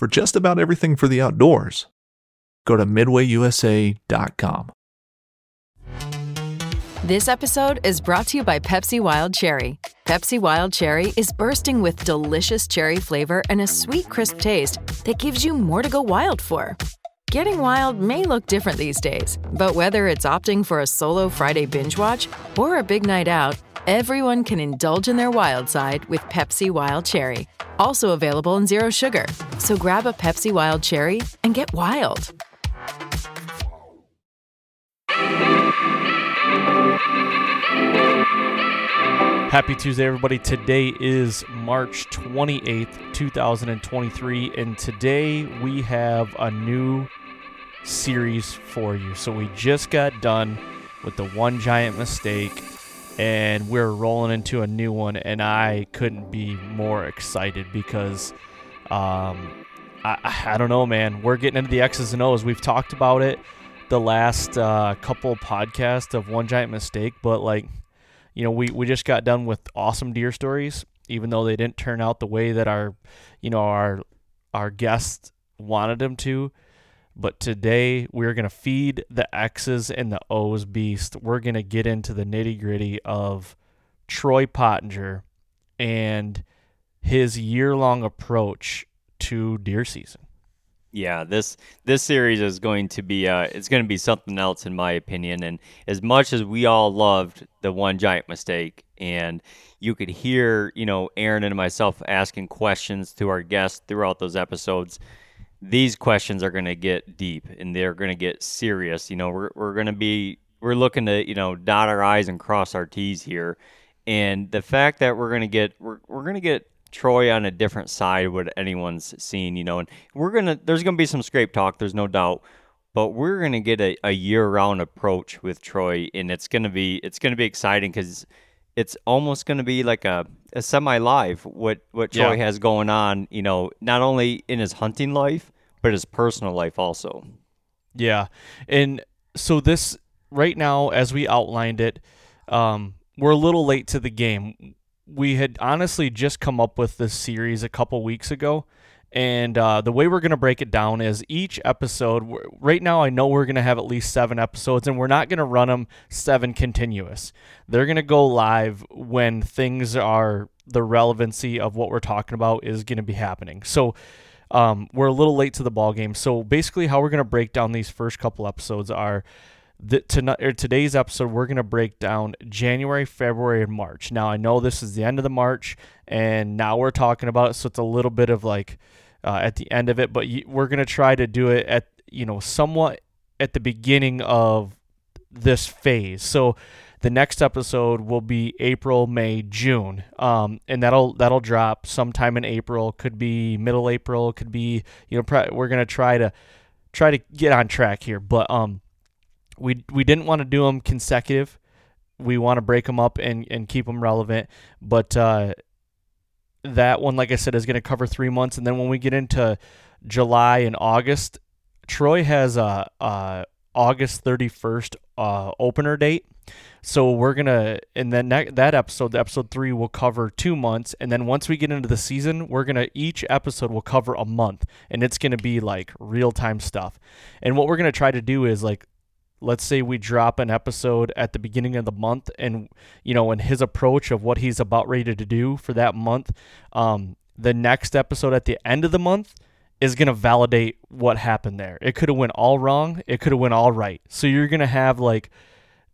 for just about everything for the outdoors. Go to midwayusa.com. This episode is brought to you by Pepsi Wild Cherry. Pepsi Wild Cherry is bursting with delicious cherry flavor and a sweet, crisp taste that gives you more to go wild for. Getting wild may look different these days, but whether it's opting for a solo Friday binge watch or a big night out, everyone can indulge in their wild side with Pepsi Wild Cherry. Also available in Zero Sugar. So grab a Pepsi Wild Cherry and get wild. Happy Tuesday, everybody. Today is March 28th, 2023, and today we have a new series for you. So, we just got done with the one giant mistake, and we're rolling into a new one, and I couldn't be more excited because um, I, I don't know, man. We're getting into the X's and O's. We've talked about it the last uh, couple podcasts of one giant mistake, but like you know, we, we just got done with awesome deer stories, even though they didn't turn out the way that our, you know, our our guests wanted them to. But today we're gonna feed the X's and the O's beast. We're gonna get into the nitty gritty of Troy Pottenger and his year long approach to deer season. Yeah, this this series is going to be uh, it's going to be something else in my opinion. And as much as we all loved the one giant mistake, and you could hear you know Aaron and myself asking questions to our guests throughout those episodes, these questions are going to get deep and they're going to get serious. You know, we're we're going to be we're looking to you know dot our i's and cross our t's here, and the fact that we're going to get we're we're going to get Troy on a different side of what anyone's seen, you know. And we're gonna there's gonna be some scrape talk, there's no doubt, but we're gonna get a, a year round approach with Troy, and it's gonna be it's gonna be exciting because it's almost gonna be like a, a semi live what what Troy yeah. has going on, you know, not only in his hunting life but his personal life also. Yeah, and so this right now, as we outlined it, um, we're a little late to the game we had honestly just come up with this series a couple weeks ago. And uh, the way we're going to break it down is each episode, right now, I know we're going to have at least seven episodes, and we're not going to run them seven continuous. They're going to go live when things are, the relevancy of what we're talking about is going to be happening. So um, we're a little late to the ball game. So basically, how we're going to break down these first couple episodes are the, tonight or today's episode we're going to break down January, February, and March. Now I know this is the end of the March, and now we're talking about it, so it's a little bit of like uh, at the end of it, but we're going to try to do it at you know somewhat at the beginning of this phase. So the next episode will be April, May, June, um, and that'll that'll drop sometime in April. Could be middle April. Could be you know we're gonna try to try to get on track here, but um we we didn't want to do them consecutive. We want to break them up and and keep them relevant. But uh, that one, like I said, is going to cover three months, and then when we get into July and August, Troy has a, a August thirty first uh, opener date. So we're gonna, and then that, that episode, episode three, will cover two months, and then once we get into the season, we're gonna each episode will cover a month, and it's gonna be like real time stuff. And what we're gonna try to do is like let's say we drop an episode at the beginning of the month and you know and his approach of what he's about ready to do for that month um, the next episode at the end of the month is going to validate what happened there. It could have went all wrong it could have went all right. So you're going to have like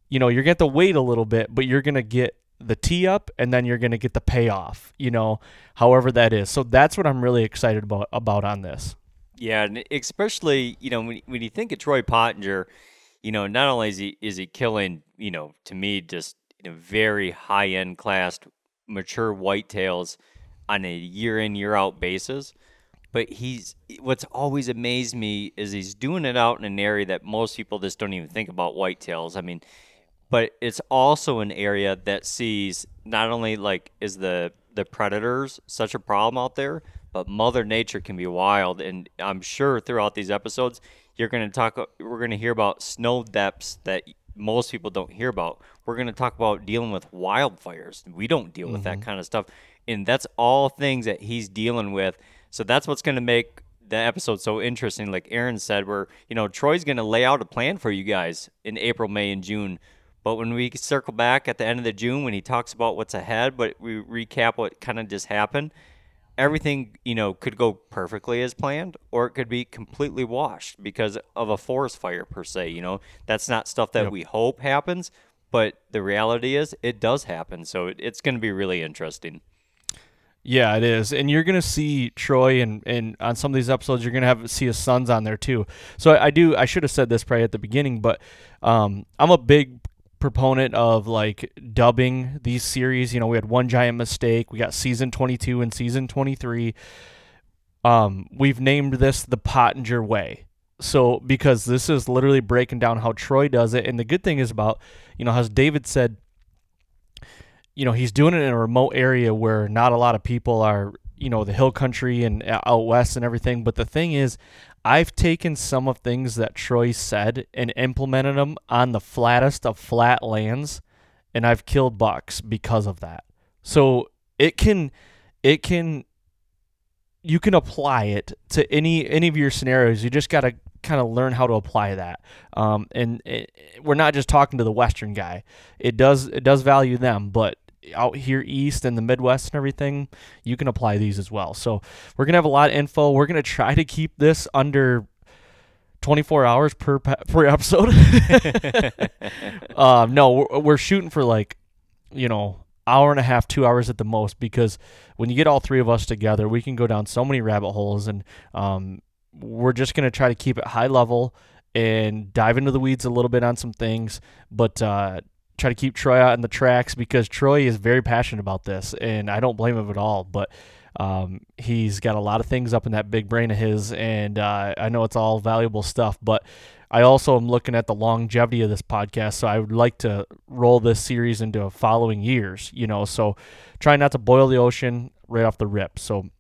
you know you're going to have to wait a little bit but you're going to get the tee up and then you're going to get the payoff you know however that is. So that's what i'm really excited about about on this. Yeah and especially you know when, when you think of troy pottenger you know, not only is he is he killing, you know, to me just you know, very high end classed mature whitetails on a year in year out basis, but he's what's always amazed me is he's doing it out in an area that most people just don't even think about whitetails. I mean, but it's also an area that sees not only like is the the predators such a problem out there, but Mother Nature can be wild, and I'm sure throughout these episodes you're going to talk. We're going to hear about snow depths that most people don't hear about. We're going to talk about dealing with wildfires. We don't deal with mm-hmm. that kind of stuff, and that's all things that he's dealing with. So that's what's going to make the episode so interesting. Like Aaron said, where you know Troy's going to lay out a plan for you guys in April, May, and June. But when we circle back at the end of the June, when he talks about what's ahead, but we recap what kind of just happened, everything you know could go perfectly as planned, or it could be completely washed because of a forest fire per se. You know, that's not stuff that Yep. we hope happens, but the reality is it does happen. So it, it's going to be really interesting. Yeah, it is, and you're gonna see Troy, and and on some of these episodes, you're gonna have see his sons on there too. So I, I do. I should have said this probably at the beginning, but um, I'm a big proponent of like dubbing these series. You know, we had one giant mistake. We got season 22 and season 23. Um, we've named this the Pottenger Way. So because this is literally breaking down how Troy does it, and the good thing is about you know as David said you know he's doing it in a remote area where not a lot of people are you know the hill country and out west and everything but the thing is i've taken some of things that troy said and implemented them on the flattest of flat lands and i've killed bucks because of that. So it can it can you can apply it to any any of your scenarios. You just got to kind of learn how to apply that. Um, and it, we're not just talking to the western guy. It does it does value them but out here east and the midwest and everything you can apply these as well. So we're gonna have a lot of info. We're gonna try to keep this under 24 hours per per episode. Um, no we're, we're shooting for like you know hour and a half two hours at the most because when you get all three of us together we can go down so many rabbit holes and um, we're just to try to keep it high level and dive into the weeds a little bit on some things. But uh, try to keep troy out in the tracks because troy is very passionate about this and i don't blame him at all but um, he's got a lot of things up in that big brain of his and uh, i know it's all valuable stuff but I also am looking at the longevity of this podcast, so I would like to roll this series into following years, you know. So try not to boil the ocean right off the rip. So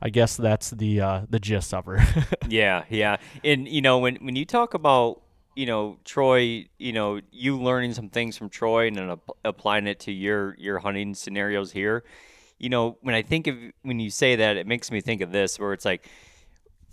I guess that's the uh, the gist of her. Yeah, yeah. And you know, when when you talk about you know Troy, you know, you learning some things from Troy and then ap- applying it to your your hunting scenarios here. You know, when I think of when you say that, it makes me think of this, where it's like,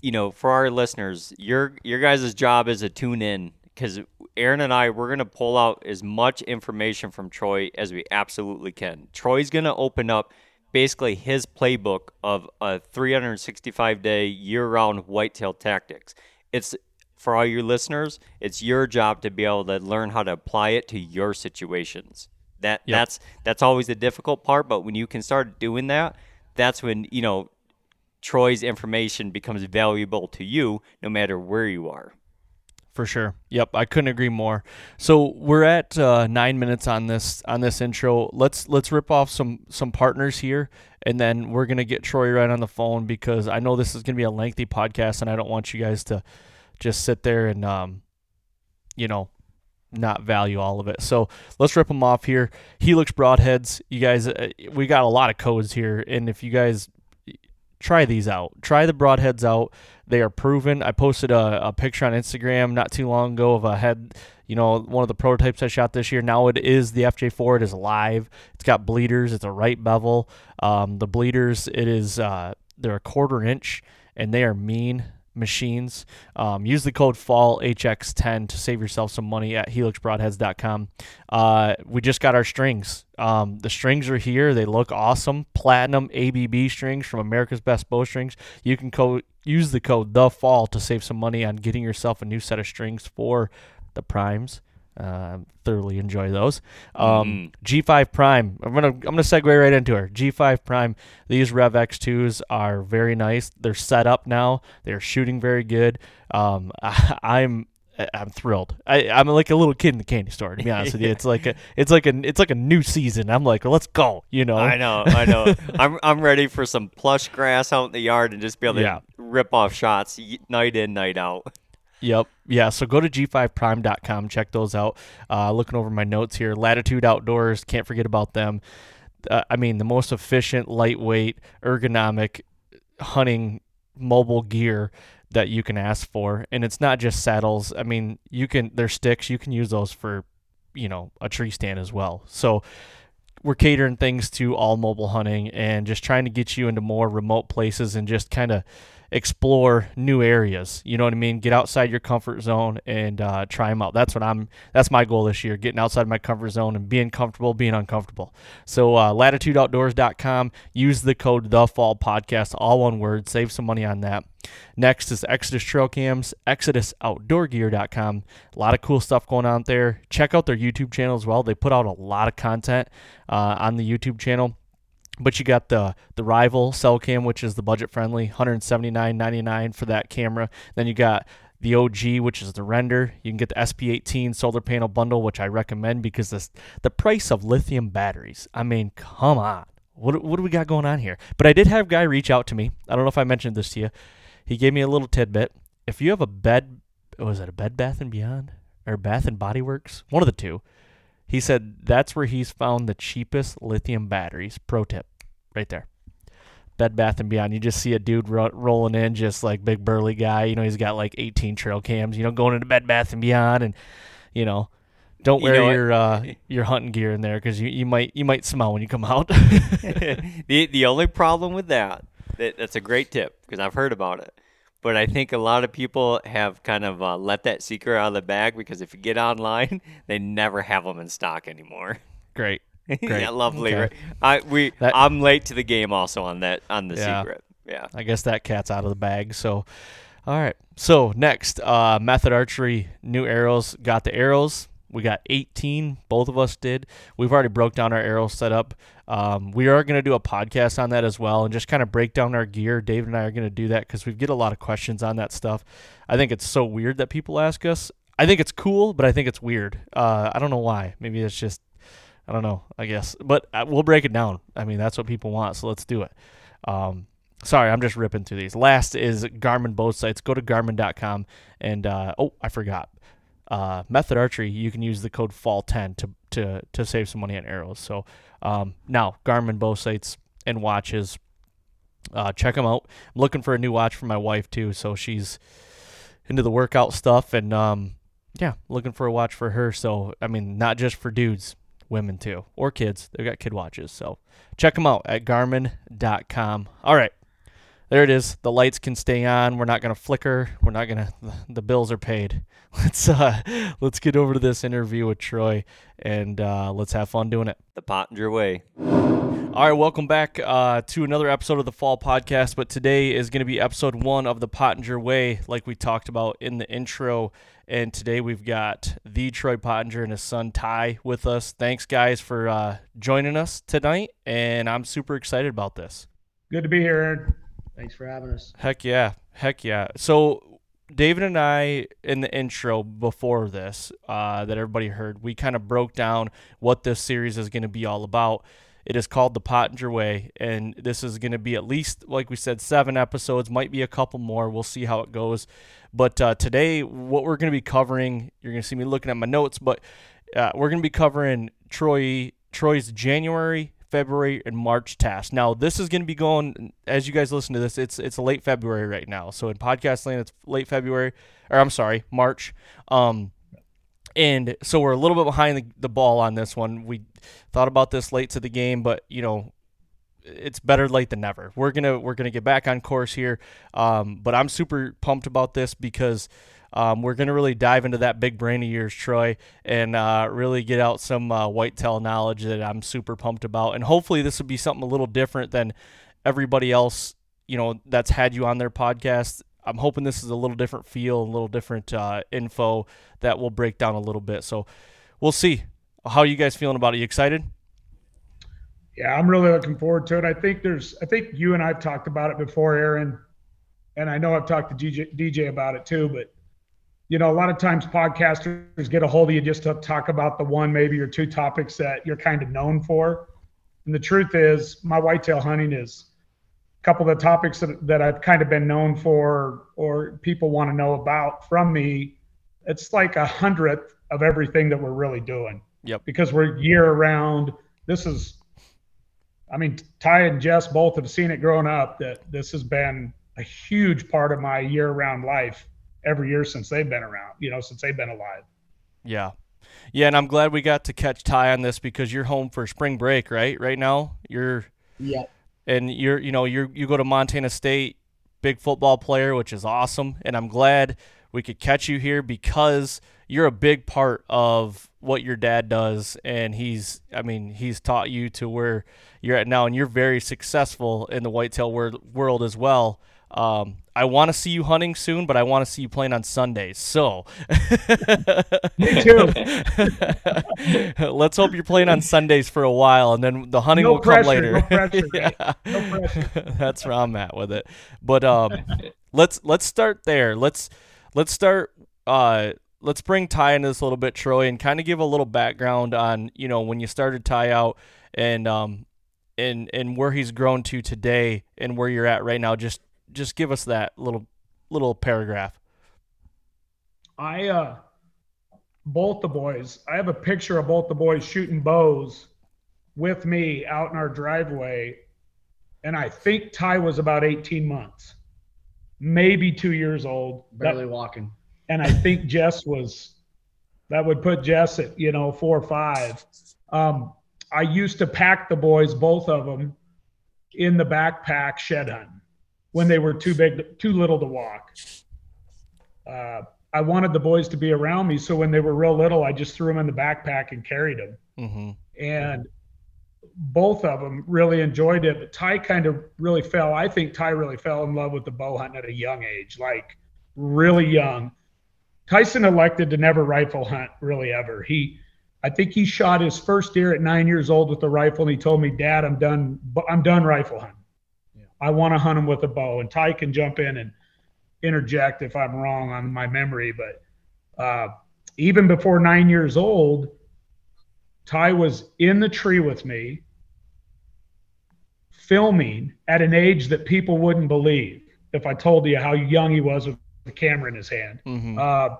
you know, for our listeners, your your guys' job is to tune in because Aaron and I we're gonna pull out as much information from Troy as we absolutely can. Troy's gonna open up basically his playbook of a 365 day year round whitetail tactics. It's for all your listeners, it's your job to be able to learn how to apply it to your situations. That Yep. that's that's always the difficult part, but when you can start doing that, that's when, you know, Troy's information becomes valuable to you no matter where you are. For sure. Yep, I couldn't agree more. So we're at uh, nine minutes on this on this intro. Let's let's rip off some some partners here, and then we're gonna get Troy right on the phone because I know this is gonna be a lengthy podcast, and I don't want you guys to just sit there and um, you know, not value all of it. So let's rip them off here. Helix broadheads. You guys, uh, we got a lot of codes here, and if you guys try these out, try the broadheads out. They are proven. I posted a, a picture on Instagram not too long ago of a head, you know, one of the prototypes I shot this year. Now it is the FJ4. It is live. It's got bleeders. It's a right bevel. Um, the bleeders, it is, uh, they're a quarter inch and they are mean machines. Um, use the code FALLHX10 to save yourself some money at helixbroadheads.com. Uh, we just got our strings. Um, the strings are here. They look awesome. Platinum ABB strings from America's Best Bow Strings. You can co- use the code the fall to save some money on getting yourself a new set of strings for the primes. Uh, thoroughly enjoy those. Um, G5 Prime. I'm gonna I'm gonna segue right into her. G5 Prime. These Rev X2s are very nice. They're set up now. They're shooting very good. Um, I, I'm I'm thrilled. I, I'm like a little kid in the candy store. To be honest with you, it's like a it's like a it's like a new season. I'm like, let's go. You know. I know, I know. I'm I'm ready for some plush grass out in the yard and just be able to Yeah. rip off shots night in, night out. Yep. Yeah. So go to g5prime.com. Check those out. Uh, looking over my notes here. Latitude Outdoors. Can't forget about them. Uh, I mean, the most efficient, lightweight, ergonomic hunting mobile gear that you can ask for. And it's not just saddles. I mean, you can, they're sticks. You can use those for, you know, a tree stand as well. So, we're catering things to all mobile hunting and just trying to get you into more remote places and just kind of explore new areas. You know what I mean? Get outside your comfort zone and uh, try them out. That's what I'm. That's my goal this year: getting outside my comfort zone and being comfortable, being uncomfortable. So uh, latitudeoutdoors.com. Use the code the Fall Podcast, all one word. Save some money on that. Next is Exodus Trail Cams, ExodusOutdoorGear.com. A lot of cool stuff going on there. Check out their YouTube channel as well. They put out a lot of content uh, on the YouTube channel. But you got the the rival cell cam, which is the budget friendly, $179.99 for that camera. Then you got the OG, which is the render. You can get the SP18 solar panel bundle, which I recommend because this, the price of lithium batteries. I mean, come on. What, what do we got going on here? But I did have a guy reach out to me. I don't know if I mentioned this to you. He gave me a little tidbit. If you have a bed, was it a Bed Bath and Beyond or Bath and Body Works? One of the two. He said that's where he's found the cheapest lithium batteries. Pro tip, right there. Bed Bath and Beyond. You just see a dude ro- rolling in, just like big burly guy. You know, he's got like 18 trail cams. You know, going into Bed Bath and Beyond, and you know, don't You wear know your uh, your hunting gear in there because you, you might you might smell when you come out. the the only problem with that, that that's a great tip because I've heard about it. But I think a lot of people have kind of uh, let that secret out of the bag because if you get online, they never have them in stock anymore. Great. yeah, Great. lovely. Okay. Right? I we That- I'm late to the game also on that on the Yeah. secret. Yeah. I guess that cat's out of the bag. So, all right. So next, uh, Method Archery new arrows. Got the arrows. We got 18. Both of us did. We've already broke down our arrow setup. Um, we are going to do a podcast on that as well and just kind of break down our gear. David and I are going to do that because we get a lot of questions on that stuff. I think it's so weird that people ask us. I think it's cool, but I think it's weird. Uh, I don't know why. Maybe it's just I don't know. I guess, but uh, we'll break it down. I mean, that's what people want, so let's do it. Um, sorry, I'm just ripping through these. Last is Garmin both sights. Go to Garmin.com and uh, oh, I forgot. Uh, Method Archery, you can use the code Fall10 to to to save some money on arrows. So um, now Garmin bow sights and watches. Uh, check them out. I'm looking for a new watch for my wife too, so she's into the workout stuff and um, yeah, looking for a watch for her. So I mean, not just for dudes, women too, or kids. They've got kid watches. So check them out at garmin.com. All right. There it is. The lights can stay on. We're not going to flicker. We're not going to the bills are paid. Let's uh let's get over to this interview with Troy and uh let's have fun doing it. The Pottenger way. All right, welcome back uh, to another episode of the Fall Podcast. But today is going to be episode one of the Pottenger Way, like we talked about in the intro. And today we've got the Troy Pottenger and his son Ty with us. Thanks, guys, for uh, joining us tonight. And I'm super excited about this. Good to be here, Aaron. Thanks for having us. Heck yeah. Heck yeah. So, David and I, in the intro before this, uh, that everybody heard, we kind of broke down what this series is going to be all about. It is called The Pottenger Way, and this is going to be at least, like we said, seven episodes, might be a couple more. We'll see how it goes. But uh, today, what we're going to be covering, you're going to see me looking at my notes, but uh, we're going to be covering Troy Troy's January, February, and March tasks. Now, this is going to be going as you guys listen to this. It's it's late February right now, so in podcast land, it's late February, or I'm sorry, March. Um, and so we're a little bit behind the, the ball on this one. We thought about this late to the game, but you know, it's better late than never. We're gonna we're gonna get back on course here. Um, but I'm super pumped about this because um, we're gonna really dive into that big brain of yours, Troy, and uh, really get out some uh, whitetail knowledge that I'm super pumped about. And hopefully, this will be something a little different than everybody else, you know, that's had you on their podcast. I'm hoping this is a little different feel, a little different uh, info that we'll break down a little bit. So we'll see. How you guys feeling about it? You excited? Yeah, I'm really looking forward to it. I think there's, I think you and I've talked about it before, Aaron, and I know I've talked to DJ, DJ about it too. But you know, a lot of times podcasters get a hold of you just to talk about the one, maybe or two topics that you're kind of known for. And the truth is, my whitetail hunting is a couple of the topics that, that I've kind of been known for, or people want to know about from me. It's like a hundredth of everything that we're really doing. Yep. Because we're year round. This is I mean, Ty and Jess both have seen it growing up that this has been a huge part of my year round life every year since they've been around, you know, since they've been alive. Yeah. Yeah, and I'm glad we got to catch Ty on this because you're home for spring break, right? Right now, you're Yeah. and you're you know you're you go to Montana State big football player, which is awesome. And I'm glad we could catch you here because you're a big part of what your dad does. And he's, I mean, he's taught you to where you're at now, and you're very successful in the whitetail wor- world as well. Um, I want to see you hunting soon, but I want to see you playing on Sundays. So, Me too. let's hope you're playing on Sundays for a while, and then the hunting No will come later. no pressure, yeah. No pressure. That's where I'm at with it. But um, let's let's start there. Let's let's start. Uh, let's bring Ty into this a little bit, Troy, and kind of give a little background on you know when you started Ty out and um and and where he's grown to today and where you're at right now. Just just give us that little little paragraph. I uh both the boys. I have a picture of both the boys shooting bows with me out in our driveway. And I think Ty was about 18 months, maybe two years old. barely That- walking. and I think Jess was that would put Jess at, you know, four or five. Um, I used to pack the boys, both of them, in the backpack shed hunting when they were too big, too little to walk. Uh, I wanted the boys to be around me, so when they were real little, I just threw them in the backpack and carried them. Mm-hmm. And both of them really enjoyed it. But Ty kind of really fell. I think Ty really fell in love with the bow hunting at a young age, like really young. Tyson elected to never rifle hunt really ever. He, I think he shot his first deer at nine years old with a rifle, and he told me, "Dad, I'm done. I'm done rifle hunting. I want to hunt him with a bow." And Ty can jump in and interject if I'm wrong on my memory, but uh, even before nine years old, Ty was in the tree with me, filming at an age that people wouldn't believe if I told you how young he was with the camera in his hand. Mm-hmm. Uh,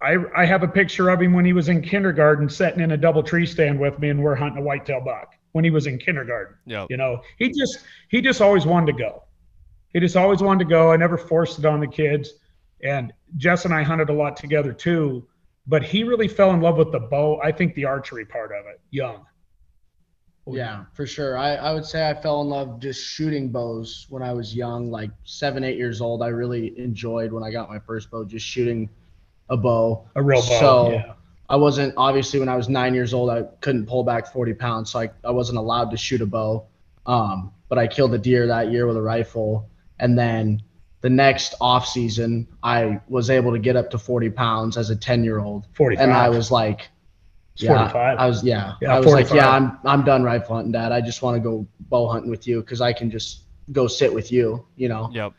I, I have a picture of him when he was in kindergarten sitting in a double tree stand with me and we're hunting a whitetail buck when he was in kindergarten. Yep. You know, he just he just always wanted to go. He just always wanted to go. I never forced it on the kids. And Jess and I hunted a lot together too. But he really fell in love with the bow. I think the archery part of it, young. Yeah, for sure. I, I would say I fell in love just shooting bows when I was young, like seven, eight years old. I really enjoyed when I got my first bow, just shooting a bow. A real bow. So yeah. I wasn't obviously when I was nine years old, I couldn't pull back 40 pounds, so I, I wasn't allowed to shoot a bow. Um, but I killed a deer that year with a rifle, and then the next off season, I was able to get up to 40 pounds as a 10 year old, 45. and I was like, yeah, 45. I was yeah, Yeah, I was like, yeah, I'm I'm done rifle hunting, Dad. I just want to go bow hunting with you because I can just go sit with you, you know Yep.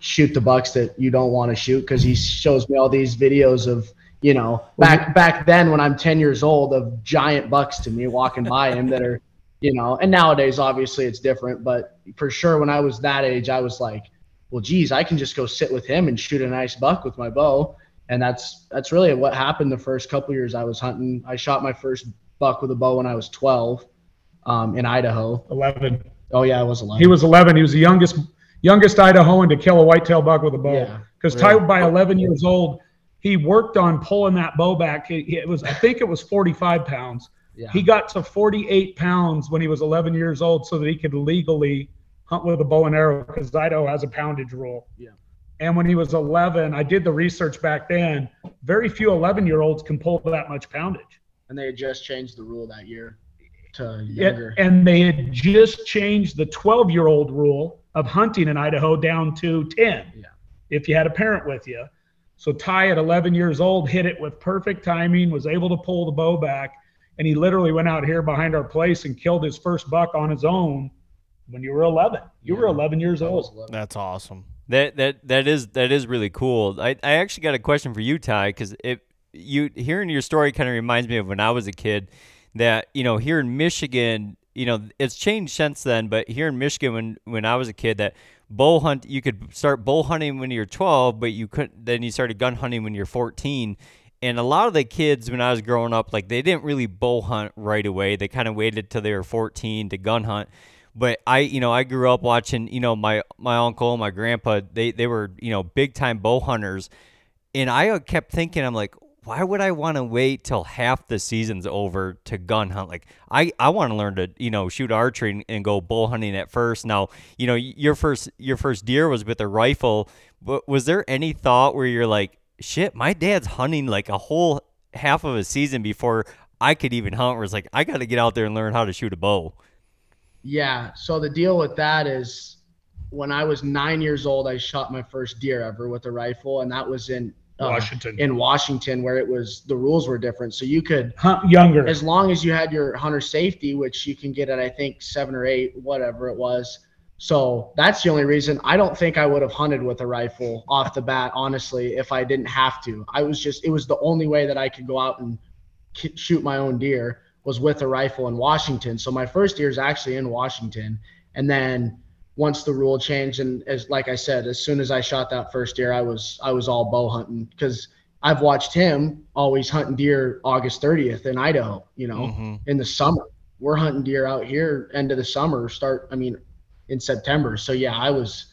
shoot the bucks that you don't want to shoot because he shows me all these videos of you know back back then when I'm 10 years old of giant bucks to me walking by him that are you know and nowadays obviously it's different but for sure when I was that age I was like well geez I can just go sit with him and shoot a nice buck with my bow and that's that's really what happened the first couple years I was hunting I shot my first buck with a bow when I was 12 um, in Idaho 11. oh yeah I was 11 He was 11. He was the youngest youngest Idahoan to kill a whitetail buck with a bow. Yeah, Because really. By 11 years old, he worked on pulling that bow back. He- It was, I think, it was 45 pounds. yeah. He got to 48 pounds when he was 11 years old, so that he could legally hunt with a bow and arrow. Because Idaho has a poundage rule. Yeah. And when he was 11, I did the research back then. Very few 11 year olds can pull that much poundage. and they had just changed the rule that year to younger. and they had just changed the 12 year old rule of hunting in Idaho down to 10 Yeah. if you had a parent with you. So Ty at 11 years old hit it with perfect timing, was able to pull the bow back, and he literally went out here behind our place and killed his first buck on his own when you were 11. You were 11 years old. 11. That's awesome. That that that is that is really cool. I, I actually got a question for you, Ty, because it you hearing your story kind of reminds me of when I was a kid. That you know here in Michigan, you know it's changed since then, but here in Michigan when when I was a kid, that bow hunt you could start bow hunting when you're 12, but you couldn't. Then you started gun hunting when you're 14. And a lot of the kids when I was growing up, like they didn't really bow hunt right away. They kind of waited till they were 14 to gun hunt but I, you know, I grew up watching, you know, my my uncle, my grandpa, they they were, you know, big time bow hunters, and I kept thinking, I'm like, why would I want to wait till half the season's over to gun hunt? Like I, I want to learn to, you know, shoot archery and, and, go bull hunting at first. Now, you know, your first your first deer was with a rifle, but was there any thought where you're like, shit, my dad's hunting like a whole half of a season before I could even hunt where it's like I gotta get out there and learn how to shoot a bow. Yeah. So the deal with that is when I was nine years old, I shot my first deer ever with a rifle, and that was in Uh-huh. Washington. In Washington, where it was the rules were different, so you could hunt younger as long as you had your hunter safety, which you can get at I think seven or eight, whatever it was. So that's the only reason. I don't think I would have hunted with a rifle off the bat, honestly, if I didn't have to. I was just, it was the only way that I could go out and shoot my own deer was with a rifle in Washington. So my first year is actually in Washington. And then once the rule changed and as like I said, as soon as I shot that first deer, I was I was all bow hunting because I've watched him always hunting deer August 30th in Idaho, you know, mm-hmm. in the summer. We're hunting deer out here end of the summer, start I mean in September. So yeah, I was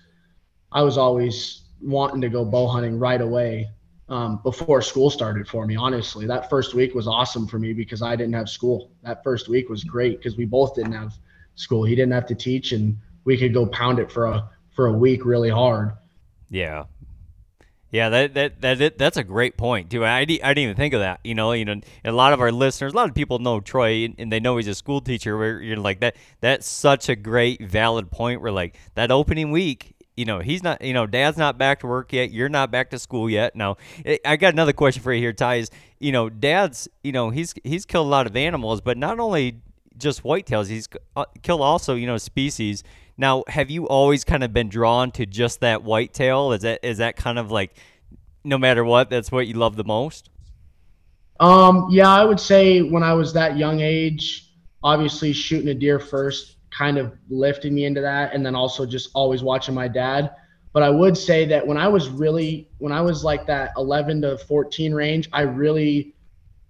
I was always wanting to go bow hunting right away um, before school started for me. Honestly, that first week was awesome for me because I didn't have school. That first week was great because we both didn't have school. He didn't have to teach, and we could go pound it for a for a week really hard. Yeah. Yeah, that that that that that's a great point too. I, I didn't even think of that. You know, you know, a lot of our listeners, a lot of people know Troy, and they know he's a school teacher. Where you're like that. That's such a great, valid point. Where like that opening week, you know, he's not. You know, Dad's not back to work yet. You're not back to school yet. Now, I got another question for you here, Ty. Is you know, Dad's. You know, he's he's killed a lot of animals, but not only just whitetails. He's uh, killed also, you know, species. Now, have you always kind of been drawn to just that whitetail? Is that is that kind of like no matter what, that's what you love the most? Um, yeah, I would say when I was that young age, obviously shooting a deer first kind of lifted me into that and then also just always watching my dad. But I would say that when I was really when I was like that 11 to 14 range, I really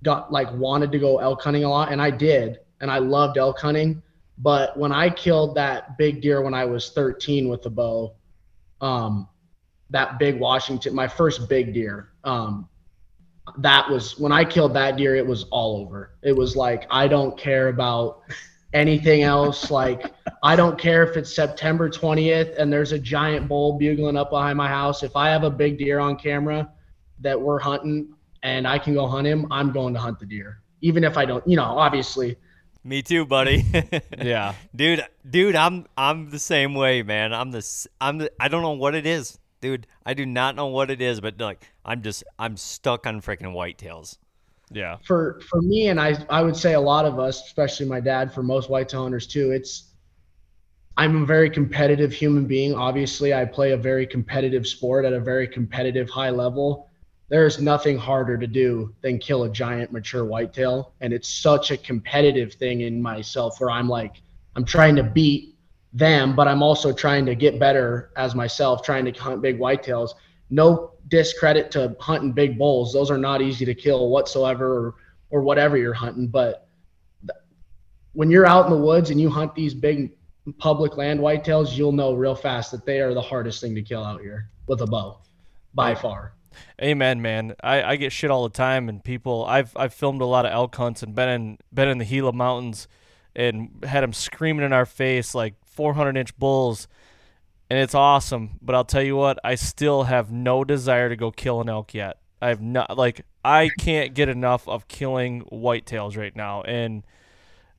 got like wanted to go elk hunting a lot and I did and I loved elk hunting. But when I killed that big deer when I was 13 with the bow, um, that big Washington, my first big deer, um, that was when I killed that deer, it was all over. It was like, I don't care about anything else. like, I don't care if it's September 20th and there's a giant bull bugling up behind my house. If I have a big deer on camera that we're hunting and I can go hunt him, I'm going to hunt the deer. Even if I don't, you know, obviously me too, buddy. yeah, dude, dude, I'm I'm the same way, man. I'm the I'm the, I don't know what it is, dude. I do not know what it is, but like I'm just I'm stuck on freaking whitetails. Yeah. For for me, and I I would say a lot of us, especially my dad, for most whitetail hunters too, it's I'm a very competitive human being. Obviously, I play a very competitive sport at a very competitive high level there's nothing harder to do than kill a giant mature whitetail. And it's such a competitive thing in myself where I'm like, I'm trying to beat them, but I'm also trying to get better as myself, trying to hunt big whitetails. No discredit to hunting big bulls. Those are not easy to kill whatsoever or, or whatever you're hunting. But when you're out in the woods and you hunt these big public land whitetails, you'll know real fast that they are the hardest thing to kill out here with a bow by far. Amen, man. I, I get shit all the time, and people. I've I've filmed a lot of elk hunts and been in been in the Gila Mountains, and had them screaming in our face like 400 inch bulls, and it's awesome. But I'll tell you what, I still have no desire to go kill an elk yet. I have not like I can't get enough of killing whitetails right now, and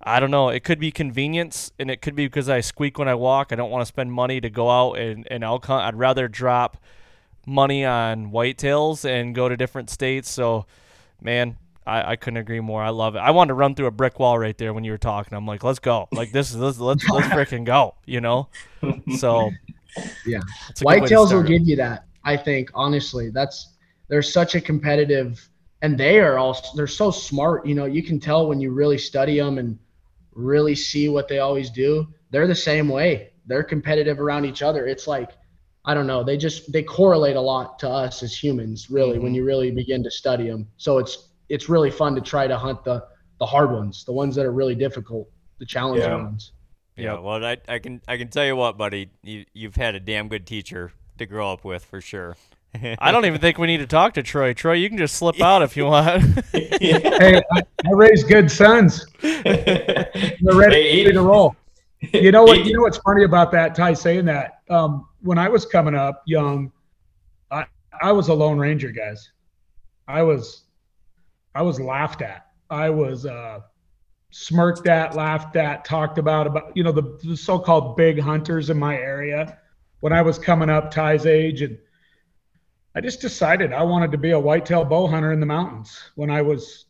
I don't know. It could be convenience, and it could be because I squeak when I walk. I don't want to spend money to go out and, and elk hunt. I'd rather drop money on whitetails and go to different states. So, man, I, I couldn't agree more. I love it. I wanted to run through a brick wall right there when you were talking. I'm like, let's go. Like this is let's let's, let's freaking go. You know. So, yeah, whitetails will give you that. I think honestly, that's they're such a competitive, and they are all they're so smart. You know, you can tell when you really study them and really see what they always do. They're the same way. They're competitive around each other. It's like I don't know. They just they correlate a lot to us as humans, really, mm-hmm. when you really begin to study them. So it's it's really fun to try to hunt the the hard ones, the ones that are really difficult, the challenging yeah. ones. Yeah, well, I, I can I can tell you what, buddy, you you've had a damn good teacher to grow up with for sure. I don't even think we need to talk to Troy. Troy, you can just slip out if you want. hey, I, I raised good sons. They're ready, ready to roll. You know what? You know what's funny about that, Ty, saying that? Um, when I was coming up young, I I was a lone ranger, guys. I was I was laughed at. I was uh, smirked at, laughed at, talked about about you know the, the so-called big hunters in my area when I was coming up, Ty's age, and I just decided I wanted to be a whitetail bow hunter in the mountains when I was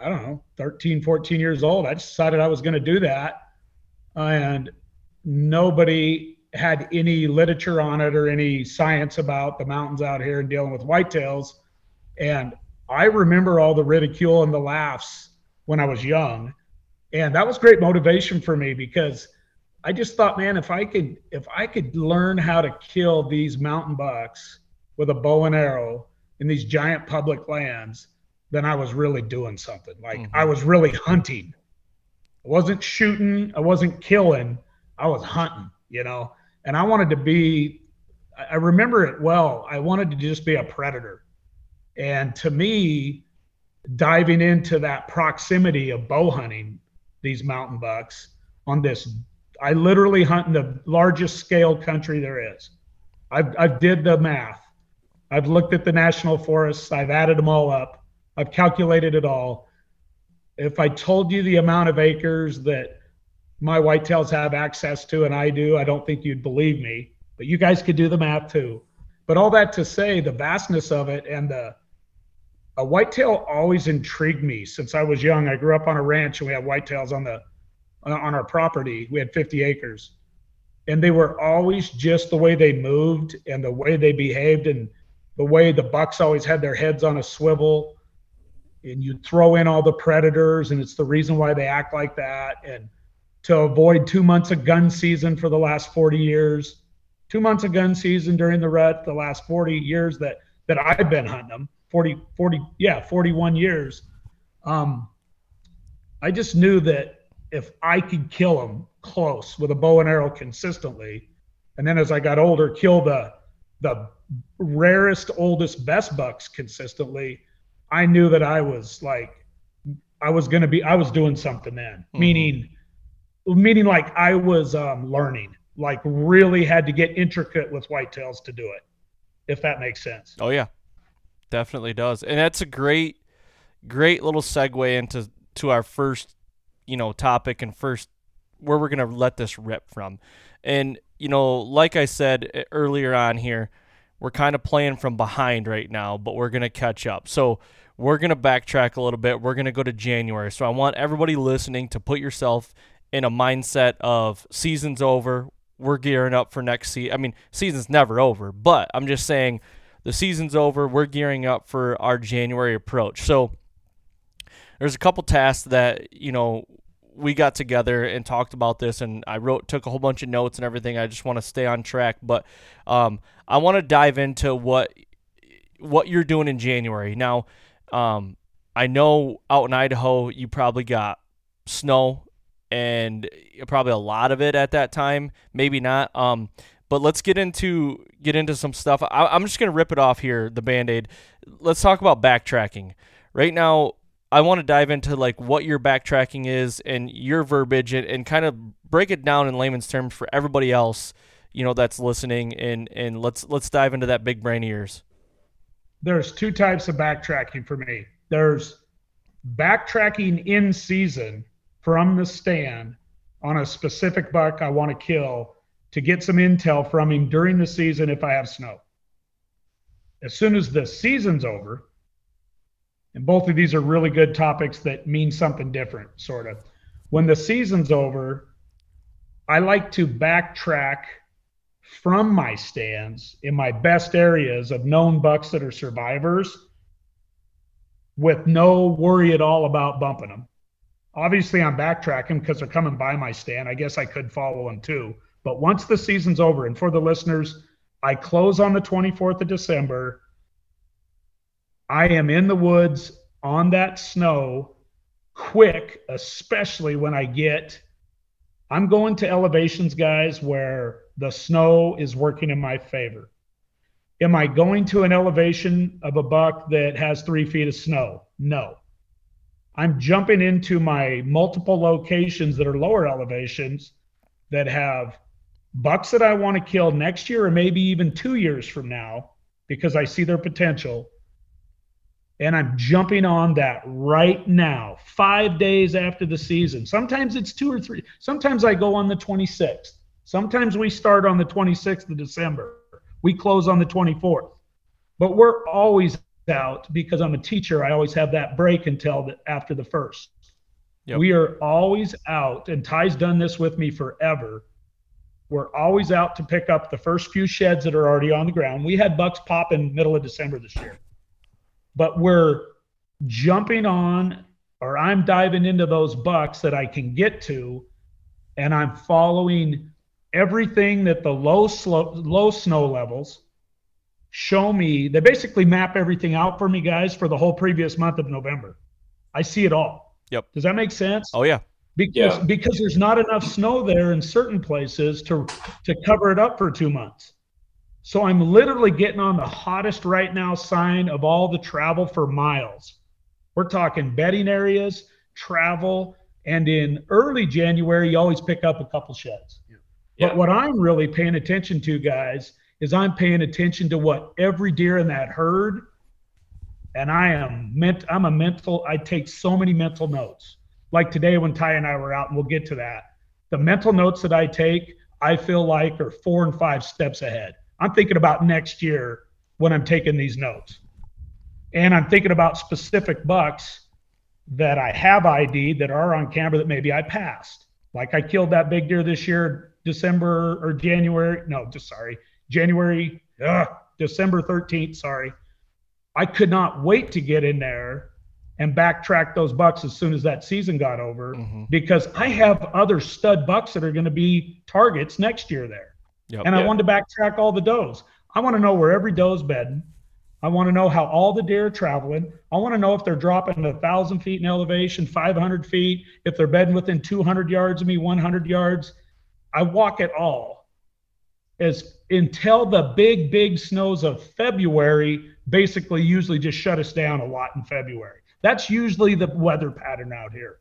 I don't know 13, 14 years old. I decided I was going to do that, and nobody had any literature on it or any science about the mountains out here and dealing with whitetails. And I remember all the ridicule and the laughs when I was young. And that was great motivation for me because I just thought, man, if I could if I could learn how to kill these mountain bucks with a bow and arrow in these giant public lands, then I was really doing something. Like Mhm. I was really hunting. I wasn't shooting, I wasn't killing, I was hunting, you know. And I wanted to be I remember it well. I wanted to just be a predator. And to me, diving into that proximity of bow hunting these mountain bucks on this, I literally hunt in the largest scale country there is. I've, I've did the math. I've looked at the national forests. I've added them all up. I've calculated it all. If I told you the amount of acres that my whitetails have access to and I do, I don't think you'd believe me. But you guys could do the math too. But all that to say, the vastness of it and the a whitetail always intrigued me since I was young. I grew up on a ranch and we had whitetails on the uh, on our property. We had 50 acres. And they were always just the way they moved and the way they behaved and the way the bucks always had their heads on a swivel. And you throw in all the predators, and it's the reason why they act like that. And to avoid two months of gun season for the last 40 years, two months of gun season during the rut, the last 40 years that that I've been hunting them, 40, 40, yeah, 41 years. Um, I just knew that if I could kill them close with a bow and arrow consistently, and then as I got older, kill the the rarest, oldest, best bucks consistently, I knew that I was like, I was gonna be, I was doing something then, Mhm. meaning, meaning like I was um, learning, like really had to get intricate with whitetails to do it, if that makes sense. Oh yeah, definitely does, and that's a great, great little segue into to our first, you know, topic and first where we're gonna let this rip from, and you know, like I said uh, earlier on here, we're kind of playing from behind right now, but we're gonna catch up. So we're gonna backtrack a little bit. We're gonna go to January. So I want everybody listening to put yourself in a mindset of season's over. We're gearing up for next season. I mean, season's never over, but I'm just saying the season's over. We're gearing up for our January approach. So there's a couple tasks that you know we got together and talked about this, and I wrote, took a whole bunch of notes and everything. I just want to stay on track, but um, I want to dive into what what you're doing in January. Now, um, I know out in Idaho you probably got snow and probably a lot of it at that time. Maybe not. Um, but let's get into get into some stuff. I, I'm just gonna rip it off here, the band aid. Let's talk about backtracking. Right now, I want to dive into like what your backtracking is and your verbiage and, and kind of break it down in layman's terms for everybody else, you know, that's listening. And and let's let's dive into that big brain of yours. there's two types of backtracking for me. There's backtracking in season from the stand on a specific buck I want to kill to get some intel from him during the season if I have snow. As soon as the season's over, and both of these are really good topics that mean something different, sort of. When the season's over, I like to backtrack from my stands in my best areas of known bucks that are survivors with no worry at all about bumping them. Obviously, I'm backtracking because they're coming by my stand. I guess I could follow them too. But once the season's over, and for the listeners, I close on the 24th of December. I am in the woods on that snow quick, especially when I get I'm going to elevations, guys, where the snow is working in my favor. Am I going to an elevation of a buck that has three feet of snow? No. I'm jumping into my multiple locations that are lower elevations that have bucks that I want to kill next year or maybe even two years from now because I see their potential. And I'm jumping on that right now, five days after the season. Sometimes it's two or three. Sometimes I go on the 26th. Sometimes we start on the 26th of December. We close on the 24th. But we're always out because I'm a teacher. I always have that break until the, after the first. Yep. We are always out, and Ty's done this with me forever. We're always out to pick up the first few sheds that are already on the ground. We had bucks pop in middle of December this year, but we're jumping on, or I'm diving into those bucks that I can get to, and I'm following everything that the low slow, low snow levels show me. They basically map everything out for me, guys, for the whole previous month of November. I see it all. Yep. Does that make sense? Oh yeah. Because yeah. because there's not enough snow there in certain places to to cover it up for two months. So I'm literally getting on the hottest right now sign of all the travel for miles. We're talking bedding areas, travel, and in early January, you always pick up a couple sheds. Yeah. But what I'm really paying attention to, guys, is I'm paying attention to what every deer in that herd, and I am meant. I'm a mental. I take so many mental notes. Like today when Ty and I were out, and we'll get to that. The mental notes that I take, I feel like are four and five steps ahead. I'm thinking about next year when I'm taking these notes, and I'm thinking about specific bucks that I have ID that are on camera that maybe I passed. Like I killed that big deer this year, December or January. No, just sorry, January, December 13th, sorry. I could not wait to get in there and backtrack those bucks as soon as that season got over mm-hmm. because I have other stud bucks that are going to be targets next year there. Yep, and I wanted to backtrack all the does. I want to know where every doe's bedding. I want to know how all the deer are traveling. I want to know if they're dropping a thousand feet in elevation, 500 feet, if they're bedding within 200 yards of me, 100 yards. I walk it all as until the big, big snows of February basically usually just shut us down a lot in February. That's usually the weather pattern out here.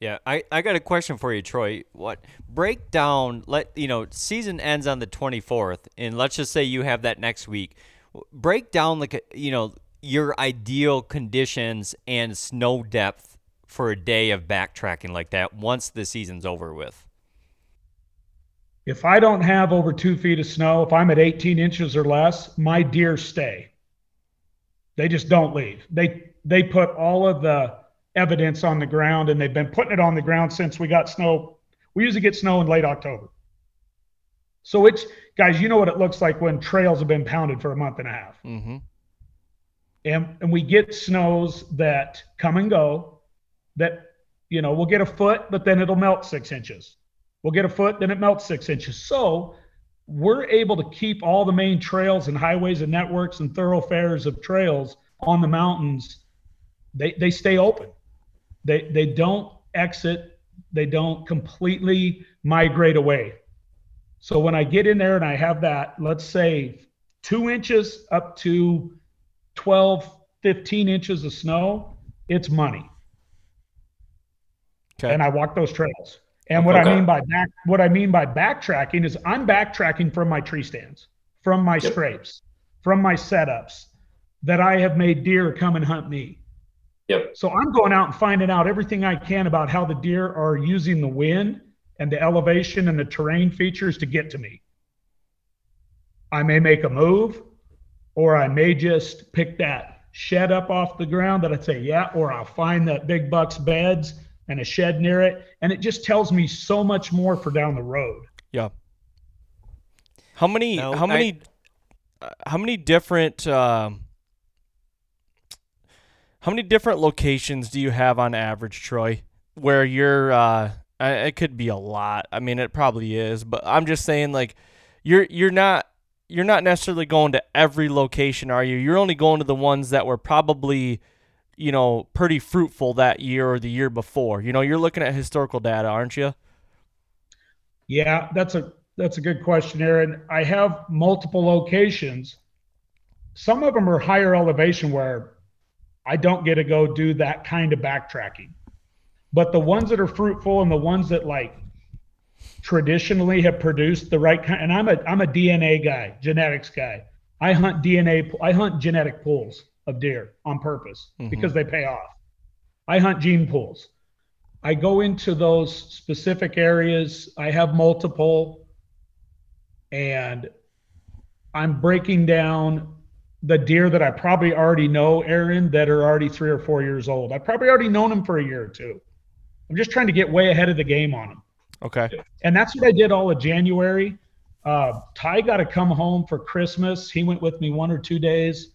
Yeah, I, I got a question for you, Troy. What break down? Let you know, season ends on the twenty fourth, and let's just say you have that next week. Break down like you know your ideal conditions and snow depth for a day of backtracking like that once the season's over with if I don't have over two feet of snow, if I'm at 18 inches or less, my deer stay. They just don't leave. They they put all of the evidence on the ground, and they've been putting it on the ground since we got snow. We usually get snow in late October. So it's guys, you know what it looks like when trails have been pounded for a month and a half. Mm-hmm. And and we get snows that come and go. That you know we'll get a foot, but then it'll melt six inches We'll get a foot, then it melts six inches. So we're able to keep all the main trails and highways and networks and thoroughfares of trails on the mountains. They they stay open. They they don't exit. They don't completely migrate away. So when I get in there and I have that, let's say two inches up to 12, 15 inches of snow, it's money. Okay. And I walk those trails. And what okay. I mean by back, what I mean by backtracking is I'm backtracking from my tree stands, from my yep. scrapes, from my setups that I have made deer come and hunt me. Yep. So I'm going out and finding out everything I can about how the deer are using the wind and the elevation and the terrain features to get to me. I may make a move, or I may just pick that shed up off the ground that I'd say, yeah, or I'll find that big buck's beds and a shed near it, and it just tells me so much more for down the road. Yeah. How many? No, how many? I, uh, how many different? Uh, how many different locations do you have on average, Troy? Where you're, uh, it could be a lot. I mean, it probably is, but I'm just saying, like, you're you're not you're not necessarily going to every location, are you? You're only going to the ones that were probably you know, pretty fruitful that year or the year before. You know, you're looking at historical data, aren't you? Yeah, that's a that's a good question, Aaron. I have multiple locations, some of them are higher elevation where I don't get to go do that kind of backtracking. But the ones that are fruitful and the ones that like traditionally have produced the right kind, and I'm a I'm a DNA guy, genetics guy. I hunt DNA, I hunt genetic pools of deer on purpose mm-hmm. because they pay off. I hunt gene pools. I go into those specific areas. I have multiple, and I'm breaking down the deer that I probably already know, Aaron, that are already three or four years old. I've probably already known them for a year or two. I'm just trying to get way ahead of the game on them. Okay. And that's what I did all of January. Uh, Ty got to come home for Christmas. He went with me one or two days,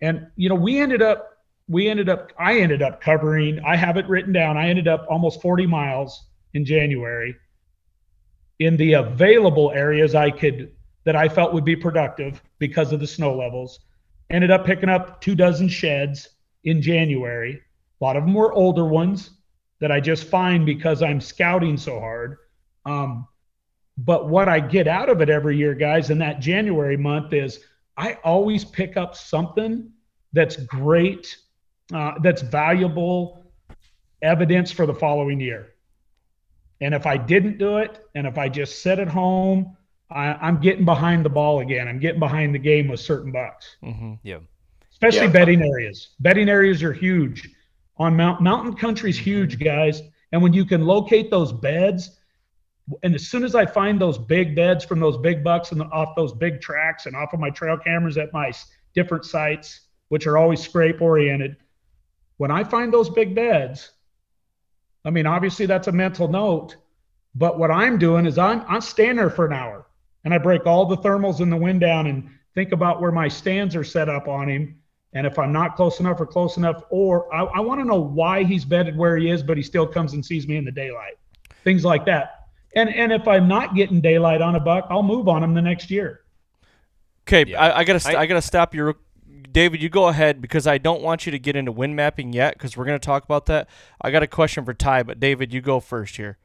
and you know we ended up we ended up I ended up covering. I have it written down. I ended up almost 40 miles in January in the available areas I could that I felt would be productive because of the snow levels. Ended up picking up two dozen sheds in January. A lot of them were older ones that I just find because I'm scouting so hard. Um, but what I get out of it every year, guys, in that January month is I always pick up something that's great, uh, that's valuable evidence for the following year. And if I didn't do it, and if I just sit at home, I, am getting behind the ball again. I'm getting behind the game with certain bucks. Mm-hmm. Yeah. Especially yeah. bedding areas. Bedding areas are huge. On mount, mountain country is huge, guys. And when you can locate those beds and as soon as I find those big beds from those big bucks and off those big tracks and off of my trail cameras at my different sites, which are always scrape oriented, when I find those big beds, I mean, obviously that's a mental note, but what I'm doing is I'm I'm standing there for an hour and I break all the thermals in the wind down and think about where my stands are set up on him. And if I'm not close enough or close enough, or I, I want to know why he's bedded where he is, but he still comes and sees me in the daylight. Things like that. And and if I'm not getting daylight on a buck, I'll move on him the next year. Okay, yeah. I, I, gotta st- I, I, gotta stop you, David. You go ahead because I don't want you to get into wind mapping yet because we're gonna talk about that. I got a question for Ty, but David, you go first here.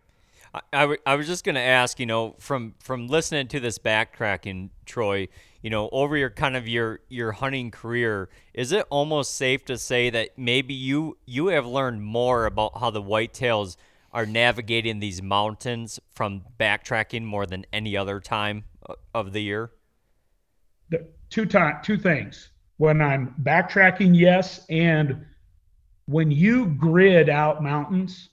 I, I, w- I was just gonna ask, you know, from from listening to this backtracking, Troy, you know, over your kind of your your hunting career, is it almost safe to say that maybe you you have learned more about how the whitetails – are navigating these mountains from backtracking more than any other time uh, of the year? The two time, two things. When I'm backtracking, yes, and when you grid out mountains,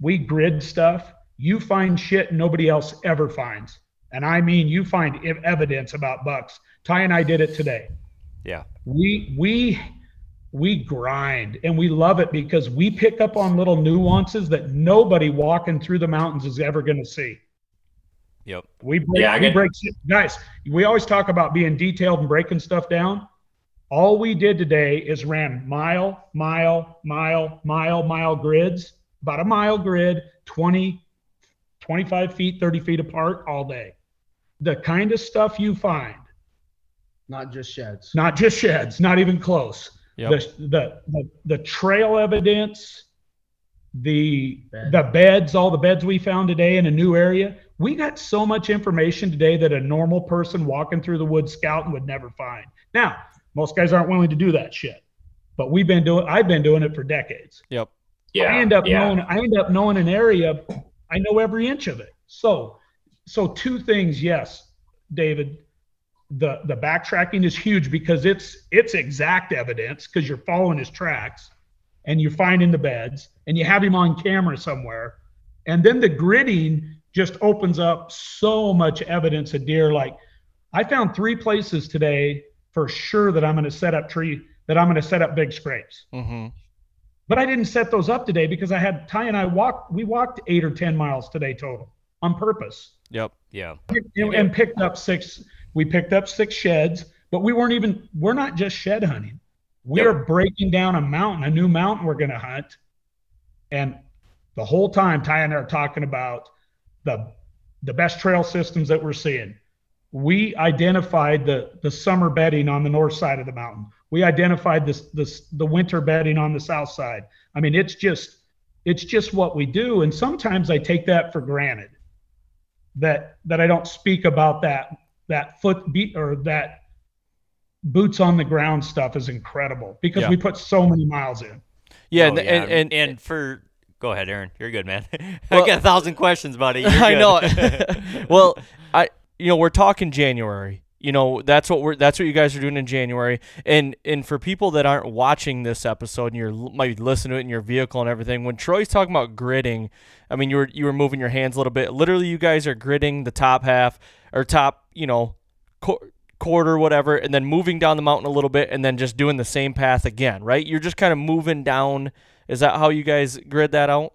we grid stuff. You find shit nobody else ever finds, and I mean you find evidence about bucks. Ty and I did it today. Yeah. We we we grind and we love it because we pick up on little nuances that nobody walking through the mountains is ever going to see. Yep. We break, yeah, we break guys. We always talk about being detailed and breaking stuff down. All we did today is ran mile, mile, mile, mile, mile grids, about a mile grid, 20, 25 feet, 30 feet apart all day. The kind of stuff you find. Not just sheds. Not just sheds, not even close Yep. The, the, the the trail evidence, the Bed. the beds, all the beds we found today in a new area. We got so much information today that a normal person walking through the woods scouting would never find. Now, most guys aren't willing to do that shit, but we've been doing. I've been doing it for decades. Yep. Yeah. I end up yeah. knowing. I end up knowing an area. I know every inch of it. So, so two things. Yes, David the the backtracking is huge because it's it's exact evidence because you're following his tracks and you're finding the beds and you have him on camera somewhere. And then the gridding just opens up so much evidence of deer. Like i found three places today for sure that i'm going to set up tree that i'm going to set up big scrapes. Mm-hmm. but i didn't set those up today because i had ty and i walked we walked eight or ten miles today total on purpose. Yep yeah. And, and picked up six we picked up six sheds, but we weren't even, we're not just shed hunting. We're breaking down a mountain, a new mountain we're going to hunt. And the whole time, Ty and I are talking about the, the best trail systems that we're seeing. We identified the, the summer bedding on the north side of the mountain. We identified this, this, the winter bedding on the south side. I mean, it's just, it's just what we do. And sometimes I take that for granted that, that I don't speak about that that foot beat or that boots on the ground stuff is incredible because Yeah. we put so many miles in. Yeah, Oh, and, yeah. and, and for go ahead, Aaron. You're good, man. Well- I got a thousand questions, buddy. You're I know. well, I you know we're talking January. You know that's what we're that's what you guys are doing in January. And and for people that aren't watching this episode and you're might be listening to it in your vehicle and everything, when Troy's talking about gridding, I mean you were you were moving your hands a little bit. Literally, you guys are gridding the top half or top you know qu- quarter whatever, and then moving down the mountain a little bit, and then just doing the same path again. Right? You're just kind of moving down. Is that how you guys grid that out?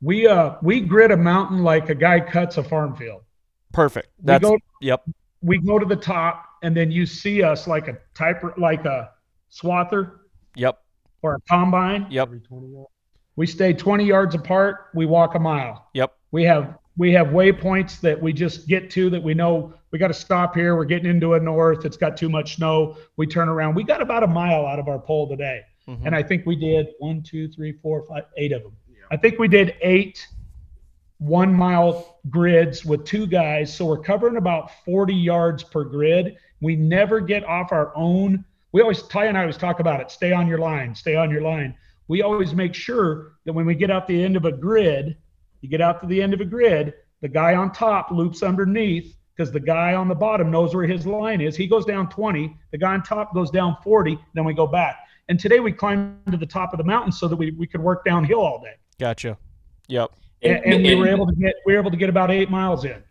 We uh we grid a mountain like a guy cuts a farm field. Perfect. That's go yep. We go to the top and then you see us like a typer like a swather Yep. or a combine. Yep. We stay 20 yards apart, we walk a mile. Yep. We have we have waypoints that we just get to that we know we got to stop here. We're getting into a north. It's got too much snow. We turn around. We got about a mile out of our pole today, Mhm. and I think we did one, two, three, four, five, eight of them. I think we did eight one mile grids with two guys. So we're covering about 40 yards per grid. We never get off our own. We always, Ty and I always talk about it stay on your line, stay on your line. We always make sure that when we get out the end of a grid, you get out to the end of a grid, the guy on top loops underneath because the guy on the bottom knows where his line is. He goes down 20, the guy on top goes down 40, then we go back. And today we climbed to the top of the mountain so that we, we could work downhill all day. Gotcha. Yep. And, and we were able to get we were able to get about eight miles in.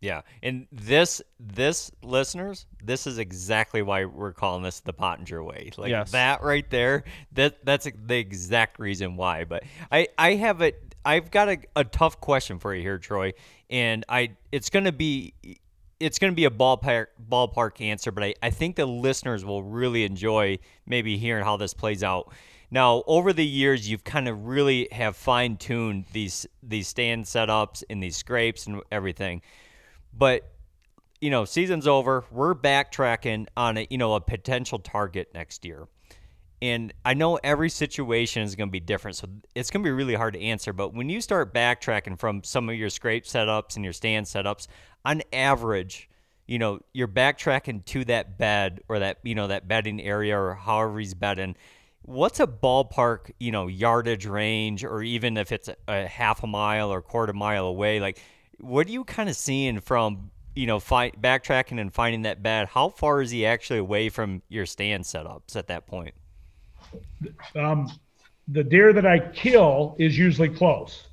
Yeah, and this this listeners, this is exactly why we're calling this the Pottenger way. Like Yes. that right there. That that's the exact reason why. But I I have a I've got a, a tough question for you here, Troy, and I it's gonna be it's going to be a ballpark ballpark answer, but I, I think the listeners will really enjoy maybe hearing how this plays out. Now, over the years, you've kind of really have fine tuned these these stand setups and these scrapes and everything, but you know, season's over. We're backtracking on a you know a potential target next year. And I know every situation is going to be different, so it's going to be really hard to answer. But when you start backtracking from some of your scrape setups and your stand setups, on average, you know, you're backtracking to that bed or that, you know, that bedding area or however he's bedding. What's a ballpark, you know, yardage range, or even if it's a, half a mile or quarter mile away? Like, what are you kind of seeing from, you know, fi- backtracking and finding that bed? How far is he actually away from your stand setups at that point? Um, the deer that I kill is usually close,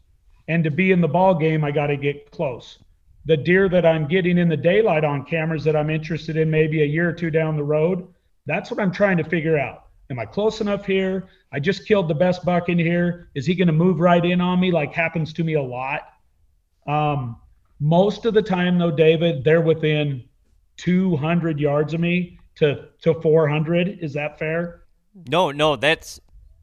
and to be in the ball game, I got to get close. The deer that I'm getting in the daylight on cameras that I'm interested in, maybe a year or two down the road, that's what I'm trying to figure out. Am I close enough here? I just killed the best buck in here. Is he going to move right in on me, like happens to me a lot? Um, most of the time, though, David, they're within 200 yards of me to to 400. Is that fair? No, no, that's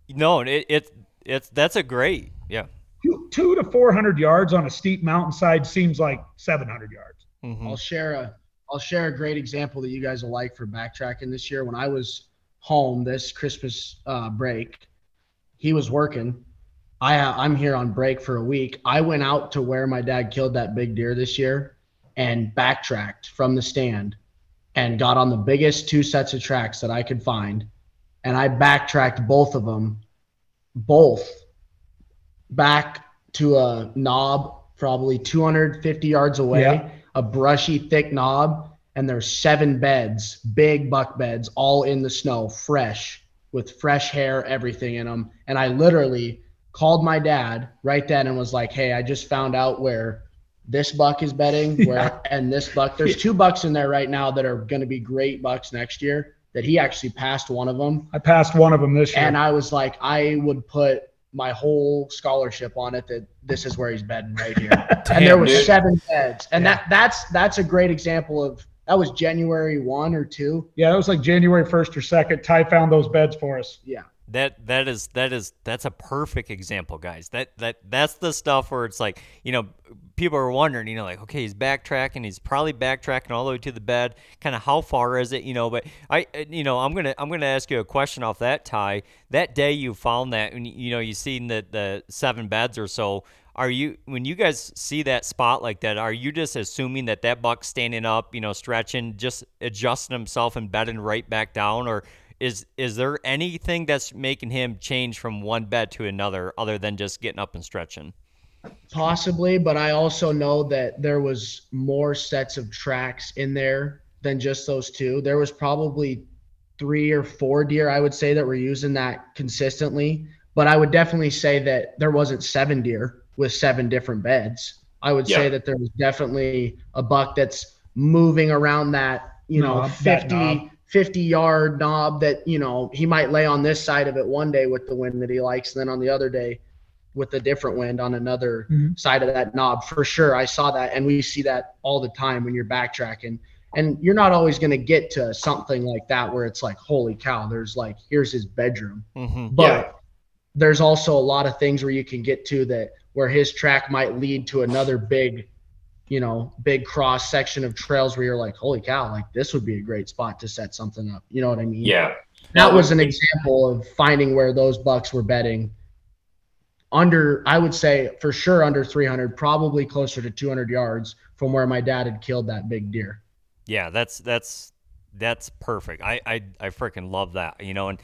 no, it, it it's that's a great, yeah. two, two to 400 yards on a steep mountainside seems like 700 yards. Mhm. I'll share a I'll share a great example that you guys will like for backtracking this year. When I was home this Christmas uh, break, he was working. I I'm here on break for a week. I went out to where my dad killed that big deer this year and backtracked from the stand and got on the biggest two sets of tracks that I could find and I backtracked both of them both back to a knob probably 250 yards away Yeah. a brushy, thick knob, and there's seven beds, big buck beds, all in the snow, fresh, with fresh hair, everything in them. And I literally called my dad right then and was like, "Hey, I just found out where this buck is bedding, where Yeah. and this buck. There's two bucks in there right now that are going to be great bucks next year. That he actually passed one of them, I passed one of them this year. and I was like, I would put my whole scholarship on it that this is where he's bedding right here and there was seven beds and Yeah. that that's that's a great example of that was january one or two yeah, it was like January 1st or 2nd. Ty found those beds for us. yeah That that is that is that's a perfect example, guys. That that that's the stuff where it's like, you know, people are wondering, you know, like, okay, he's backtracking, he's probably backtracking all the way to the bed. Kind of how far is it, you know? But I, uh, you know, I'm gonna I'm gonna ask you a question off that Ty. That day you found that, and you know, you seen the the seven beds or so. Are you when you guys see that spot like that? Are you just assuming that that buck's standing up, you know, stretching, just adjusting himself and bedding right back down, or is is there anything that's making him change from one bed to another other than just getting up and stretching? Possibly, but I also know that there was more sets of tracks in there than just those two. There was probably three or four deer I would say that were using that consistently, but I would definitely say that there wasn't seven deer with seven different beds. I would Yeah. say that there's definitely a buck that's moving around that, you know, Knob, that 50 50 yard knob that, you know, he might lay on this side of it one day with the wind that he likes and then on the other day with a different wind on another Mhm. side of that knob for sure. I saw that, and we see that all the time when you're backtracking. And you're not always going to get to something like that where it's like, holy cow, there's like, here's his bedroom. Mm-hmm. But Yeah. there's also a lot of things where you can get to that where his track might lead to another big, you know, big cross section of trails where you're like, holy cow, like this would be a great spot to set something up. You know what I mean? Yeah. that was an example of finding where those bucks were betting under i would say for sure under 300 probably closer to 200 yards from where my dad had killed that big deer Yeah, that's that's that's perfect. I I, I freaking love that. You know, and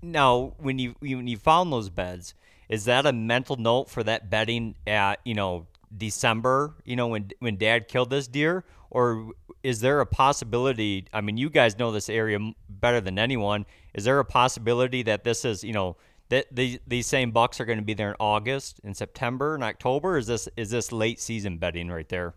now when you when you found those beds, is that a mental note for that bedding at you know December? You know when when Dad killed this deer, or is there a possibility? I mean, you guys know this area better than anyone. Is there a possibility that this is you know that these these same bucks are going to be there in August, in September, and October? Is this is this late season bedding right there?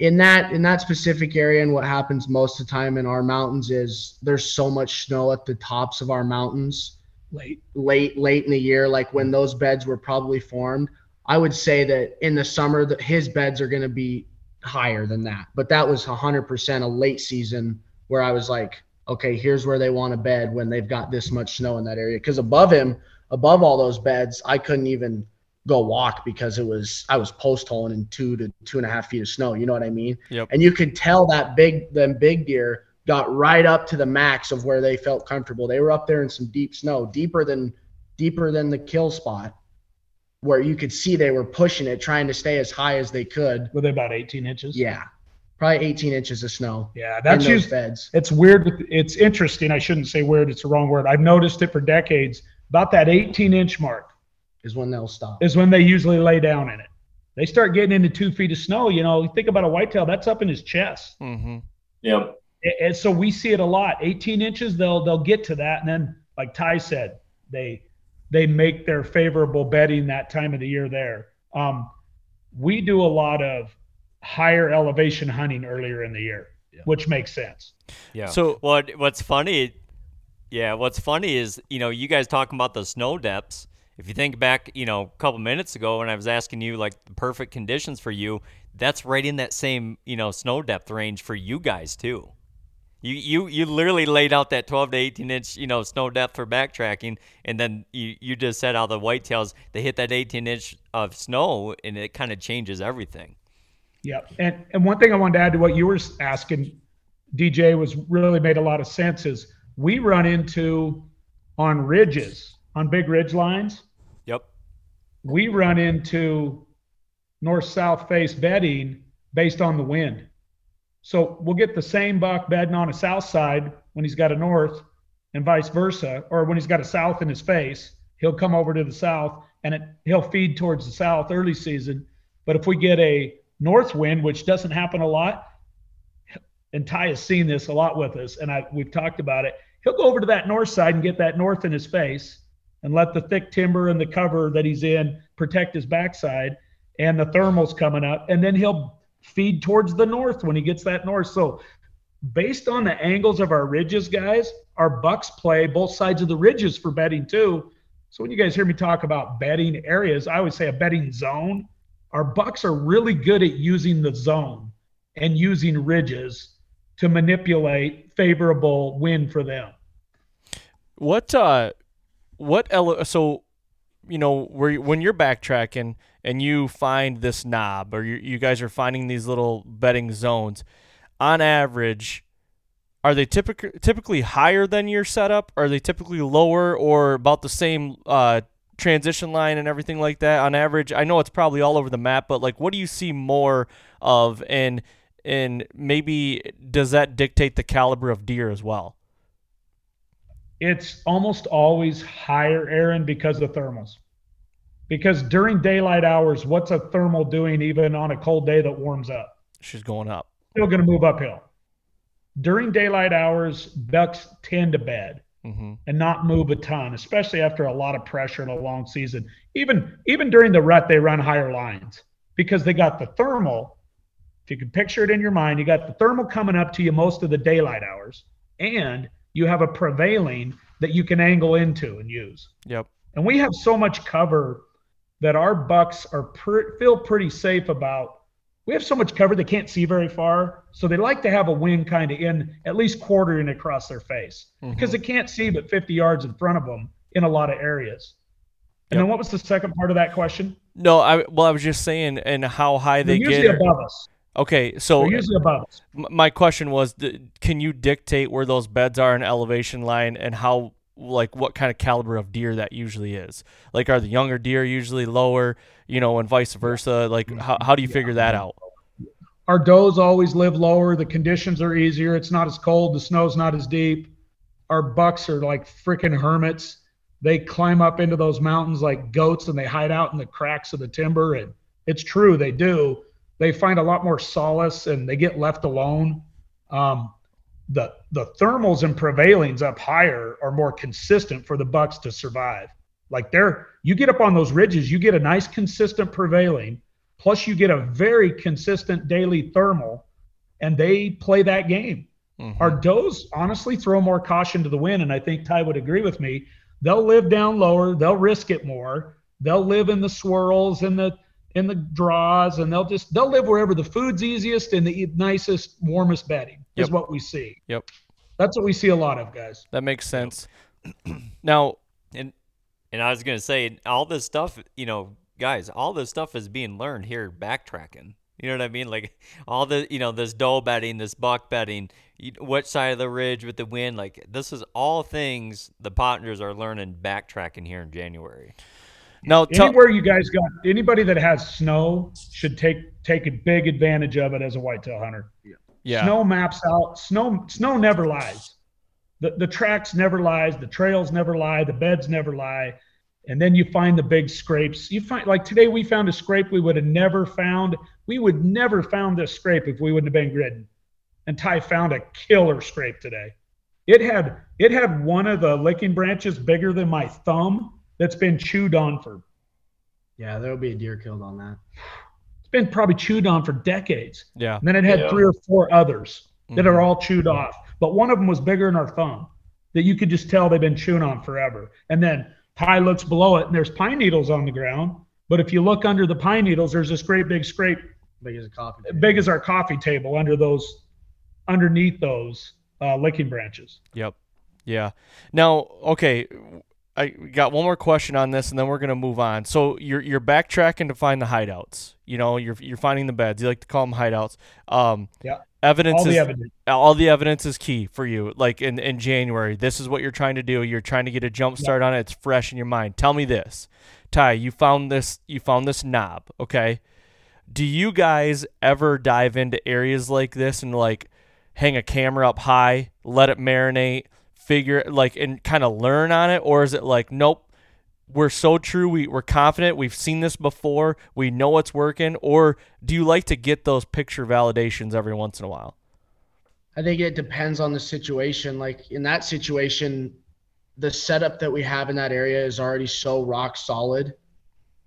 in that in that specific area and what happens most of the time in our mountains is there's so much snow at the tops of our mountains late. late late in the year like when those beds were probably formed i would say that in the summer that his beds are going to be higher than that but that was 100% a late season where i was like okay here's where they want a bed when they've got this much snow in that area because above him above all those beds i couldn't even go walk because it was i was post holing in two to two and a half feet of snow you know what i mean Yep. and you could tell that big them big deer got right up to the max of where they felt comfortable. They were up there in some deep snow, deeper than deeper than the kill spot, where you could see they were pushing it, trying to stay as high as they could. Were they about 18 inches? Yeah, probably 18 inches of snow Yeah, that's those used. beds. It's weird. It's interesting. I shouldn't say weird. It's the wrong word. I've noticed it for decades. About that 18 inch mark Is when they'll stop. is when they usually lay down in it. They start getting into two feet of snow. You know, think about a whitetail. That's up in his chest. Mm-hmm. Yeah. A- And so we see it a lot. 18 inches, they'll they'll get to that, and then like Ty said, they they make their favorable bedding that time of the year there. Um, we do a lot of higher elevation hunting earlier in the year, which makes sense. Yeah. So- what what's funny, yeah, what's funny is you know you guys talking about the snow depths. If you think back, you know, a couple minutes ago when I was asking you like the perfect conditions for you, that's right in that same you know snow depth range for you guys too. You you you literally laid out that 12 to 18 inch you know snow depth for backtracking, and then you you just said how the whitetails they hit that 18 inch of snow and it kind of changes everything. Yep. And and one thing I wanted to add to what you were asking, DJ, was really made a lot of sense. Is we run into on ridges, on big ridge lines, Yep. we run into north-south face bedding based on the wind. So we'll get the same buck bedding on a south side when he's got a north, and vice versa, or when he's got a south in his face, he'll come over to the south and it, he'll feed towards the south early season. But if we get a north wind, which doesn't happen a lot, and Ty has seen this a lot with us, and I we've talked about it. He'll go over to that north side and get that north in his face, and let the thick timber and the cover that he's in protect his backside, and the thermal's coming up, and then he'll feed towards the north when he gets that north. So, based on the angles of our ridges, guys, our bucks play both sides of the ridges for betting too. So when you guys hear me talk about betting areas, I always say a betting zone. Our bucks are really good at using the zone and using ridges to manipulate favorable wind for them. What uh, what ele- so, you know, where when you're backtracking and you find this knob, or you, you guys are finding these little bedding zones, on average, are they typically typically higher than your setup? Are they typically lower or about the same uh transition line and everything like that on average? I know it's probably all over the map, but like what do you see more of and and maybe does that dictate the caliber of deer as well? It's almost always higher, Aaron, because of thermals. Because during daylight hours, what's a thermal doing even on a cold day that warms up? She's going up. Still going to move uphill. During daylight hours, ducks tend to bed Mm-hmm. and not move a ton, especially after a lot of pressure and a long season. Even even during the rut, they run higher lines because they got the thermal. If you can picture it in your mind, you got the thermal coming up to you most of the daylight hours, and you have a prevailing that you can angle into and use. Yep. And we have so much cover that our bucks are per, feel pretty safe about. We have so much cover they can't see very far, so they like to have a wind kind of in at least quartering across their face mm-hmm. because they can't see but 50 yards in front of them in a lot of areas. And Yep. then what was the second part of that question? No, I well I was just saying and how high They're they usually get. above us. Okay, so They're usually above us. My question was can you dictate where those beds are in elevation line and how like what kind of caliber of deer that usually is like are the younger deer usually lower you know and vice versa like how, how do you figure that out Our does always live lower. The conditions are easier. It's not as cold. The snow's not as deep. Our bucks are like freaking hermits. They climb up into those mountains like goats and they hide out in the cracks of the timber. And it's true, they do. They find a lot more solace and they get left alone. Um, the the thermals and prevailings up higher are more consistent for the bucks to survive. Like they're you get up on those ridges, you get a nice consistent prevailing, plus you get a very consistent daily thermal, and they play that game. Mhm. Our does honestly throw more caution to the wind, and I think Ty would agree with me. They'll live down lower, they'll risk it more. They'll live in the swirls and the in the draws, and they'll just they'll live wherever the food's easiest and the nicest, warmest bedding is what we see. Yep. That's what we see a lot of, guys. that makes sense now And and I was gonna say all this stuff, you know, guys, all this stuff is being learned here backtracking. You know what I mean? Like all the, you know, this doe bedding, this buck bedding, which side of the ridge with the wind. Like this is all things the partners are learning backtracking here in January. Now tell, Anywhere you guys got anybody that has snow should take take a big advantage of it as a whitetail hunter. yeah Snow maps out. Snow snow never lies. The the tracks never lies. The trails never lie. The beds never lie. And then you find the big scrapes. You find like today we found a scrape we would have never found. We would never found this scrape if we wouldn't have been gridding. And Ty found a killer scrape today. It had it had one of the licking branches bigger than my thumb that's been chewed on for Yeah, there will be a deer killed on that. it's been probably chewed on for decades. yeah And then it had Yeah. three or four others that Mhm. are all chewed off. But one of them was bigger than our thumb that you could just tell they've been chewing on forever. And then Ty looks below it and there's pine needles on the ground. But if you look under the pine needles, there's this great big scrape, Big as a coffee. big as our coffee table under those, underneath those uh, licking branches. Yep. Yeah. Now, okay, I got one more question on this, and then we're gonna move on. So you're you're backtracking to find the hideouts. You know, you're you're finding the beds. You like to call them hideouts. Um, Yeah. Evidence All the is evidence. all the evidence is key for you. Like in in January, this is what you're trying to do. You're trying to get a jump start on it. It's fresh in your mind. Tell me this, Ty. You found this. You found this knob. Okay. Do you guys ever dive into areas like this and like hang a camera up high, let it marinate, figure like and kind of learn on it, or is it like nope? We're so true. We, we're confident. We've seen this before. We know it's working. Or do you like to get those picture validations every once in a while? I think it depends on the situation. Like in that situation, the setup that we have in that area is already so rock solid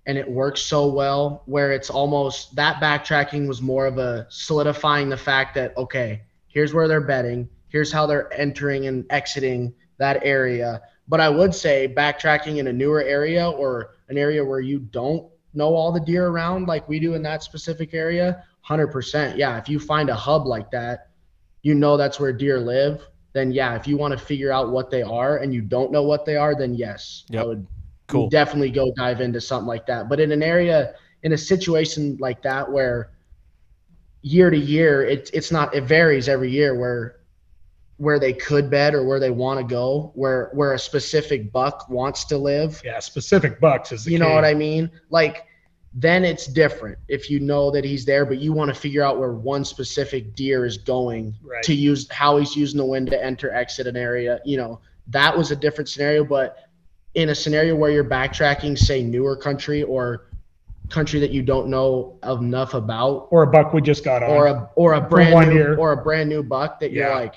and it works so well where it's almost that backtracking was more of a solidifying the fact that okay, here's where they're betting, here's how they're entering and exiting that area. But I would say backtracking in a newer area or an area where you don't know all the deer around like we do in that specific area, 100%. Yeah, if you find a hub like that, you know that's where deer live, then yeah, if you want to figure out what they are and you don't know what they are, then yes, Yep. I would Cool. definitely go dive into something like that. But in an area, in a situation like that where year to year, it, it's not, it varies every year where where they could bed or where they want to go, where where a specific buck wants to live. Yeah, specific bucks is the You know key. what I mean? Like then it's different if you know that he's there, but you want to figure out where one specific deer is going Right. to use how he's using the wind to enter, exit an area. You know, that was a different scenario, but in a scenario where you're backtracking, say newer country or country that you don't know enough about, Or a buck we just got on. or a or a brand new year. or a brand new buck that you're like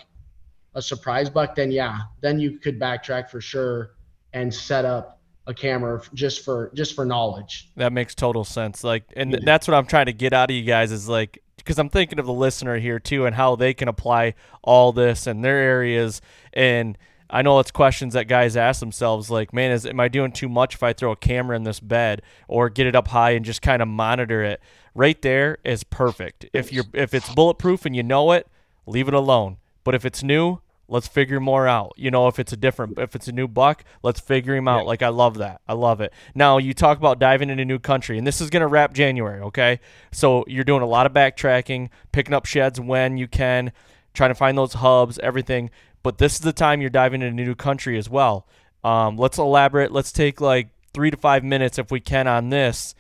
a surprise buck, then yeah, then you could backtrack for sure and set up a camera just for just for knowledge. That makes total sense. Like, and th- that's what I'm trying to get out of you guys is like, because I'm thinking of the listener here too, and how they can apply all this in their areas. And I know it's questions that guys ask themselves, like, man, is am I doing too much if I throw a camera in this bed or get it up high and just kind of monitor it? Right there is perfect. If you're if it's bulletproof and you know it, leave it alone. But if it's new, let's figure more out. You know, if it's a different, if it's a new buck, let's figure him out. Like I love that. I love it. Now you talk about diving into a new country, and this is gonna wrap January. Okay, so you're doing a lot of backtracking, picking up sheds when you can, trying to find those hubs, everything. But this is the time you're diving into a new country as well. Um, let's elaborate. Let's take like three to five minutes if we can on this.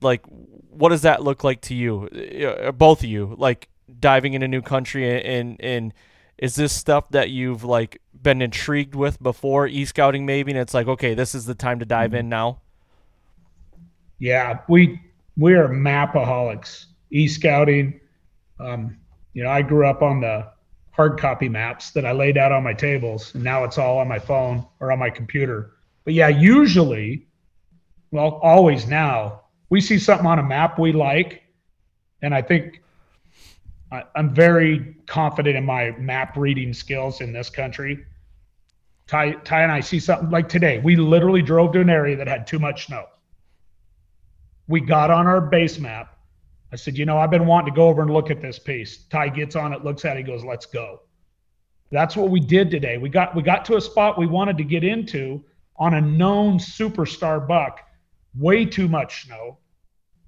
Like, what does that look like to you, Uh, both of you? Like diving into new country and and, and is this stuff that you've like been intrigued with before e-scouting maybe and it's like okay this is the time to dive in now Yeah, we we are mapaholics. E scouting. Um, you know, I grew up on the hard copy maps that I laid out on my tables, and now it's all on my phone or on my computer. But yeah, usually, well, always now, we see something on a map we like, and I think I, I'm very confident in my map reading skills in this country. Ty, Ty and I see something like today. We literally drove to an area that had too much snow we got on our base map. I said, you know, I've been wanting to go over and look at this piece. Ty gets on it, looks at it, goes, let's go. That's what we did today. We got we got to a spot we wanted to get into on a known superstar buck, way too much snow.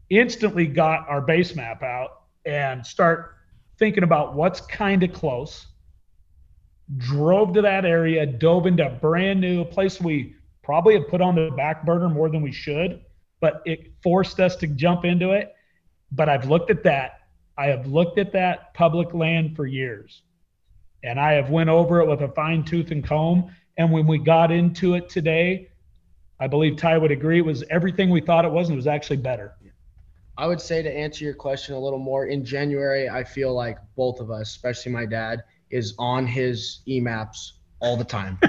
Instantly got our base map out and start thinking about what's kind of close. Drove to that area, dove into a brand new place we probably have put on the back burner more than we should but it forced us to jump into it. But I've looked at that. I have looked at that public land for years. And I have went over it with a fine tooth and comb. And when we got into it today, I believe Ty would agree it was everything we thought it was, and it was actually better. I would say to answer your question a little more, in January, I feel like both of us, especially my dad, is on his emaps all the time.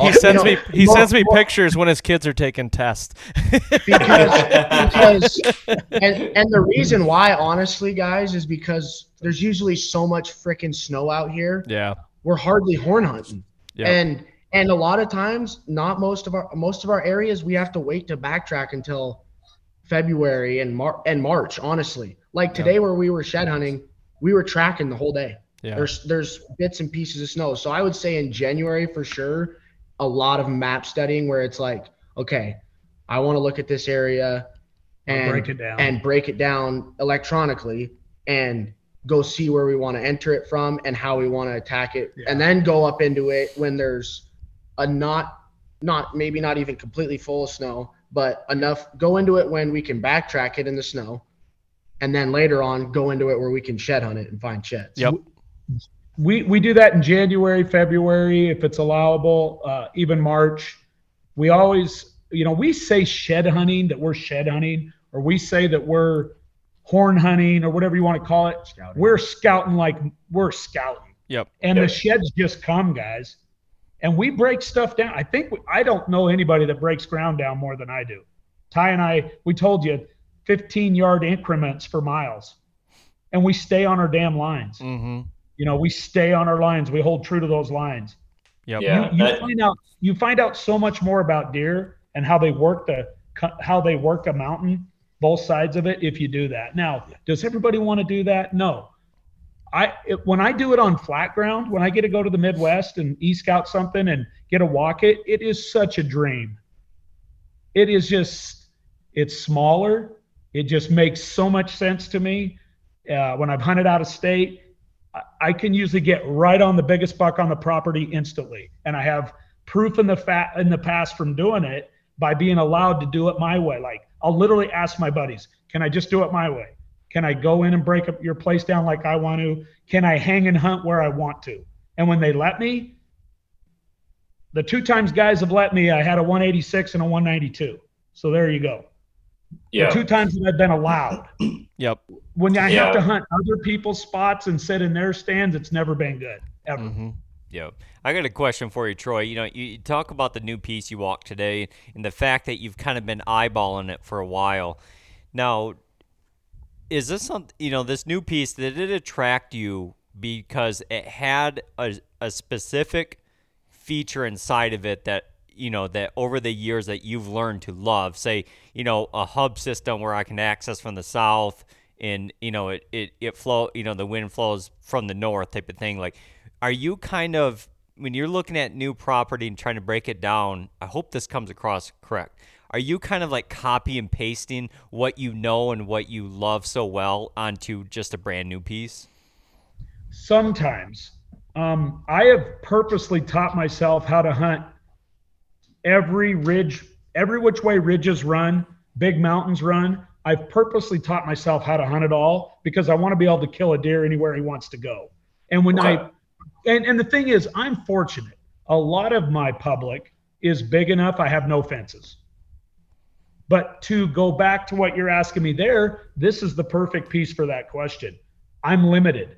he You sends know, me he more- sends me more- pictures when his kids are taking tests. Because because and, and the reason why honestly guys is because there's usually so much freaking snow out here. Yeah. We're hardly horn hunting. Yeah. and and a lot of times not most of our most of our areas we have to wait to backtrack until february and Mar- and march honestly like today where we were shed hunting we were tracking the whole day yeah there's there's bits and pieces of snow. So I would say in January for sure, a lot of map studying where it's like, okay, I want to look at this area and break it down. and break it down electronically and go see where we want to enter it from and how we want to attack it Yeah. and then go up into it when there's a not not maybe not even completely full of snow but enough go into it when we can backtrack it in the snow and then later on go into it where we can shed hunt it and find sheds Yep. we we do that in January, February, if it's allowable, uh, even March. We always, you know, we say shed hunting that we're shed hunting, or we say that we're horn hunting, or whatever you want to call it. Scouting. We're scouting like we're scouting, Yep. and the sheds just come, guys, and we break stuff down. I think we, I don't know anybody that breaks ground down more than I do. Ty and I, we told you, 15 yard increments for miles, and we stay on our damn lines. Mm-hmm. You know we stay on our lines. We hold true to those lines. Yep. Yeah. you, you that- find out you find out so much more about deer and how they work the how they work a mountain both sides of it if you do that. Now does everybody want to do that? No i it, when i do it on flat ground when i get to go to the midwest and e-scout something and get a walk it it is such a dream it is just it's smaller it just makes so much sense to me uh, when i've hunted out of state I can usually get right on the biggest buck on the property instantly. And I have proof in the fat in the past from doing it by being allowed to do it my way. Like I'll literally ask my buddies, can I just do it my way? Can I go in and break up your place down like I want to? Can I hang and hunt where I want to? And when they let me, the two times guys have let me, I had a 186 and a 192. So there you go. Yeah. The two times that I've been allowed. Yep. When I yeah. have to hunt other people's spots and sit in their stands, it's never been good ever. Mm-hmm. Yep. I got a question for you, Troy. You know, you, talk about the new piece you walked today and the fact that you've kind of been eyeballing it for a while. Now, is this something, you know, this new piece, did it attract you because it had a, a specific feature inside of it that you know that over the years that you've learned to love? Say you know a hub system where i can access from the south and you know it it, it flow you know the wind flows from the north type of thing. Like are you kind of when you're looking at new property and trying to break it down i hope this comes across correct are you kind of like copy and pasting what you know and what you love so well onto just a brand new piece? Sometimes. Um, i have purposely taught myself how to hunt every ridge every which way ridges run big mountains run. I've purposely taught myself how to hunt it all because i want to be able to kill a deer anywhere he wants to go. And when i and, and the thing is, I'm fortunate. A lot of my public is big enough, I have no fences. But to go back to what you're asking me there, this is the perfect piece for that question. I'm limited.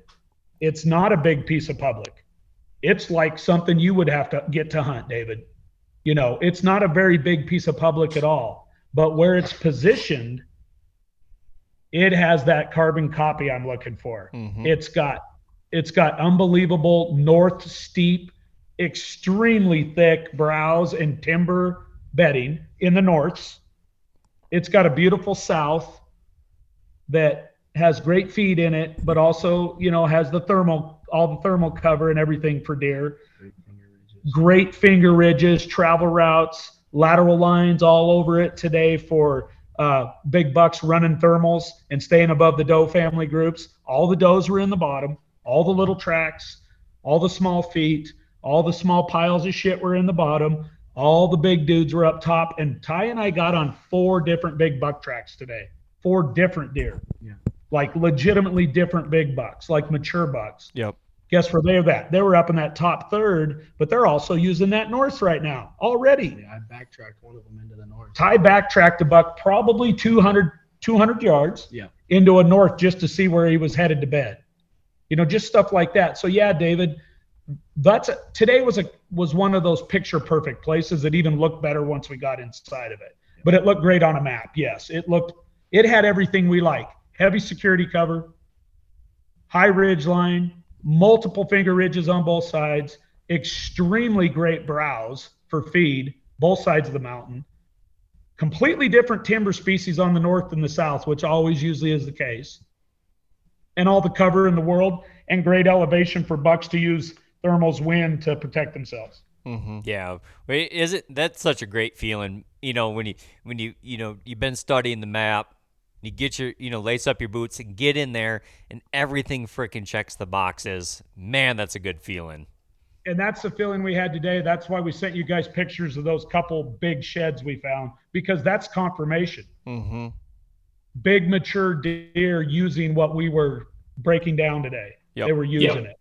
It's not a big piece of public. It's like something you would have to get to hunt, David. You know, it's not a very big piece of public at all. But where it's positioned, it has that carbon copy I'm looking for. Mm-hmm. It's got it's got unbelievable north steep, extremely thick browse and timber bedding in the norths. It's got a beautiful south that has great feed in it, but also, you know, has the thermal, all the thermal cover and everything for deer. Great finger ridges, travel routes, lateral lines all over it today for uh, big bucks running thermals and staying above the doe family groups. All the does were in the bottom all the little tracks, all the small feet, all the small piles of shit were in the bottom. All the big dudes were up top. And Ty and I got on four different big buck tracks today. Four different deer. Yeah. Like legitimately different big bucks, like mature bucks. Yep. Guess where they're at? They were up in that top third, but they're also using that north right now already. Yeah, I backtracked one of them into the north. Ty backtracked a buck probably 200, 200 yards yeah. into a north just to see where he was headed to bed you know, just stuff like that. So yeah, David, that's today was a was one of those picture perfect places that even looked better once we got inside of it. But it looked great on a map. Yes, it looked it had everything we like. Heavy security cover, high ridge line, multiple finger ridges on both sides, extremely great browse for feed, both sides of the mountain. Completely different timber species on the north and the south, which always usually is the case and all the cover in the world and great elevation for bucks to use thermal's wind to protect themselves. Mm-hmm. Yeah, is it? That's such a great feeling. You know, when you when you you know you've been studying the map, you get your you know lace up your boots and get in there, and everything freaking checks the boxes. Man, that's a good feeling. And that's the feeling we had today. That's why we sent you guys pictures of those couple big sheds we found because that's confirmation. Mm-hmm big mature deer using what we were breaking down today. Yep. They were using yep. it.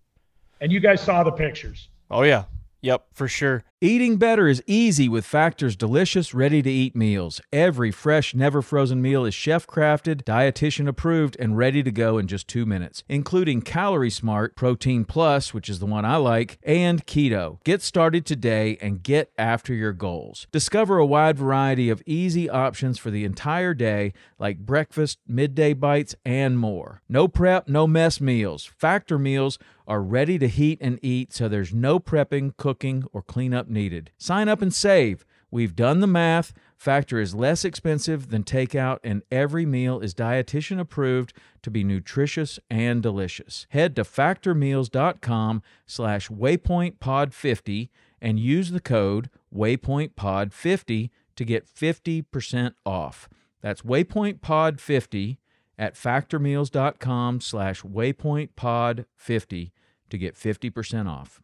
And you guys saw the pictures. Oh yeah. Yep, for sure. Eating better is easy with Factor's delicious, ready to eat meals. Every fresh, never frozen meal is chef crafted, dietitian approved, and ready to go in just two minutes, including Calorie Smart, Protein Plus, which is the one I like, and Keto. Get started today and get after your goals. Discover a wide variety of easy options for the entire day, like breakfast, midday bites, and more. No prep, no mess meals. Factor meals are ready to heat and eat, so there's no prepping, cooking, or cleanup needed. Sign up and save. We've done the math. Factor is less expensive than takeout, and every meal is dietitian approved to be nutritious and delicious. Head to factormeals.com slash waypointpod50 and use the code waypointpod50 to get 50% off. That's waypointpod50 at factormeals.com slash waypointpod50 to get 50% off.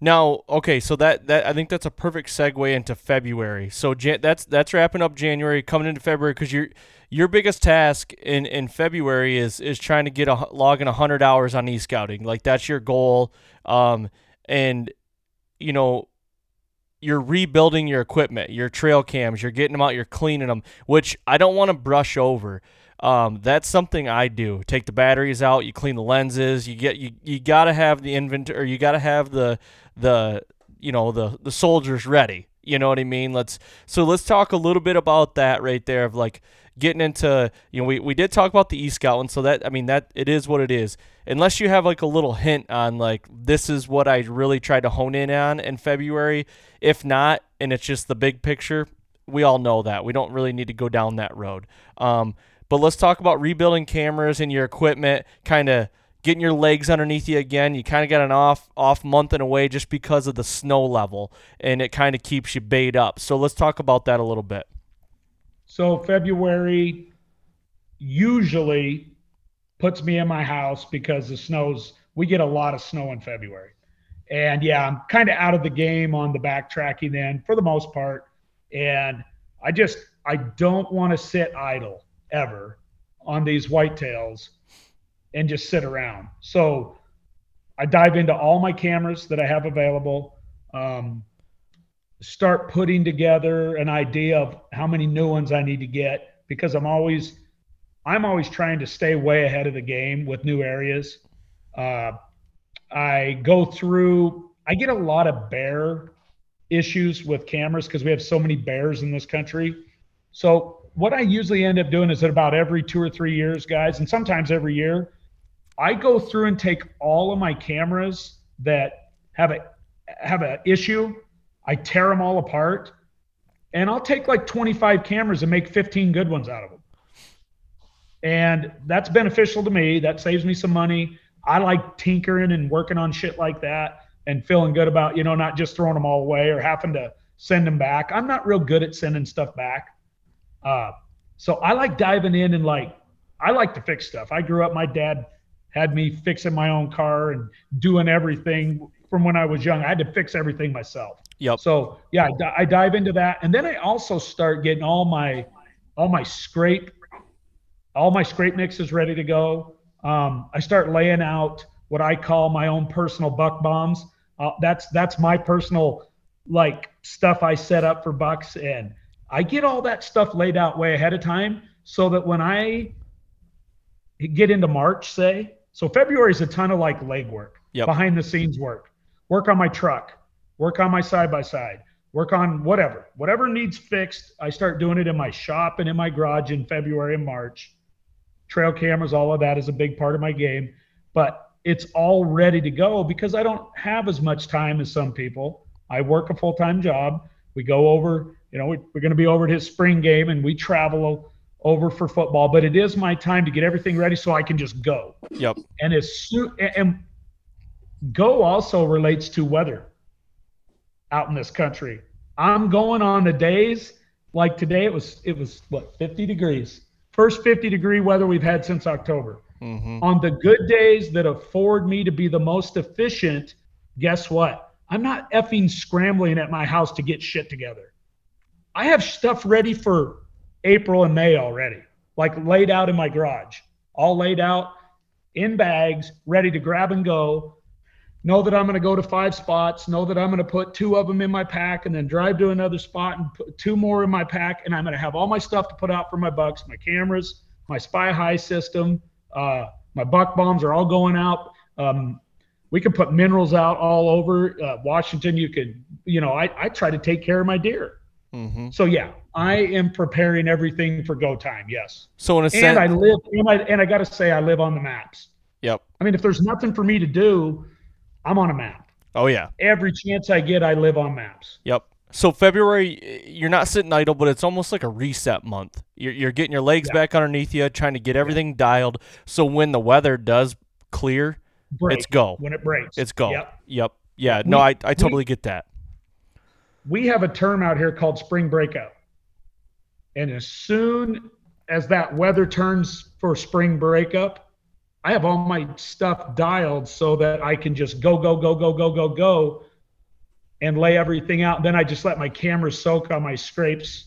Now, okay, so that, that I think that's a perfect segue into February. So Jan- that's that's wrapping up January, coming into February because your your biggest task in, in February is is trying to get a logging hundred hours on e scouting. Like that's your goal, um, and you know you're rebuilding your equipment, your trail cams, you're getting them out, you're cleaning them, which I don't want to brush over. Um, that's something I do. Take the batteries out, you clean the lenses, you get you you got to have the inventory, you got to have the the you know the the soldiers ready. You know what I mean? Let's so let's talk a little bit about that right there of like getting into you know we, we did talk about the e-scout and so that i mean that it is what it is unless you have like a little hint on like this is what i really tried to hone in on in february if not and it's just the big picture we all know that we don't really need to go down that road um, but let's talk about rebuilding cameras and your equipment kind of getting your legs underneath you again. You kind of got an off off month and away just because of the snow level, and it kind of keeps you bait up. So let's talk about that a little bit. So February usually puts me in my house because the snows. We get a lot of snow in February, and yeah, I'm kind of out of the game on the backtracking then for the most part, and I just I don't want to sit idle ever on these whitetails and just sit around. So I dive into all my cameras that I have available. Um, start putting together an idea of how many new ones I need to get because I'm always I'm always trying to stay way ahead of the game with new areas. Uh, I go through. I get a lot of bear issues with cameras because we have so many bears in this country. So what I usually end up doing is that about every two or three years, guys, and sometimes every year, I go through and take all of my cameras that have a have an issue. I tear them all apart, and I'll take like 25 cameras and make 15 good ones out of them. And that's beneficial to me. That saves me some money. I like tinkering and working on shit like that and feeling good about, you know, not just throwing them all away or having to send them back. I'm not real good at sending stuff back. Uh, so I like diving in and like, I like to fix stuff. I grew up, my dad had me fixing my own car and doing everything from when I was young. I had to fix everything myself. Yep. So yeah, I, I dive into that, and then I also start getting all my all my scrape, all my scrape mixes ready to go. Um, I start laying out what I call my own personal buck bombs. Uh, that's that's my personal like stuff I set up for bucks, and I get all that stuff laid out way ahead of time so that when I get into March, say, so February is a ton of like legwork, Yep. behind the scenes work. Work on my truck, work on my side by side, work on whatever. Whatever needs fixed, I start doing it in my shop and in my garage in February and March. Trail cameras, all of that is a big part of my game, but it's all ready to go because I don't have as much time as some people. I work a full time job. We go over, you know, we, we're going to be over at his spring game and we travel over for football, but it is my time to get everything ready so I can just go. Yep. And as soon and go also relates to weather out in this country. I'm going on the days like today. It was it was what 50 degrees. First 50 degree weather we've had since October. Mm-hmm. On the good days that afford me to be the most efficient, guess what? I'm not effing scrambling at my house to get shit together. I have stuff ready for April and May already, like laid out in my garage, all laid out in bags, ready to grab and go. Know that I'm going to go to five spots. Know that I'm going to put two of them in my pack and then drive to another spot and put two more in my pack. And I'm going to have all my stuff to put out for my bucks, my cameras, my Spy High system, uh, my buck bombs are all going out. Um, we can put minerals out all over uh, Washington. You can, you know, I, I try to take care of my deer. Mm-hmm. So yeah, I am preparing everything for go time. Yes. So in a sense, And I live, and I, and I got to say, I live on the maps. yep. I mean, if there's nothing for me to do, I'm on a map. Oh yeah. Every chance I get, I live on maps. Yep. So February, you're not sitting idle, but it's almost like a reset month. You're, you're getting your legs Yeah. back underneath you, trying to get everything dialed. So when the weather does clear, Break it's go. when it breaks. It's go. Yep. Yep. Yeah. No, We- I, I we- totally get that. We have a term out here called spring breakout. And as soon as that weather turns for spring breakup, I have all my stuff dialed so that I can just go, go, go, go, go, go, go, and lay everything out. Then I just let my camera soak on my scrapes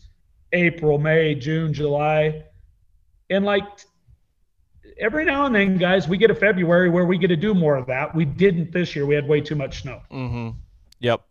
April, May, June, July. And like every now and then, guys, we get a February where we get to do more of that. We didn't this year. We had way too much snow. Mm-hmm. Yep.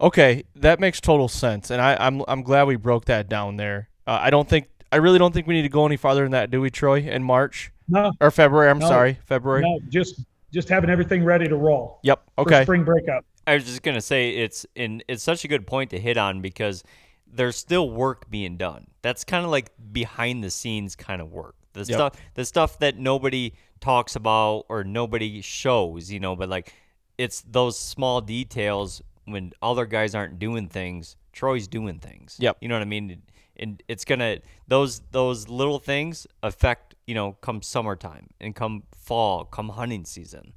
Okay, that makes total sense, and I, I'm I'm glad we broke that down there. Uh, I don't think I really don't think we need to go any farther than that, do we, Troy? In March No, or February? I'm No. sorry, February. no, just just having everything ready to roll. Yep. for Okay. spring breakup. I was just gonna say it's in it's such a good point to hit on because there's still work being done. That's kind of like behind the scenes kind of work. The Yep. stuff the stuff that nobody talks about or nobody shows, you know, but like it's those small details when other guys aren't doing things, Troy's doing things. Yep. You know what I mean? And it's gonna those those little things affect, you know, come summertime and come fall, come hunting season.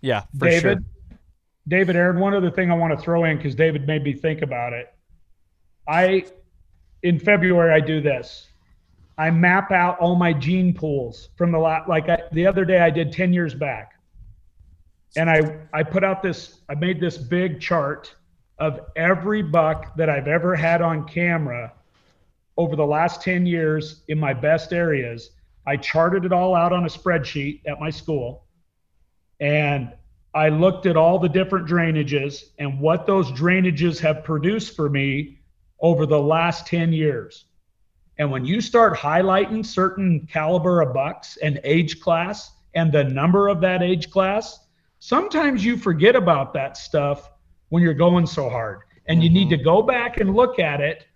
Yeah, for David, sure. David, Aaron, one other thing I want to throw in because David made me think about it. I, in February, I do this. I map out all my gene pools from the lot. Like I, the other day, I did 10 years back. And I, I put out this, I made this big chart of every buck that I've ever had on camera over the last 10 years in my best areas. I charted it all out on a spreadsheet at my school. And I looked at all the different drainages and what those drainages have produced for me over the last 10 years. And when you start highlighting certain caliber of bucks and age class and the number of that age class, sometimes you forget about that stuff when you're going so hard. And you need mm-hmm. to go back and look at it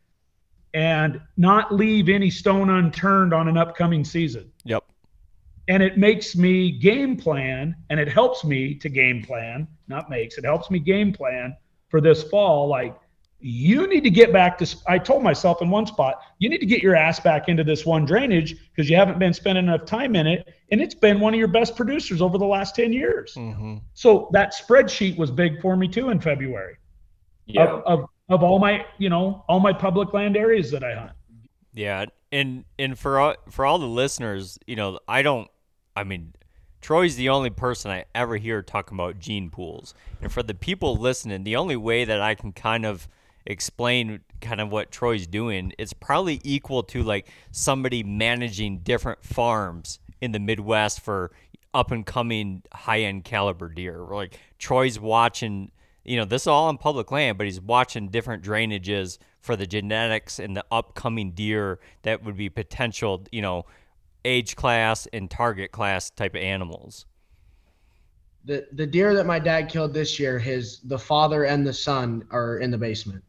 and not leave any stone unturned on an upcoming season Yep. and it makes me game plan and it helps me to game plan not makes it helps me game plan for this fall like you need to get back to i told myself in one spot you need to get your ass back into this one drainage because you haven't been spending enough time in it and it's been one of your best producers over the last 10 years Mm-hmm. so that spreadsheet was big for me too in february of, of, of all my you know all my public land areas that i hunt Yeah, and and for all, for all the listeners, you know, I don't. I mean, Troy's the only person I ever hear talking about gene pools, and for the people listening, the only way that I can kind of explain kind of what Troy's doing, it's probably equal to like somebody managing different farms in the Midwest for up and coming high end caliber deer. Like Troy's watching, you know, this is all on public land, but he's watching different drainages for the genetics and the upcoming deer that would be potential, you know, age class and target class type of animals. The the deer that my dad killed this year, his the father and the son are in the basement,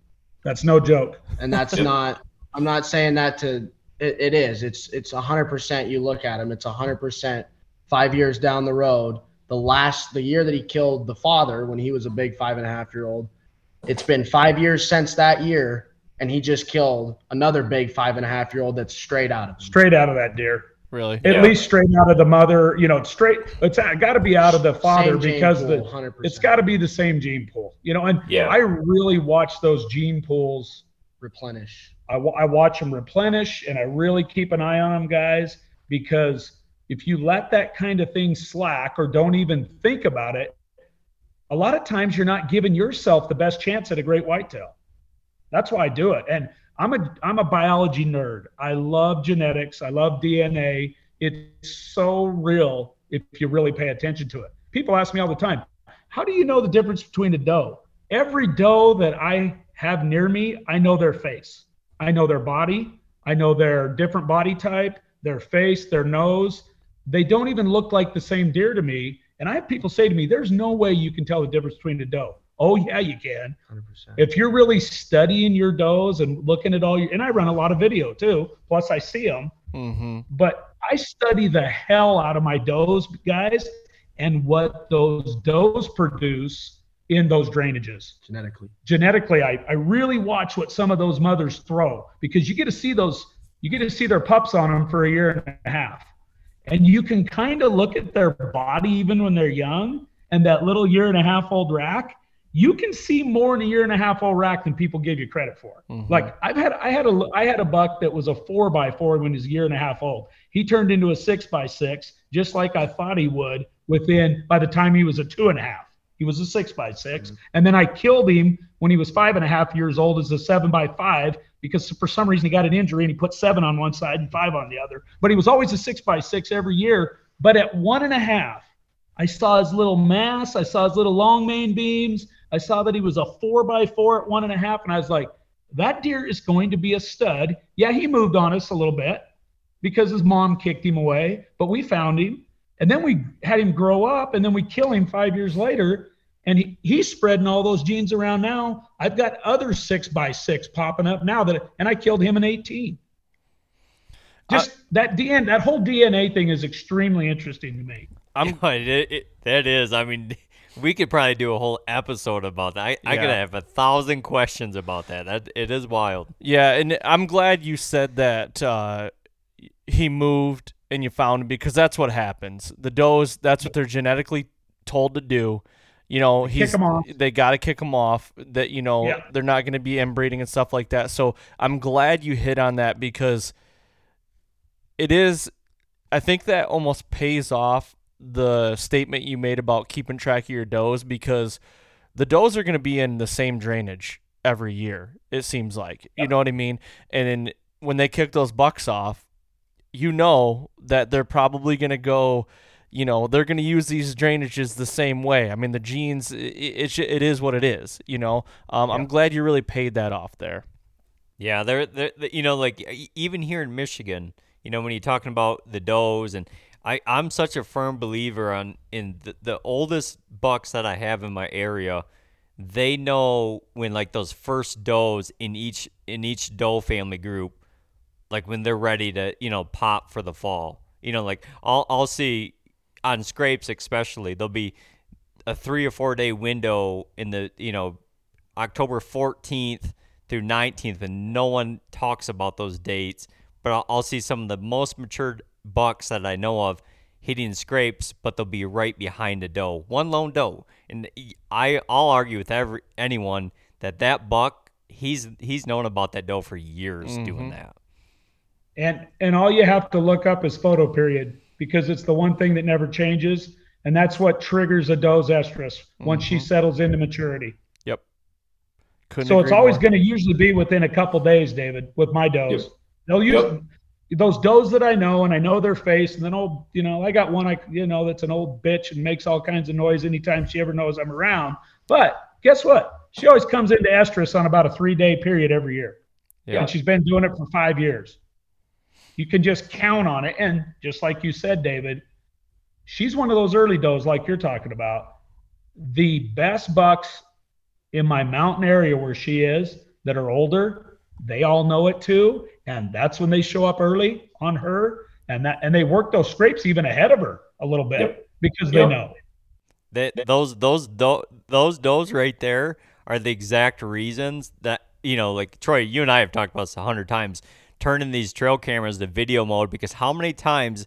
that's no joke and that's not. I'm not saying that to. It, it is. It's it's hundred percent. You look at him. It's hundred percent. Five years down the road, the last the year that he killed the father when he was a big five and a half year old. It's been five years since that year, and he just killed another big five and a half year old that's straight out of him. straight out of that deer Really? At Yeah. least straight out of the mother, you know, straight. It's got to be out of the father Same because pool, the it's got to be the same gene pool, you know. And Yeah. I really watch those gene pools. replenish. I, I watch them replenish, and I really keep an eye on them, guys, because if you let that kind of thing slack or don't even think about it, a lot of times you're not giving yourself the best chance at a great whitetail. That's why I do it. And I'm a I'm a biology nerd. I love genetics. I love DNA. It's so real if you really pay attention to it. People ask me all the time, how do you know the difference between a doe? Every doe that I have near me, I know their face. I know their body. I know their different body type, their face, their nose. They don't even look like the same deer to me. And I have people say to me, there's no way you can tell the difference between a doe. Oh, yeah, you can. 100%. If you're really studying your does and looking at all your, and I run a lot of video too, plus I see them, Mm-hmm. but I study the hell out of my does, guys, and what those does produce in those drainages. Genetically. Genetically, I, I really watch what some of those mothers throw because you get to see those, you get to see their pups on them for a year and a half. And you can kind of look at their body even when they're young and that little year and a half old rack. You can see more in a year and a half old rack than people give you credit for. Mm-hmm. Like I've had, I had a, I had a buck that was a four by four when he was a year and a half old. He turned into a six by six, just like I thought he would within, by the time he was a two and a half. He was a six by 6 mm-hmm. And then I killed him when he was five and a half years old as a seven by five because for some reason he got an injury and he put seven on one side and five on the other. But he was always a six by six every year. But at one and a half, I saw his little mass. I saw his little long main beams. I saw that he was a four by four at one and a half. And I was like, that deer is going to be a stud. Yeah, he moved on us a little bit because his mom kicked him away, but we found him. And then we had him grow up and then we kill him five years later. And he, he's spreading all those genes around now. I've got other six by six popping up now that, and I killed him in 18. Just that DNA, that whole DNA thing is extremely interesting to me. I'm it, it, that is. I mean, we could probably do a whole episode about that. I, I could have a thousand questions about that. That it is wild. Yeah, and I'm glad you said that uh, he moved and you found him because that's what happens. The does, that's what they're genetically told to do. You know, he's 'em off. they got to kick him off. That you know Yeah. they're not going to be inbreeding and stuff like that. So I'm glad you hit on that because it is. I think that almost pays off the statement you made about keeping track of your does because the does are going to be in the same drainage every year. It seems like you know what I mean. And in, when they kick those bucks off, you know that they're probably going to go. You know they're going to use these drainages the same way. I mean the genes, it, it, it is what it is. You know, um, I'm glad you really paid that off there. Yeah, they're, they're, you know, like even here in Michigan, you know, when you're talking about the does, and I, I'm such a firm believer on in the, the oldest bucks that I have in my area, they know when like those first does in each in each doe family group, like when they're ready to you know pop for the fall. You know, like I'll I'll see on scrapes especially there'll be a three or four day window in the you know October 14th through 19th, and no one talks about those dates. But I'll, I'll see some of the most matured bucks that I know of hitting scrapes, but they'll be right behind a doe, one lone doe. And I, I'll argue with every anyone that that buck, he's he's known about that doe for years doing mm-hmm. that. And and all you have to look up is photo period because it's the one thing that never changes, and that's what triggers a doe's estrus once she mm-hmm. settles into maturity. Yep. Couldn't so it's always going to usually be within a couple days, David, with my does. They'll use those does that I know, and I know their face. And then old, you know, I got one, I you know, that's an old bitch and makes all kinds of noise anytime she ever knows I'm around. But guess what? She always comes into estrus on about a three day period every year, Yeah. and she's been doing it for five years. You can just count on it, and just like you said, David, she's one of those early does like you're talking about. The best bucks in my mountain area where she is that are older, they all know it too, and that's when they show up early on her, and that and they work those scrapes even ahead of her a little bit because they know. That those those those those right there are the exact reasons that you know, like Troy, you and I have talked about this a hundred times. turning these trail cameras to video mode because how many times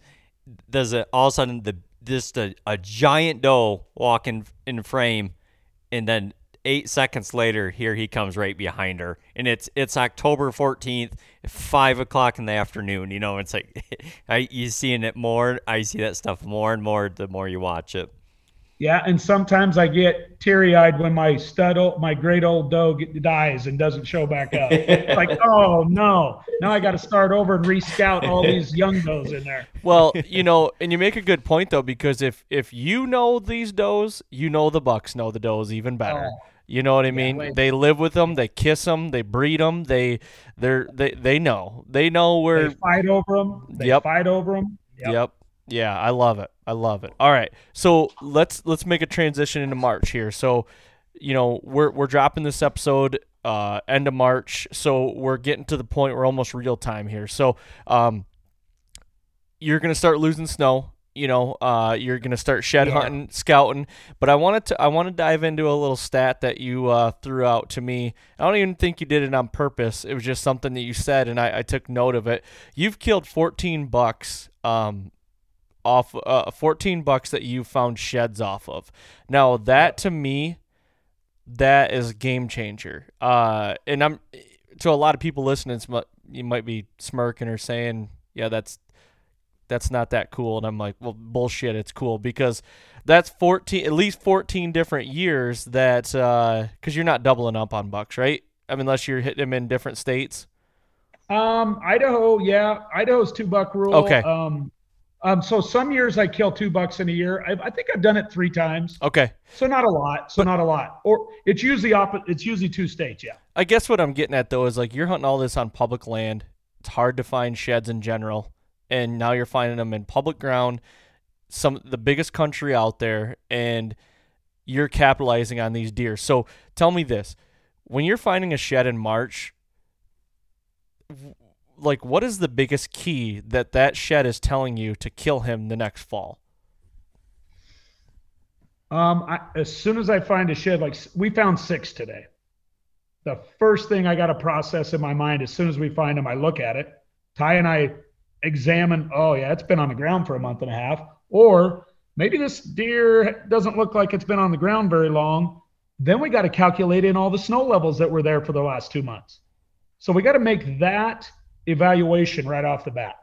does it all of a sudden the just a, a giant doe walk in, in frame and then eight seconds later here he comes right behind her and it's it's october 14th five o'clock in the afternoon you know it's like I, you seeing it more i see that stuff more and more the more you watch it Yeah, and sometimes I get teary eyed when my stud, old, my great old doe get, dies and doesn't show back up. Like, oh no, now I got to start over and rescout all these young does in there. Well, you know, and you make a good point though, because if if you know these does, you know the bucks know the does even better. Oh. You know what I mean? way they live with them, they kiss them, they breed them, they they're they they know they know where. They fight over them. They Yep. fight over them. Yep. Yeah, I love it. I love it. All right. So let's let's make a transition into March here. So, you know, we're we're dropping this episode uh end of March. So we're getting to the point we're almost real time here. So um you're gonna start losing snow. You know, uh, you're gonna start shed Yeah. hunting, scouting. But I wanted to, I want to dive into a little stat that you uh, threw out to me. I don't even think you did it on purpose. It was just something that you said, and I, I took note of it. You've killed 14 bucks, um, off uh, 14 bucks that you found sheds off of. Now that to me, that is a game changer. Uh, and I'm to a lot of people listening, you might be smirking or saying, "Yeah, that's that's not that cool." And I'm like, "Well, bullshit, it's cool because that's 14 at least 14 different years that uh cuz you're not doubling up on bucks, right? I mean, unless you're hitting them in different states. Um, Idaho, yeah, Idaho's two buck rule. Okay. Um, um, so some years I kill two bucks in a year. I, I think I've done it three times. Okay. So not a lot. So not a lot. Or it's usually op- It's usually two states. Yeah. I guess what I'm getting at though is like you're hunting all this on public land. It's hard to find sheds in general, and now you're finding them in public ground, some the biggest country out there, and you're capitalizing on these deer. So tell me this: when you're finding a shed in March, like what is the biggest key that that shed is telling you to kill him the next fall? Um, I, as soon as I find a shed, like we found six today. The first thing I got to process in my mind as soon as we find them, I look at it. Ty and I examine. Oh yeah, it's been on the ground for a month and a half, or maybe this deer doesn't look like it's been on the ground very long. Then we got to calculate in all the snow levels that were there for the last two months. So we got to make that evaluation right off the bat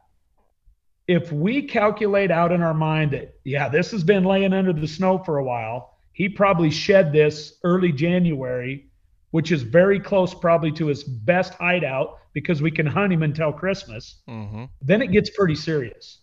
if we calculate out in our mind that, yeah, this has been laying under the snow for a while, he probably shed this early January, which is very close probably to his best hideout because we can hunt him until Christmas, Mm-hmm. then it gets pretty serious.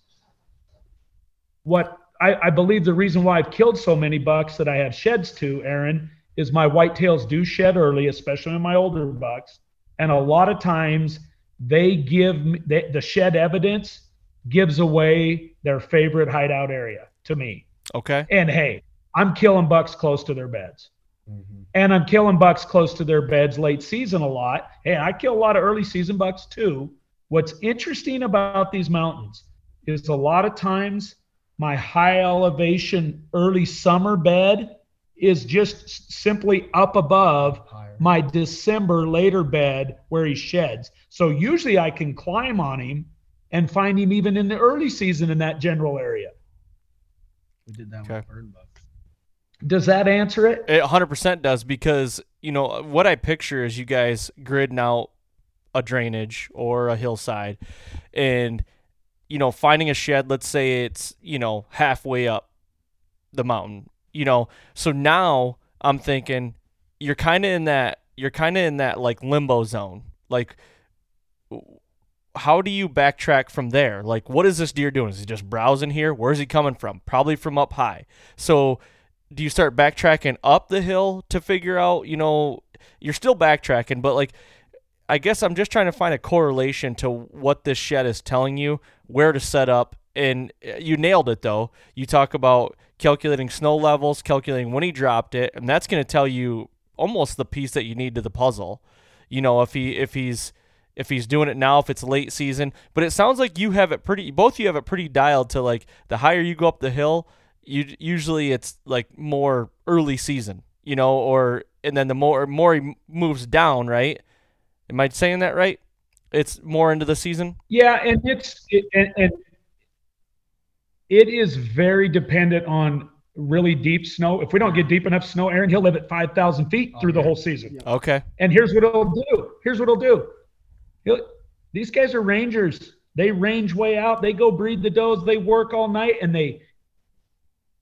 What I, I believe the reason why I've killed so many bucks that I have sheds to, Aaron, is my whitetails do shed early, especially in my older bucks. And a lot of times they give me they, the shed evidence gives away their favorite hideout area to me. Okay. And hey, I'm killing bucks close to their beds. Mm-hmm. And I'm killing bucks close to their beds late season a lot. Hey, I kill a lot of early season bucks too. What's interesting about these mountains is a lot of times my high elevation early summer bed is just simply up above my December later bed where he sheds. So usually I can climb on him and find him even in the early season in that general area. We did that Okay. with bird bucks. Does that answer it? It 100% does because, you know, what I picture is you guys gridding out a drainage or a hillside and, you know, finding a shed, let's say it's, you know, halfway up the mountain, you know. So now I'm thinking you're kind of in that, you're kind of in that like limbo zone. Like, how do you backtrack from there? Like, what is this deer doing? Is he just browsing here? Where's he coming from? Probably from up high. So, do you start backtracking up the hill to figure out, you know, you're still backtracking, but like, I guess I'm just trying to find a correlation to what this shed is telling you, where to set up. And uh, you nailed it though. You talk about calculating snow levels, calculating when he dropped it, and that's going to tell you almost the piece that you need to the puzzle. You know, if he if he's if he's doing it now, if it's late season. But it sounds like you have it pretty. Both you have it pretty dialed to like the higher you go up the hill, you usually it's like more early season. You know, or and then the more more he moves down, right? Am I saying that right? It's more into the season. Yeah, and it's it, and, and it is very dependent on really deep snow. If we don't get deep enough snow, Aaron, he'll live at five thousand feet through the whole season. Okay. And here's what he'll do. Here's what he'll do. He'll, these guys are rangers. They range way out. They go breed the does. They work all night, and they.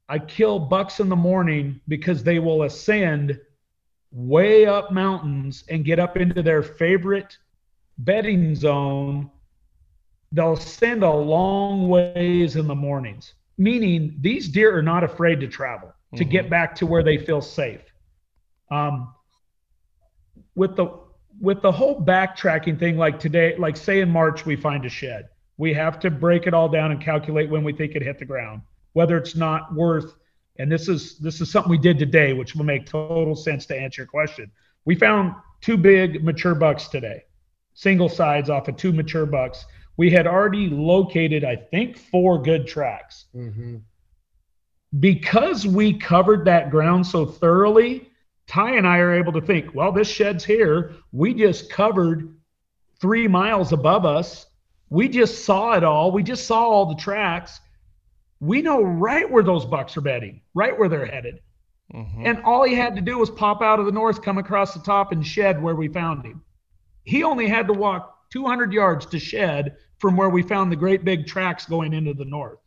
I kill bucks in the morning because they will ascend way up mountains and get up into their favorite bedding zone. They'll send a long ways in the mornings, meaning these deer are not afraid to travel to get back to where they feel safe. Um, with the with the whole backtracking thing, like today, like say in March we find a shed, we have to break it all down and calculate when we think it hit the ground, whether it's not worth. And this is this is something we did today, which will make total sense to answer your question. We found two big mature bucks today, single sides off of two mature bucks. We had already located, I think, four good tracks Mm-hmm. because we covered that ground so thoroughly, Ty and I are able to think, well, this shed's here. We just covered three miles above us. We just saw it all. We just saw all the tracks. We know right where those bucks are bedding, right where they're headed. Mhm. And all he had to do was pop out of the north, come across the top, and shed where we found him. He only had to walk 200 yards to shed from where we found the great big tracks going into the north.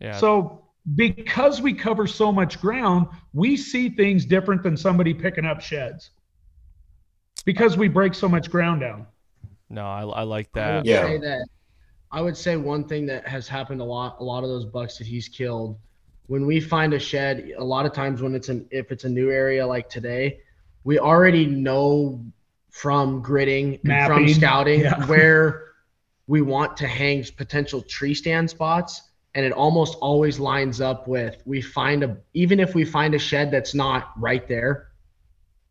Yeah. So because we cover so much ground, we see things different than somebody picking up sheds. Because we break so much ground down. no, I, I like that. would Yeah. say that I would say one thing that has happened a lot a lot of those bucks that he's killed when we find a shed a lot of times when it's an if it's a new area like today we already know from gridding and from scouting yeah. where we want to hang potential tree stand spots and it almost always lines up with we find a even if we find a shed that's not right there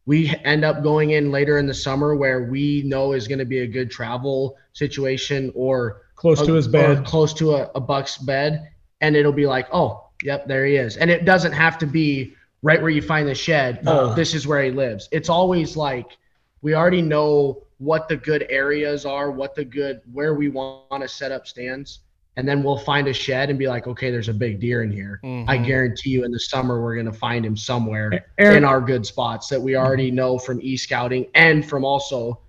we end up going in later in the summer where we know is going to be a good travel situation or Close to a- his or bed. close to a, a buck's bed and it'll be like oh yep there he is and it doesn't have to be right where you find the shed oh Uh. this is where he lives it's always like we already know what the good areas are what the good where we want to set up stands and then we'll find a shed and be like okay there's a big deer in here i Mhm. guarantee you in the summer we're going to find him somewhere Aaron, in our good spots that we already know from e-scouting and from also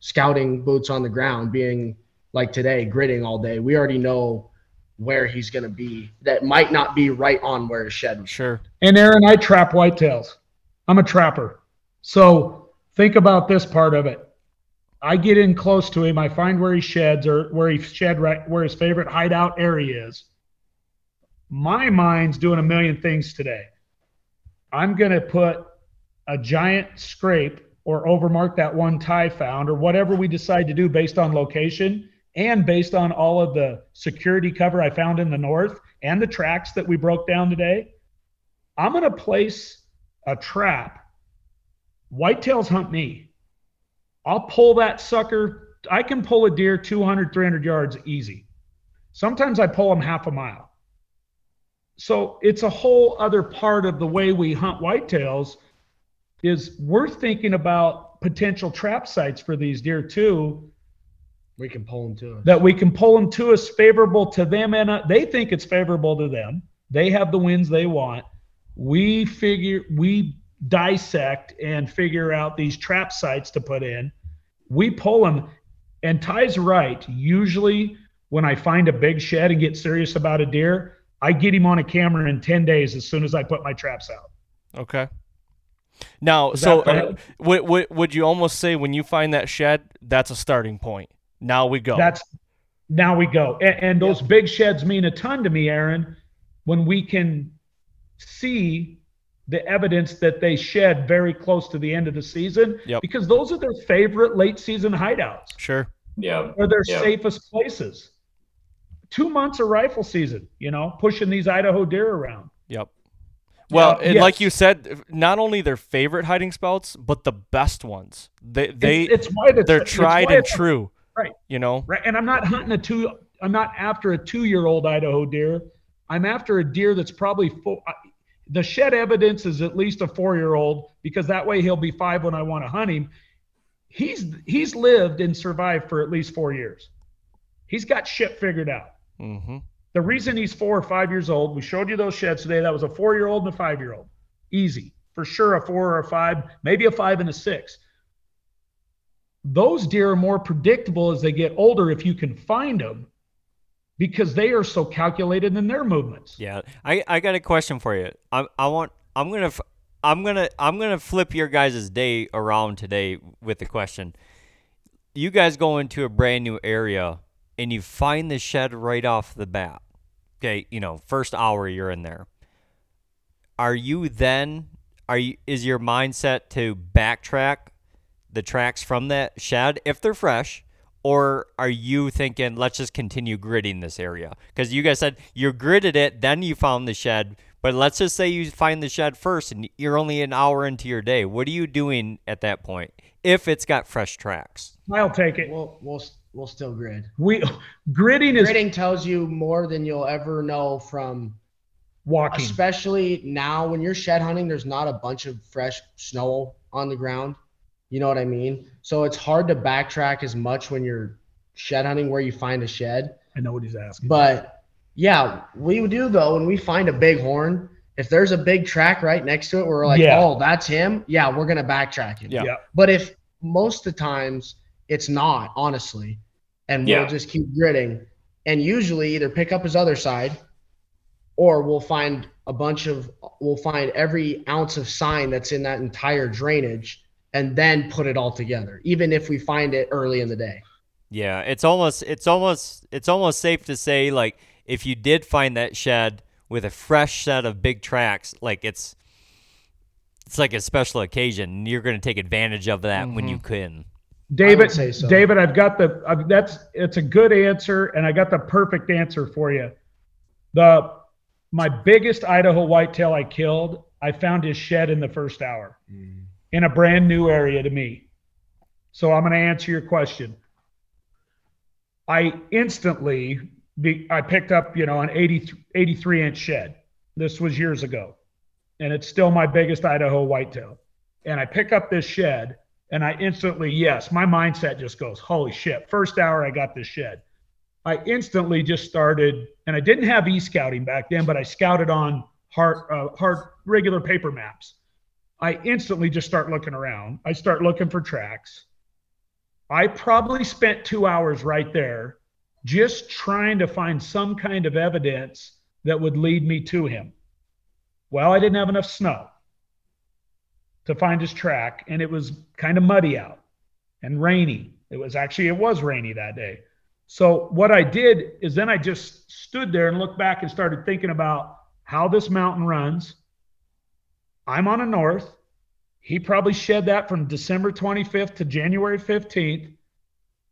scouting boots on the ground being like today gridding all day we already know where he's going to be that might not be right on where his shed was Sure. and Aaron, I trap whitetails. I'm a trapper. So think about this part of it. I get in close to him, I find where he sheds or where he shed right where his favorite hideout area is. My mind's doing a million things today. I'm gonna put a giant scrape or overmark that one Ty found or whatever we decide to do based on location and based on all of the security cover I found in the north and the tracks that we broke down today. I'm going to place a trap. Whitetails hunt me. I'll pull that sucker. I can pull a deer 200, 300 yards easy. Sometimes I pull them half a mile. So it's a whole other part of the way we hunt whitetails is we're thinking about potential trap sites for these deer too we can pull him to us. That we can pull them to us favorable to them and uh, they think it's favorable to them. They have the wins they want. We figure we dissect and figure out these trap sites to put in. We pull them and Ty's right. Usually when i find a big shed and get serious about a deer i get him on a camera in 10 days as soon as i put my traps out. Okay. Now, Is so uh, would, would would you almost say when you find that shed, that's a starting point? Now we go. That's now we go. And, and those big sheds mean a ton to me, Aaron, when we can see the evidence that they shed very close to the end of the season Yep. because those are their favorite late season hideouts sure. Yeah. or their Yeah. safest places. Two months of rifle season, you know, pushing these Idaho deer around. Yep. Well, Yeah, and yes. like you said, not only their favorite hiding spots, but the best ones. They they it's, it's why the, they're it's tried why and it's- true. Right. You know. Right. And I'm not hunting a two. I'm not after a two-year-old Idaho deer. I'm after a deer that's probably four. The shed evidence is at least a four-year-old because that way he'll be five when I want to hunt him. he's he's lived and survived for at least four years. He's got shit figured out. Mm-hmm. The reason he's four or five years old, we showed you those sheds today. That was a four year old and a five year old. Easy. For sure, a four or a five, maybe a five and a six. Those deer are more predictable as they get older if you can find them because they are so calculated in their movements. Yeah, I, I got a question for you. I I want I'm gonna f- I'm gonna I'm gonna flip your guys' day around today with the question. You guys go into a brand new area and you find the shed right off the bat. Okay, you know, first hour you're in there. Are you then are you is your mindset to backtrack the tracks from that shed if they're fresh? Or are you thinking, let's just continue gridding this area? Because you guys said you gridded it, then you found the shed. But let's just say you find the shed first and you're only an hour into your day. What are you doing at that point if it's got fresh tracks? I'll take it. We'll we'll we'll still grid. We gridding is Gridding tells you more than you'll ever know from walking. especially now when you're shed hunting there's not a bunch of fresh snow on the ground you know what i mean so it's hard to backtrack as much when you're shed hunting where you find a shed I know what he's asking. but yeah we do though when we find a big horn if there's a big track right next to it we're like Yeah. oh that's him yeah we're gonna backtrack him Yeah. yeah. but if most of the times it's not, honestly, and we'll just keep gridding and usually either pick up his other side or we'll find a bunch of we'll find every ounce of sign that's in that entire drainage and then put it all together, even if we find it early in the day. Yeah, it's almost it's almost it's almost safe to say like if you did find that shed with a fresh set of big tracks, like it's it's like a special occasion. and You're going to take advantage of that when you mm-hmm. can. David, say so. David, I've got the I've, that's it's a good answer, and I got the perfect answer for you. The my biggest Idaho whitetail I killed, I found his shed in the first hour mm. In a brand new area to me. So I'm going to answer your question. I instantly be, I picked up, you know, an 80, 83 inch shed. This was years ago, and it's still my biggest Idaho whitetail. And I pick up this shed, and I instantly, yes, my mindset just goes, holy shit! First hour, I got this shed. I instantly just started, and I didn't have e-scouting back then, but I scouted on hard, uh, hard regular paper maps. I instantly just start looking around. I start looking for tracks. I probably spent two hours right there just trying to find some kind of evidence that would lead me to him. Well, I didn't have enough snow to find his track, and it was kind of muddy out and rainy. It was actually, it was rainy that day. So what I did is then I just stood there and looked back and started thinking about how this mountain runs. I'm on a north. He probably shed that from December 25th to January 15th.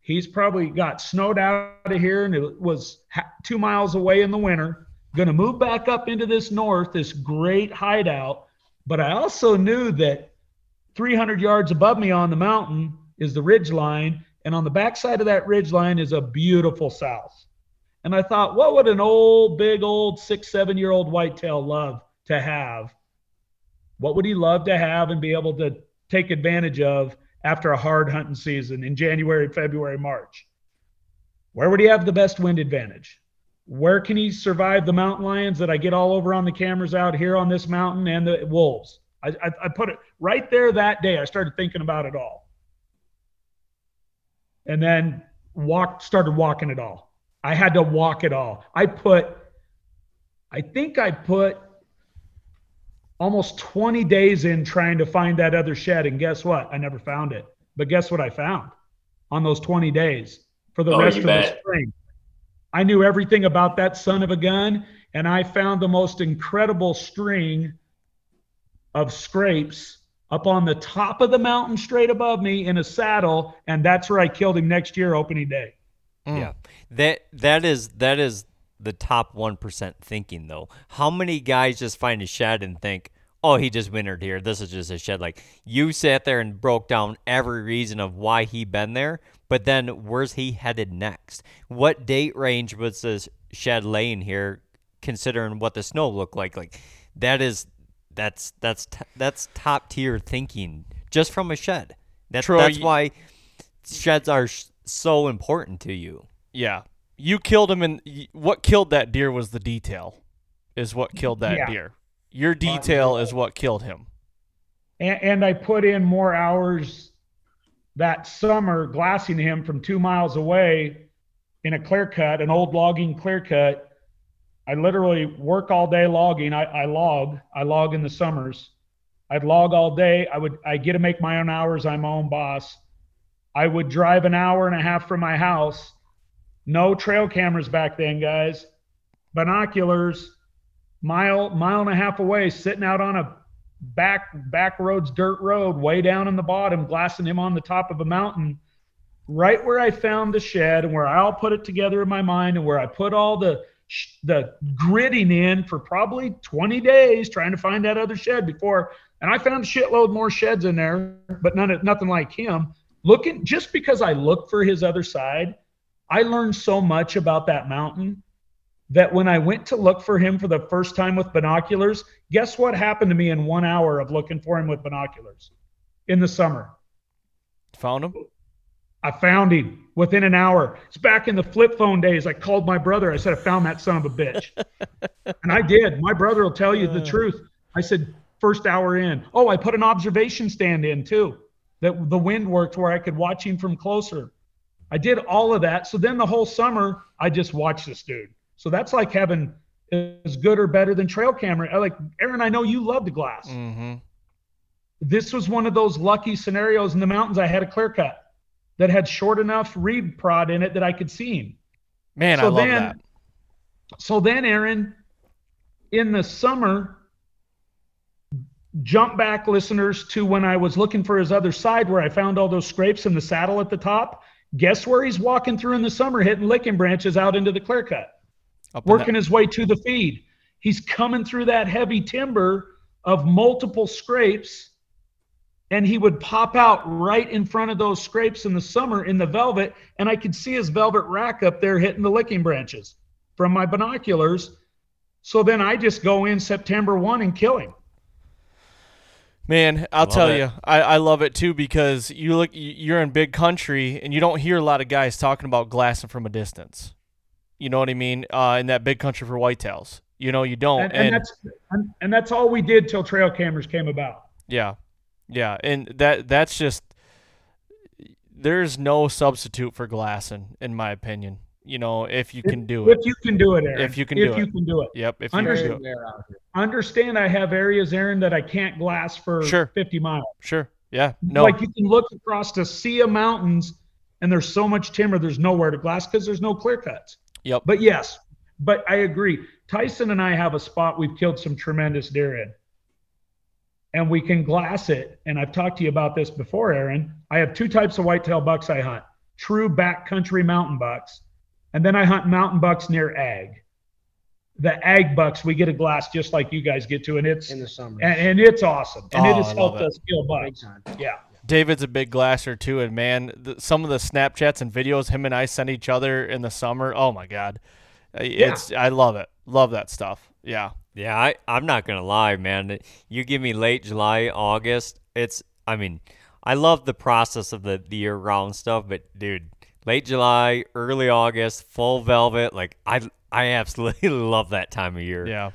He's probably got snowed out of here and it was two miles away in the winter. Going to move back up into this north, this great hideout. But I also knew that 300 yards above me on the mountain is the ridge line, and on the backside of that ridge line is a beautiful south. And I thought, what would an old, big, old six, seven year old whitetail love to have? What would he love to have and be able to take advantage of after a hard hunting season in January, February, March? Where would he have the best wind advantage? Where can he survive the mountain lions that I get all over on the cameras out here on this mountain and the wolves? I, I, I put it right there that day. I started thinking about it all. And then walked, started walking it all. I had to walk it all. I put, I think I put almost 20 days in trying to find that other shed. And guess what? I never found it. But guess what I found on those 20 days for the Oh, rest you of the spring? I knew everything about that son of a gun, and I found the most incredible string of scrapes up on the top of the mountain straight above me in a saddle, and that's where I killed him next year, opening day. Hmm. Yeah. That that is that is the top 1% thinking though. How many guys just find a shed and think, "Oh, he just wintered here. This is just a shed." Like you sat there and broke down every reason of why he been there, but then where's he headed next? What date range was this shed laying here considering what the snow looked like? Like that is that's that's t- that's top tier thinking just from a shed. That, Troy, that's why sheds are sh- so important to you. Yeah, you killed him, and what killed that deer was the detail. Is what killed that Yeah. deer. Your detail is what killed him. and, and I put in more hours that summer glassing him from two miles away in a clear cut, an old logging clear cut. I literally work all day logging. I, I log. I log in the summers. I'd log all day. I would I get to make my own hours. I'm my own boss. I would drive an hour and a half from my house. No trail cameras back then, guys. Binoculars, mile mile and a half away, sitting out on a back back roads dirt road way down in the bottom glassing him on the top of a mountain right where i found the shed and where i all put it together in my mind and where i put all the the gridding in for probably 20 days trying to find that other shed before and i found a shitload more sheds in there but none of nothing like him looking just because i looked for his other side i learned so much about that mountain that when I went to look for him for the first time with binoculars, guess what happened to me in one hour of looking for him with binoculars in the summer? Found him. I found him within an hour. It's back in the flip phone days. I called my brother. I said, I found that son of a bitch. and I did. My brother will tell you the uh. truth. I said, first hour in. Oh, I put an observation stand in too, that the wind worked where I could watch him from closer. I did all of that. So then the whole summer, I just watched this dude. So that's like having as good or better than trail camera. I Like Aaron, I know you love the glass. Mm-hmm. This was one of those lucky scenarios in the mountains. I had a clear cut that had short enough reprod in it that I could see him. Man, I love then- that. So then, Aaron, in the summer, jump back listeners to when I was looking for his other side where I found all those scrapes in the saddle at the top. Guess where he's walking through in the summer, hitting licking branches out into the clear cut, Up working his way to the feed. He's coming through that heavy timber of multiple scrapes, and he would pop out right in front of those scrapes in the summer in the velvet, and I could see his velvet rack up there hitting the licking branches from my binoculars. So then I just go in September 1 and kill him. Man, I'll Love tell it. you, I, I love it too because you look, you're in big country and you don't hear a lot of guys talking about glassing from a distance. You know what I mean? Uh, in that big country for whitetails, you know, you don't. And, and that's and, and that's all we did till trail cameras came about. Yeah, yeah, and that that's just there's no substitute for glassing, in my opinion. You know, if you can do If it. If you can do it, Aaron. If you can if do you it. can do it. Yep, if you can do it. Understand I have areas, Aaron, that I can't glass for Sure. 50 miles. Sure. Yeah. No. Like you can look across a sea of mountains and there's so much timber, there's nowhere to glass because there's no clear cuts. Yep. But yes, but I agree. Tyson and I have a spot we've killed some tremendous deer in. And we can glass it. And I've talked to you about this before, Aaron. I have two types of whitetail bucks I hunt true backcountry mountain bucks. And then I hunt mountain bucks near ag. The ag bucks, we get a glass just like you guys get to, and it's in the summer. and, and it's awesome. And Oh, it has helped it. us kill bucks. Yeah. David's a big glasser too, and man, the, some of the Snapchats and videos him and I send each other in the summer. Oh my god, Uh, it's I love it. Love that stuff. Yeah. Yeah, I, I'm not gonna lie, man. You give me late July, August. It's, I mean, I love the process of the, the year-round stuff, but dude, late July, early August, full velvet, like I, I absolutely love that time of year. Yeah.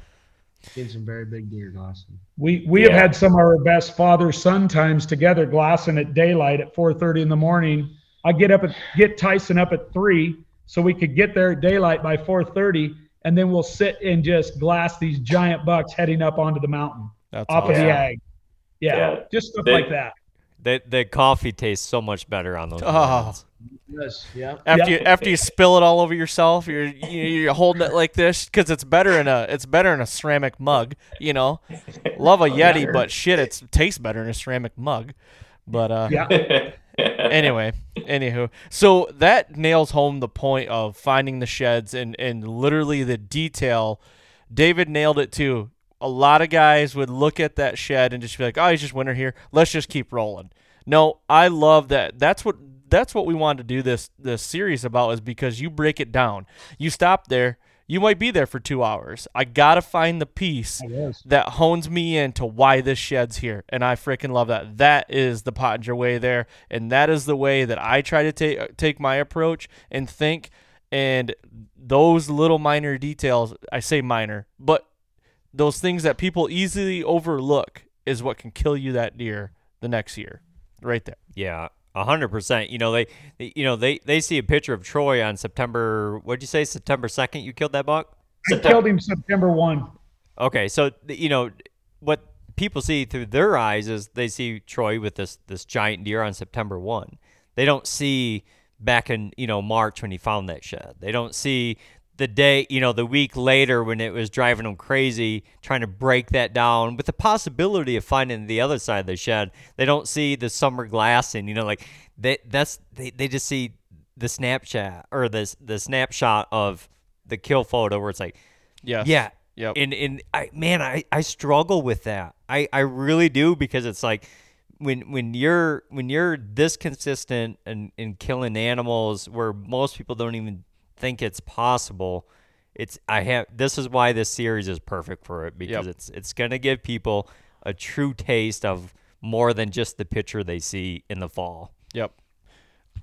Seen some very big deer glassing. We we Yeah. have had some of our best father son times together, glassing at daylight at 4:30 in the morning. I get up at get Tyson up at three, so we could get there at daylight by 4:30, and then we'll sit and just glass these giant bucks heading up onto the mountain That's off of the ag. Yeah, Yeah. just stuff They- like that. The, the coffee tastes so much better on those. Oh. Yes, yeah. After Yeah. you after you spill it all over yourself, you're you- you're holding it like this because it's better in a it's better in a ceramic mug. You know, love a Yeti, but shit, it tastes better in a ceramic mug. But uh, Yeah. anyway, anywho, so that nails home the point of finding the sheds and and literally the detail. David nailed it too. A lot of guys would look at that shed and just be like, "Oh, he's just winter here. Let's just keep rolling." No, I love that. That's what that's what we wanted to do this this series about is because you break it down. You stop there, You might be there for two hours. I gotta find the piece that hones me into why this shed's here, and I freaking love that. That is the Pottenger way there, and that is the way that I try to take uh, take my approach and think. And those little minor details, I say minor, but those things that people easily overlook is what can kill you that deer the next year, right there. Yeah, a hundred percent. You know they, they, you know they, they see a picture of Troy on September. What'd you say? September second. You killed that buck. I killed him September one. Okay, so you know what people see through their eyes is they see Troy with this this giant deer on September one. They don't see back in you know March when he found that shed. They don't see the day, you know, the week later when it was driving them crazy, trying to break that down with the possibility of finding the other side of the shed. They don't see the summer glass and you know, like they that's they, they just see the Snapchat or this the snapshot of the kill photo where it's like, Yes. yeah, yeah. and and I man, I I struggle with that. I I really do because it's like when when you're when you're this consistent and in, in killing animals where most people don't even think it's possible. It's I have this is why this series is perfect for it because Yep. it's it's gonna give people a true taste of more than just the picture they see in the fall. Yep.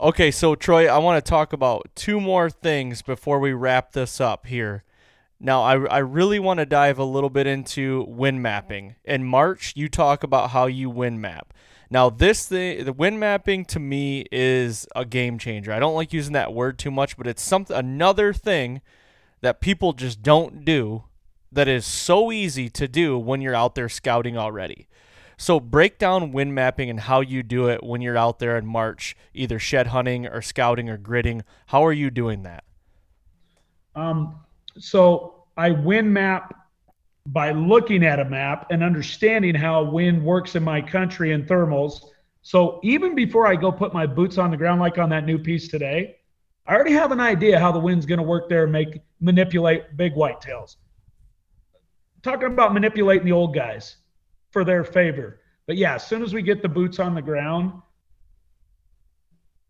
Okay, so Troy, I want to talk about two more things before we wrap this up here. Now, I, I really want to dive a little bit into wind mapping. In March, you talk about how you wind map. Now, this thing, the wind mapping to me is a game changer. I don't like using that word too much, but it's something another thing that people just don't do that is so easy to do when you're out there scouting already. So break down wind mapping and how you do it when you're out there in March, either shed hunting or scouting or gridding. How are you doing that? Um, so I wind map by looking at a map and understanding how wind works in my country and thermals. So even before I go put my boots on the ground, like on that new piece today, I already have an idea how the wind's going to work there and make manipulate big whitetails. Talking about manipulating the old guys for their favor. But yeah, as soon as we get the boots on the ground,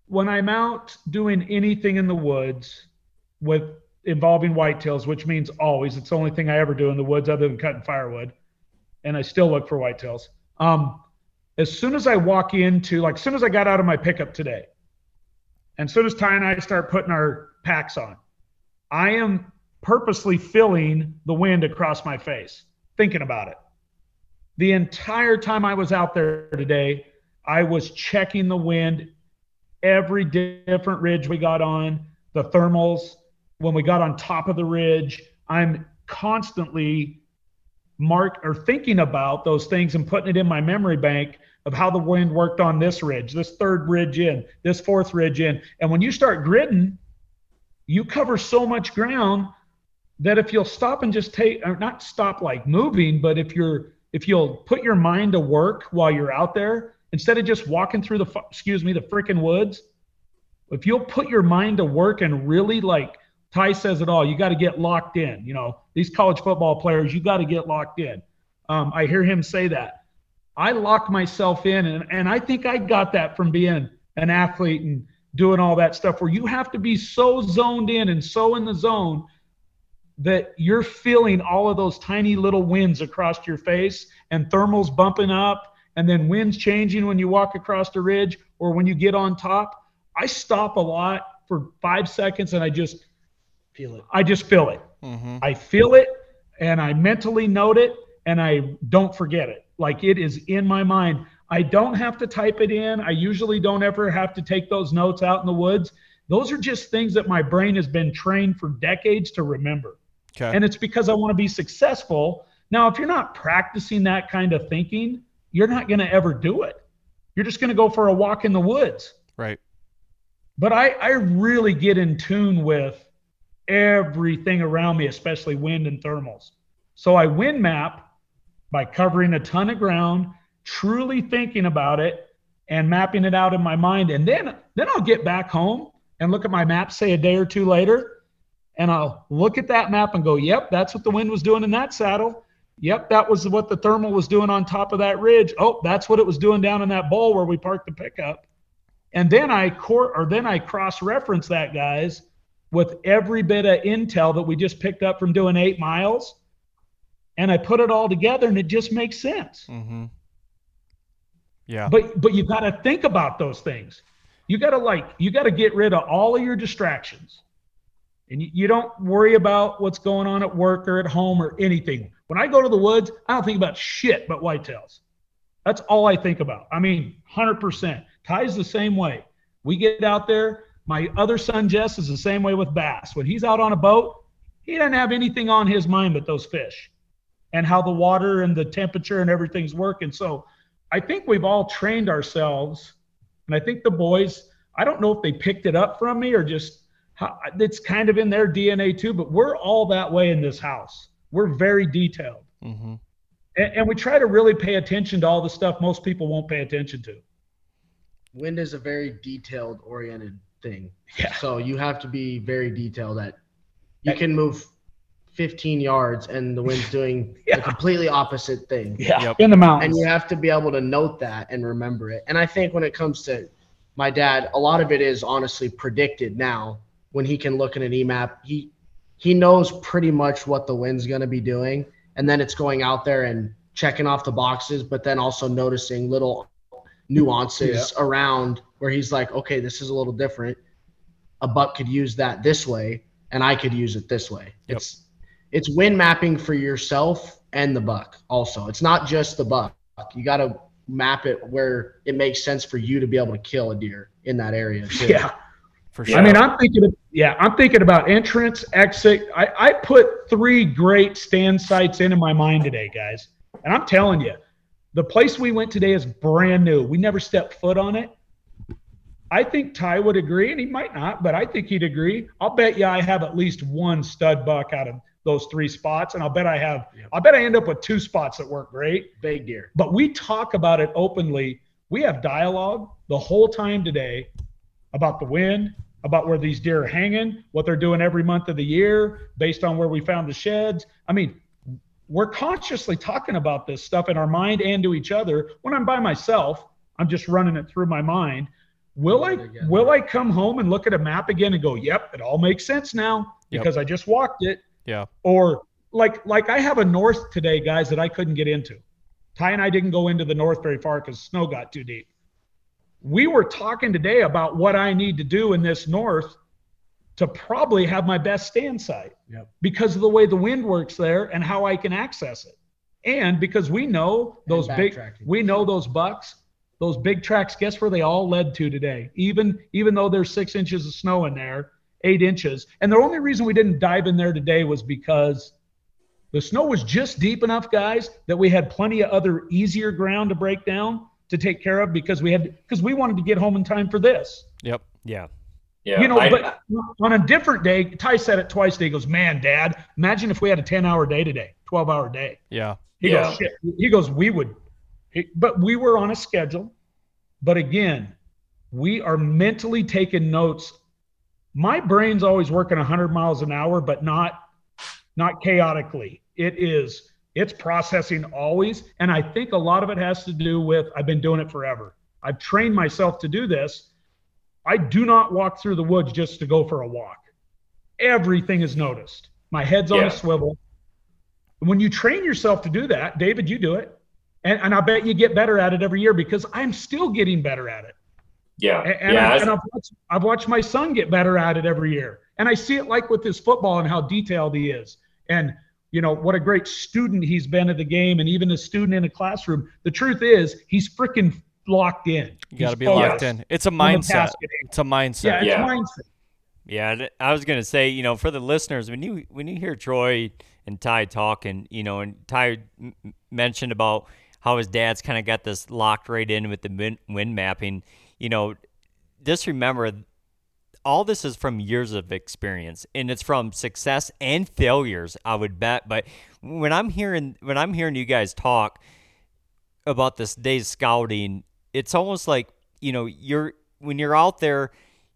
when I'm out doing anything in the woods with involving whitetails, which means always, it's the only thing I ever do in the woods other than cutting firewood, and I still look for whitetails. Um, as soon as I walk into, like, as soon as I got out of my pickup today, and as soon as Ty and I start putting our packs on, I am purposely feeling the wind across my face, thinking about it. The entire time I was out there today, I was checking the wind every different ridge we got on, the thermals, when we got on top of the ridge. I'm constantly mark or thinking about those things and putting it in my memory bank of how the wind worked on this ridge, this third ridge in, this fourth ridge in. And when you start gridding, you cover so much ground that if you'll stop and just take or not stop like moving, but if you're if you'll put your mind to work while you're out there instead of just walking through the excuse me the freaking woods, if you'll put your mind to work and really like Ty says it all, you got to get locked in. You know these college football players, you got to get locked in. Um, I hear him say that. I lock myself in, and, and I think I got that from being an athlete and doing all that stuff where you have to be so zoned in and so in the zone that you're feeling all of those tiny little winds across your face and thermals bumping up and then winds changing when you walk across the ridge or when you get on top. I stop a lot for five seconds and I just Feel it. I just feel it. Mm-hmm. I feel it and I mentally note it and I don't forget it. Like it is in my mind. I don't have to type it in. I usually don't ever have to take those notes out in the woods. Those are just things that my brain has been trained for decades to remember. Okay. And it's because I want to be successful. Now, if you're not practicing that kind of thinking, you're not going to ever do it. You're just going to go for a walk in the woods. right. But I, I really get in tune with everything around me, especially wind and thermals. So I wind map by covering a ton of ground, truly thinking about it and mapping it out in my mind. And then then I'll get back home and look at my map, say a day or two later, and I'll look at that map and go, yep, that's what the wind was doing in that saddle. Yep, that was what the thermal was doing on top of that ridge. Oh, that's what it was doing down in that bowl where we parked the pickup. And then I court or then I cross reference that guys with every bit of intel that we just picked up from doing eight miles. And I put it all together and it just makes sense. Mm-hmm. Yeah. But but you got to think about those things. You got to like you got to get rid of all of your distractions. And you, you don't worry about what's going on at work or at home or anything. When I go to the woods, I don't think about shit but whitetails. That's all I think about. I mean, 100%. Ty's the same way. We get out there. My other son, Jess, is the same way with bass. When he's out on a boat, he doesn't have anything on his mind but those fish and how the water and the temperature and everything's working. So I think we've all trained ourselves. And I think the boys, I don't know if they picked it up from me or just how, it's kind of in their DNA too, but we're all that way in this house. We're very detailed. Mm-hmm. And, and we try to really pay attention to all the stuff most people won't pay attention to. Wind is a very detailed oriented thing. Yeah. So you have to be very detailed that you can move 15 yards and the wind's doing Yeah. the completely opposite thing. Yeah. Yep. In the mountains. And you have to be able to note that and remember it. And I think when it comes to my dad, a lot of it is honestly predicted now when he can look at an EMAP. He he knows pretty much what the wind's going to be doing and then it's going out there and checking off the boxes but then also noticing little nuances around where he's like, "Okay, this is a little different. A buck could use that this way and I could use it this way." Yep. It's it's wind mapping for yourself and the buck also. It's not just the buck. You got to map it where it makes sense for you to be able to kill a deer in that area too. yeah. For sure. I mean, I'm thinking of yeah, I'm thinking about entrance, exit. I, I put three great stand sites into my mind today, guys. And I'm telling you, the place we went today is brand new. We never stepped foot on it. I think Ty would agree, and he might not, but I think he'd agree. I'll bet you I have at least one stud buck out of those three spots, and I'll bet I have. I'll bet I end up with two spots that work great. Big deer. But we talk about it openly. We have dialogue the whole time today about the wind, about where these deer are hanging, what they're doing every month of the year, based on where we found the sheds. I mean, we're consciously talking about this stuff in our mind and to each other. When I'm by myself, I'm just running it through my mind. Will I will I come home and look at a map again and go, "Yep, it all makes sense now Yep. because I just walked it." Yeah. Or like like I have a north today, guys, that I couldn't get into. Ty and I didn't go into the north very far because snow got too deep. We were talking today about what I need to do in this north to probably have my best stand site Yep. because of the way the wind works there and how I can access it. And because we know those big we know those bucks, those big tracks, guess where they all led to today? Even even though there's six inches of snow in there, eight inches. And the only reason we didn't dive in there today was because the snow was just deep enough, guys, that we had plenty of other easier ground to break down to take care of because we had because we wanted to get home in time for this. Yep. Yeah. Yeah. you know, I- but on a different day, Ty said it twice today. He goes, Man, Dad, imagine if we had a 10 hour day today, 12 hour day. Yeah. He Yeah. goes, Shit. He goes, We would, he- but we were on a schedule. But again, we are mentally taking notes. My brain's always working 100 miles an hour, but not not chaotically. It is it's processing always, and I think a lot of it has to do with I've been doing it forever. I've trained myself to do this. I do not walk through the woods just to go for a walk. Everything is noticed. My head's on Yeah. a swivel. When you train yourself to do that, David, you do it. And, and I bet you get better at it every year because I'm still getting better at it. yeah. And, and, yeah. I, I've, watched, I've watched my son get better at it every year. And I see it like with his football and how detailed he is. And, you know, what a great student he's been at the game and even a student in a classroom. The truth is, he's freaking locked in. You got to be focused locked in. It's a mindset. task at hand. It's a mindset. Yeah, it's Yeah. mindset. Yeah, I was gonna say, you know, for the listeners, when you when you hear Troy and Ty talking, you know, and Ty m- m- mentioned about how his dad's kind of got this locked right in with the wind, wind mapping, you know, just remember, all this is from years of experience, and it's from success and failures, I would bet. But when I'm hearing when I'm hearing you guys talk about this day's scouting, it's almost like you know you're when you're out there,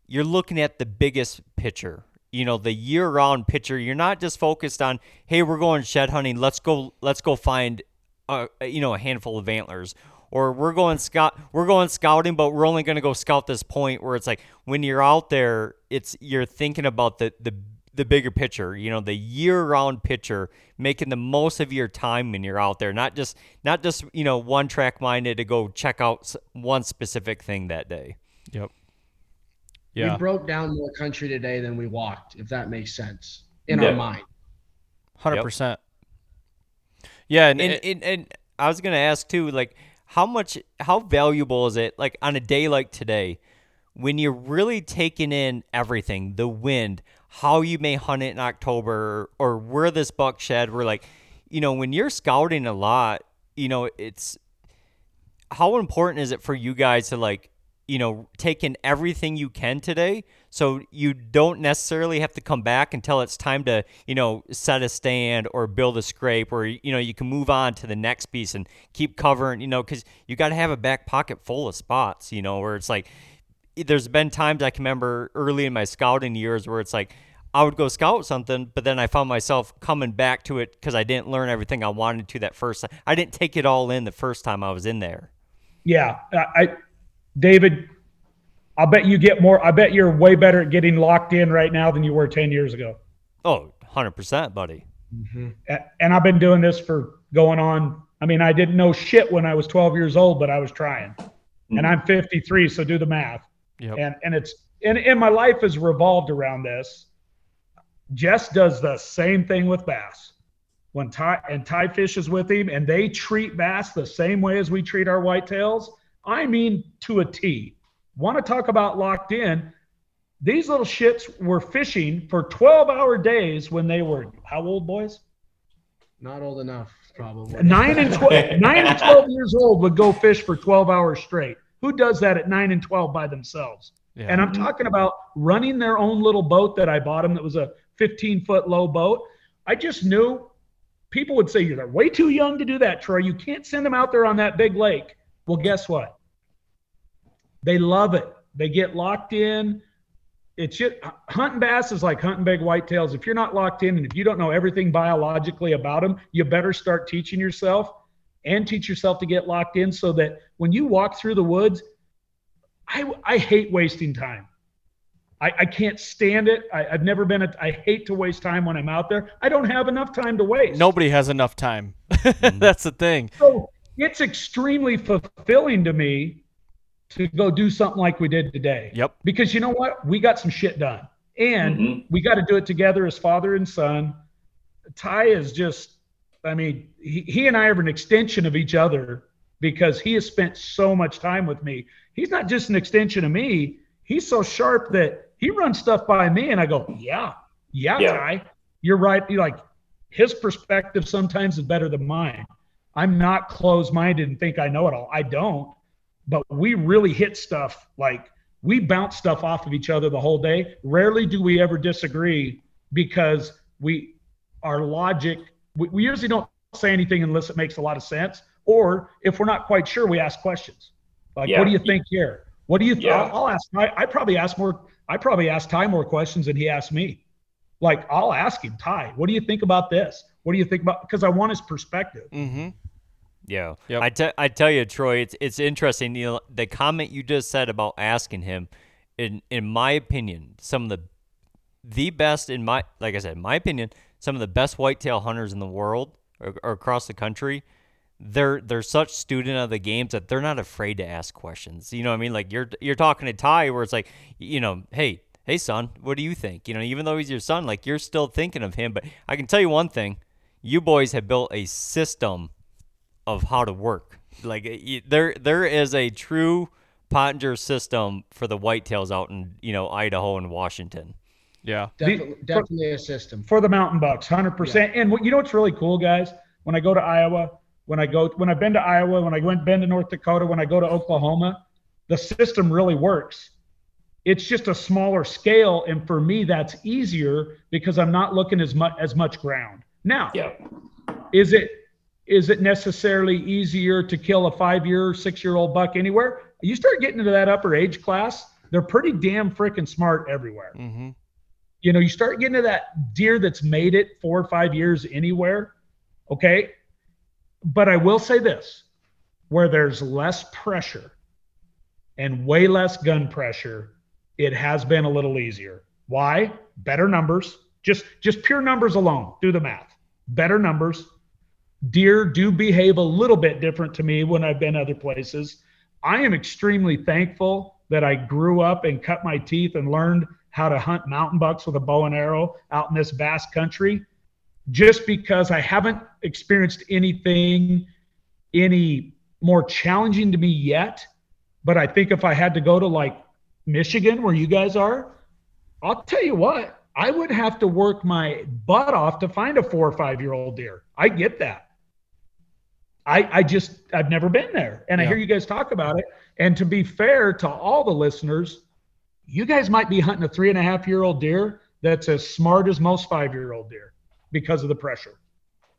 you're looking at the biggest picture. You know, the year-round picture. You're not just focused on, hey, we're going shed hunting. Let's go. Let's go find, a, you know, a handful of antlers, or we're going scout we're going scouting but we're only going to go scout this point where it's like when you're out there it's you're thinking about the the the bigger picture you know the year-round picture making the most of your time when you're out there not just not just you know one track minded to go check out one specific thing that day Yep. Yeah. We broke down more country today than we walked, if that makes sense in Yeah. our mind. Hundred percent. Yeah, and, and, it- and and I was gonna ask too, like how much, how valuable is it, like on a day like today, when you're really taking in everything, the wind, how you may hunt it in October, or where this buck shed, we're like, you know, when you're scouting a lot, you know, it's how important is it for you guys to like you know take in everything you can today? So you don't necessarily have to come back until it's time to you know set a stand or build a scrape or you know you can move on to the next piece and keep covering you know because you got to have a back pocket full of spots you know where it's like there's been times i can remember early in my scouting years where it's like I would go scout something, but then I found myself coming back to it because I didn't learn everything I wanted to that first time. I didn't take it all in the first time I was in there. Yeah, I, I David, I'll bet you get more. I bet you're way better at getting locked in right now than you were 10 years ago. Oh, 100%, buddy. Mm-hmm. A- And I've been doing this for going on. I mean, I didn't know shit when I was 12 years old, but I was trying. And mm-hmm. I'm 53, so do the math. Yep. And and it's and, and my life has revolved around this. Jess does the same thing with bass. When Ty and Ty fishes with him, and they treat bass the same way as we treat our whitetails. I mean, to a T. Want to talk about locked in? These little shits were fishing for 12-hour days when they were how old, boys? Not old enough, probably. Nine and 12, nine and 12 years old would go fish for 12 hours straight. Who does that at nine and 12 by themselves? yeah. And I'm talking about running their own little boat that I bought them that was a 15 foot low boat. I just knew people would say, You're way too young to do that, Troy. You can't send them out there on that big lake. Well, guess what? They love it. They get locked in. It's just hunting bass is like hunting big whitetails. If you're not locked in and if you don't know everything biologically about them, you better start teaching yourself and teach yourself to get locked in so that when you walk through the woods, I, I hate wasting time. I, I can't stand it. I, I've never been, a, I hate to waste time when I'm out there. I don't have enough time to waste. Nobody has enough time. That's the thing. So it's extremely fulfilling to me to go do something like we did today. Yep. Because you know what? We got some shit done. And Mhm. we got to do it together as father and son. Ty is just, I mean, he, he and I are an extension of each other because he has spent so much time with me. He's not just an extension of me. He's so sharp that he runs stuff by me and I go, yeah, yeah, Yeah. Ty, you're right. You're like his perspective sometimes is better than mine. I'm not closed minded and think I know it all. I don't. But we really hit stuff like we bounce stuff off of each other the whole day. Rarely do we ever disagree because we our logic we, we usually don't say anything unless it makes a lot of sense. Or if we're not quite sure, we ask questions. Like, Yeah. what do you think here? What do you? Th- Yeah. I'll, I'll ask. I, I probably ask more. I probably ask Ty more questions than he asked me. Like I'll ask him, Ty, what do you think about this? What do you think about? Because I want his perspective. Mm-hmm. Yeah. Yep. I, te- I tell you, Troy, it's it's interesting. You know, the comment you just said about asking him, in in my opinion, some of the the best in my like I said, in my opinion, some of the best whitetail hunters in the world or, or across the country. They're they're such student of the games that they're not afraid to ask questions. You know what I mean? Like you're you're talking to Ty where it's like, you know, hey, hey son, what do you think? You know, even though he's your son, like you're still thinking of him. But I can tell you one thing, you boys have built a system of how to work. Like there there is a true Pottenger system for the whitetails out in you know Idaho and Washington. Yeah. Definitely, definitely a system. for the mountain bucks, hundred percent. And what, you know what's really cool, guys? When I go to Iowa, when I go, when I've been to Iowa, when I went been to North Dakota, when I go to Oklahoma, the system really works. It's just a smaller scale, and for me, that's easier because I'm not looking as much as much ground. Now, Yeah. is it is it necessarily easier to kill a five year, six year old buck anywhere? You start getting into that upper age class, they're pretty damn freaking smart everywhere Mm-hmm. you know, you start getting to that deer that's made it four or five years anywhere. Okay. But I will say this where there's less pressure and way less gun pressure, it has been a little easier. Why? Better numbers. Just just pure numbers alone. Do the math. Better numbers. Deer do behave a little bit different to me when I've been other places. I am extremely thankful that I grew up and cut my teeth and learned how to hunt mountain bucks with a bow and arrow out in this vast country just because I haven't experienced anything any more challenging to me yet. But I think if I had to go to like Michigan, where you guys are, I'll tell you what, I would have to work my butt off to find a four or five year old deer. I get that. I, I just, I've never been there. And I hear you guys talk about it. And to be fair to all the listeners, you guys might be hunting a three and a half year old deer that's as smart as most five year old deer because of the pressure.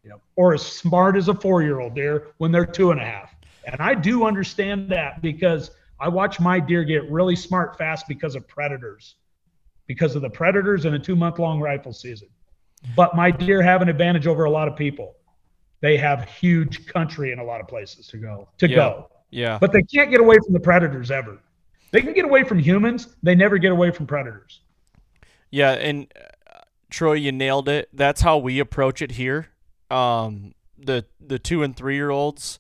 Yep. Or as smart as a four year old deer when they're two and a half. And I do understand that because I watch my deer get really smart fast because of predators, because of the predators in a two month long rifle season. But my deer have an advantage over a lot of people. They have huge country in a lot of places to go. To Yeah. go. Yeah. But they can't get away from the predators ever. They can get away from humans. They never get away from predators. Yeah, and Troy, you nailed it. That's how we approach it here. Um, the the two and three year olds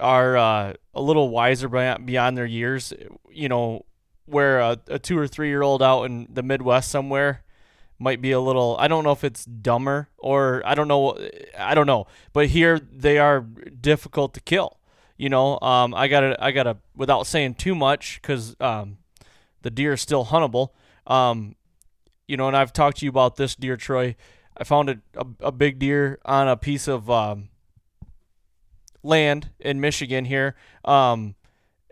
are uh, a little wiser beyond, their years. You know, where a, a two or three year old out in the Midwest somewhere might be a little. I don't know if it's dumber or I don't know. I don't know. But here they are difficult to kill. You know, um, I gotta I gotta without saying too much because um, the deer is still huntable. Um, you know, and I've talked to you about this deer, Troy. I found a, a, a big deer on a piece of um, land in Michigan here. Um,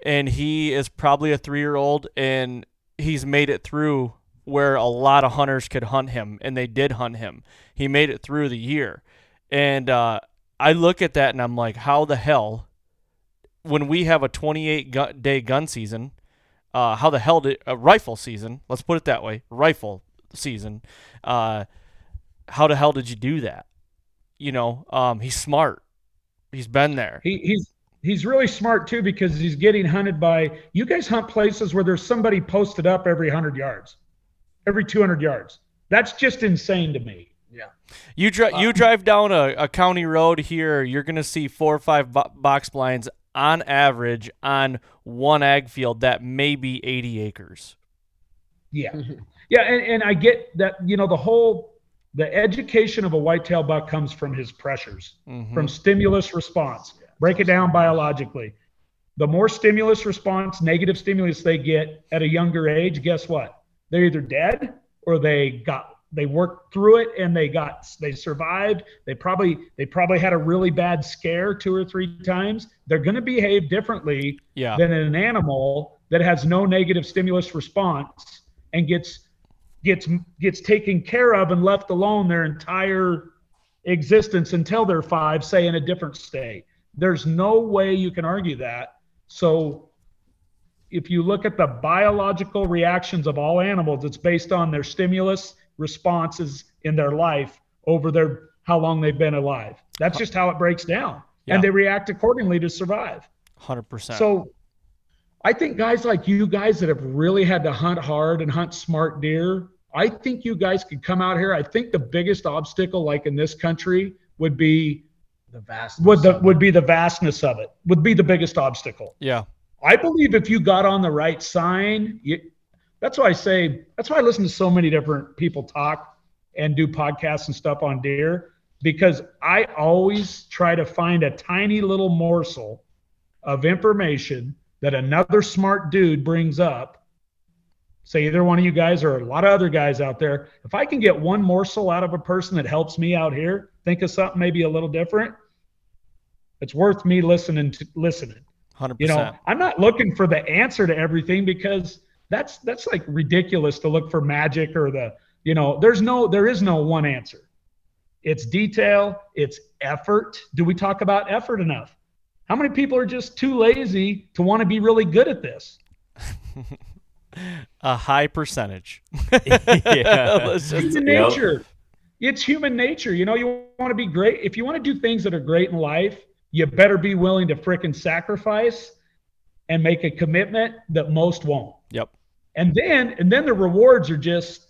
and he is probably a three year old, and he's made it through where a lot of hunters could hunt him, and they did hunt him. He made it through the year. And uh, I look at that and I'm like, how the hell, when we have a 28 gu- day gun season, uh, how the hell did a rifle season? Let's put it that way, rifle season. Uh, how the hell did you do that? You know, um, he's smart. He's been there. He, he's he's really smart too because he's getting hunted by. You guys hunt places where there's somebody posted up every hundred yards, every two hundred yards. That's just insane to me. Yeah you drive Uh, you drive down a, a county road here, you're gonna see four or five bo- box blinds on average on one ag field that may be 80 acres. Yeah, yeah, and, and I get that. You know, the whole the education of a whitetail buck comes from his pressures, Mhm. from stimulus response. Break it down biologically. The more stimulus response, negative stimulus they get at a younger age, guess what? They're either dead or they got they worked through it and they got they survived. They probably they probably had a really bad scare two or three times. They're going to behave differently Yeah. than an animal that has no negative stimulus response and gets gets gets taken care of and left alone their entire existence until they're five, say in a different state. There's no way you can argue that. So if you look at the biological reactions of all animals, it's based on their stimulus responses in their life over their how long they've been alive. That's just how it breaks down. Yeah. And they react accordingly to survive. 100%. So I think guys like you guys that have really had to hunt hard and hunt smart deer, I think you guys could come out here. I think the biggest obstacle, like in this country, would be The vast. would the would be the vastness of it. Would be the biggest obstacle. yeah. I believe if you got on the right sign, you, that's why I say that's why I listen to so many different people talk and do podcasts and stuff on deer because I always try to find a tiny little morsel of information that another smart dude brings up. Say either one of you guys or a lot of other guys out there. If I can get one morsel out of a person that helps me out here, think of something maybe a little different. It's worth me listening to listening. 100%. You know, I'm not looking for the answer to everything because that's that's like ridiculous to look for magic or the, you know, there's no there is no one answer. It's detail, it's effort. Do we talk about effort enough? How many people are just too lazy to want to be really good at this? a high percentage. Yeah. Let's just- human Yep. nature. It's human nature. You know, you want to be great. If you want to do things that are great in life, you better be willing to fricking sacrifice and make a commitment that most won't. Yep. And then and then the rewards are just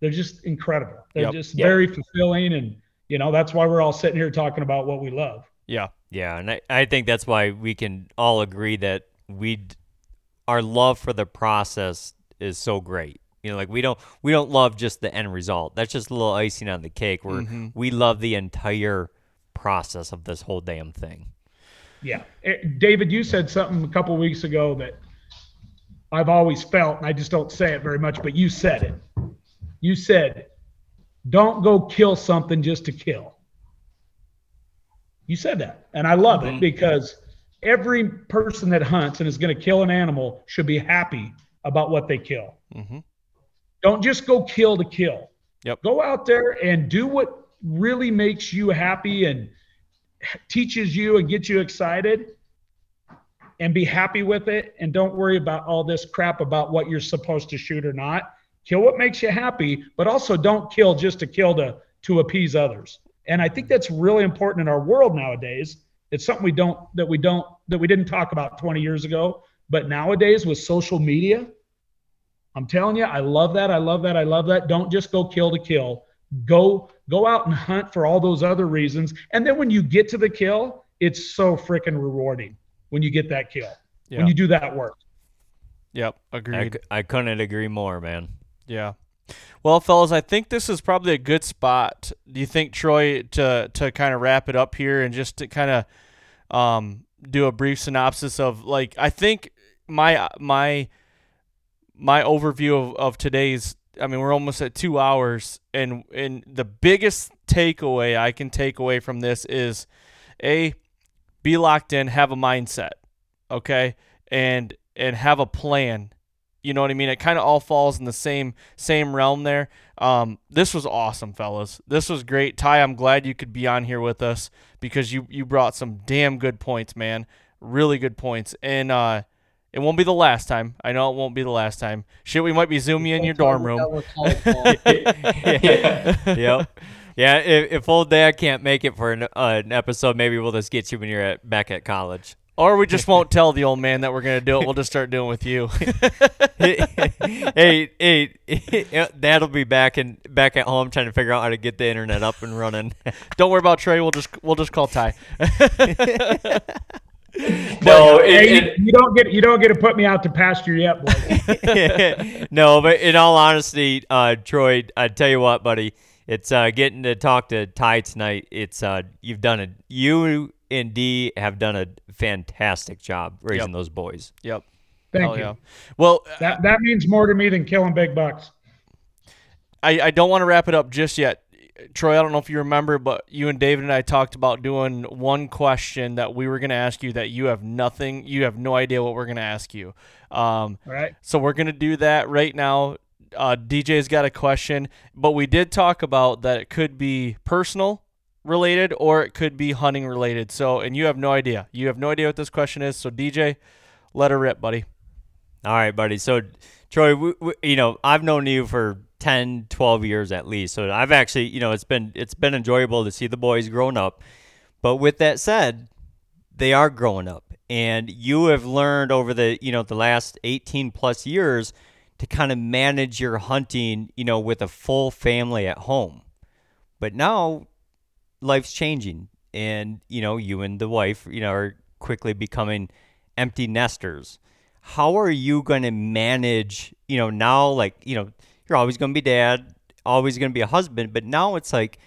they're just incredible. They're Yep. just Yep. very fulfilling and you know, that's why we're all sitting here talking about what we love. Yeah. Yeah, and I, I think that's why we can all agree that we d- our love for the process is so great. You know, like we don't we don't love just the end result. That's just a little icing on the cake. Where Mhm. we love the entire process of this whole damn thing. Yeah. Eh, David, you said something a couple weeks ago that I've always felt, and I just don't say it very much, but you said it. You said, don't go kill something just to kill. You said that. And I love it because every person that hunts and is going to kill an animal should be happy about what they kill. Mm-hmm. Don't just go kill to kill. Yep. Go out there and do what really makes you happy and teaches you and gets you excited and be happy with it and don't worry about all this crap about what you're supposed to shoot or not. Kill what makes you happy, but also don't kill just to kill to to appease others. And I think that's really important in our world nowadays. It's something we don't that we don't that we didn't talk about 20 years ago, but nowadays with social media, I'm telling you, I love that. I love that. I love that. Don't just go kill to kill. Go go out and hunt for all those other reasons. And then when you get to the kill, it's so freaking rewarding when you get that kill. Yeah. When you do that work. Yep. I, Agreed. cou- I couldn't agree more, man. Yeah. Well, fellas, I think this is probably a good spot. Do you think, Troy, to to kind of wrap it up here and just to kind of um, do a brief synopsis of like I think my my my overview of, of today's I mean, we're almost at two hours and and the biggest takeaway I can take away from this is a be locked in, have a mindset, okay, and and have a plan. You know what I mean? It kind of all falls in the same same realm there. Um, this was awesome, fellas. This was great. Ty, I'm glad you could be on here with us because you you brought some damn good points, man. Really good points, and uh, it won't be the last time. I know it won't be the last time. Shit, we might be zooming you in your dorm room. yep. Yeah, if, if old dad can't make it for an, uh, an episode, maybe we'll just get you when you're at, back at college. Or we just won't tell the old man that we're gonna do it. We'll just start doing it with you. hey, hey, that'll be back in back at home trying to figure out how to get the internet up and running. Don't worry about Trey. We'll just we'll just call Ty. no, Hey, it, you, you don't get you don't get to put me out to pasture yet, boy. no, but in all honesty, uh, Troy, I tell you what, buddy, it's uh, getting to talk to Ty tonight. It's uh, you've done it. You and D have done a fantastic job raising Yep. those boys. Yep. Thank Hell you. yeah. Well, That that means more to me than killing big bucks. I, I don't want to wrap it up just yet. Troy, I don't know if you remember, but you and David and I talked about doing one question that we were going to ask you that you have nothing, you have no idea what we're going to ask you. Um, All right. so we're going to do that right now. Uh, DJ's got a question, but we did talk about that it could be personal related or it could be hunting related. So, and you have no idea. You have no idea what this question is. So, DJ, let her rip, buddy. All right, buddy. So, Troy, we, we, you know, I've known you for 10, 12 years at least. So, I've actually, you know, it's been it's been enjoyable to see the boys growing up. But with that said, they are growing up, and you have learned over the, you know, the last 18 plus years to kind of manage your hunting, you know, with a full family at home. But now life's changing. And you know you and the wife you know are quickly becoming empty nesters. How are you going to manage you know now like you know you're always going to be dad always going to be a husband but now it's like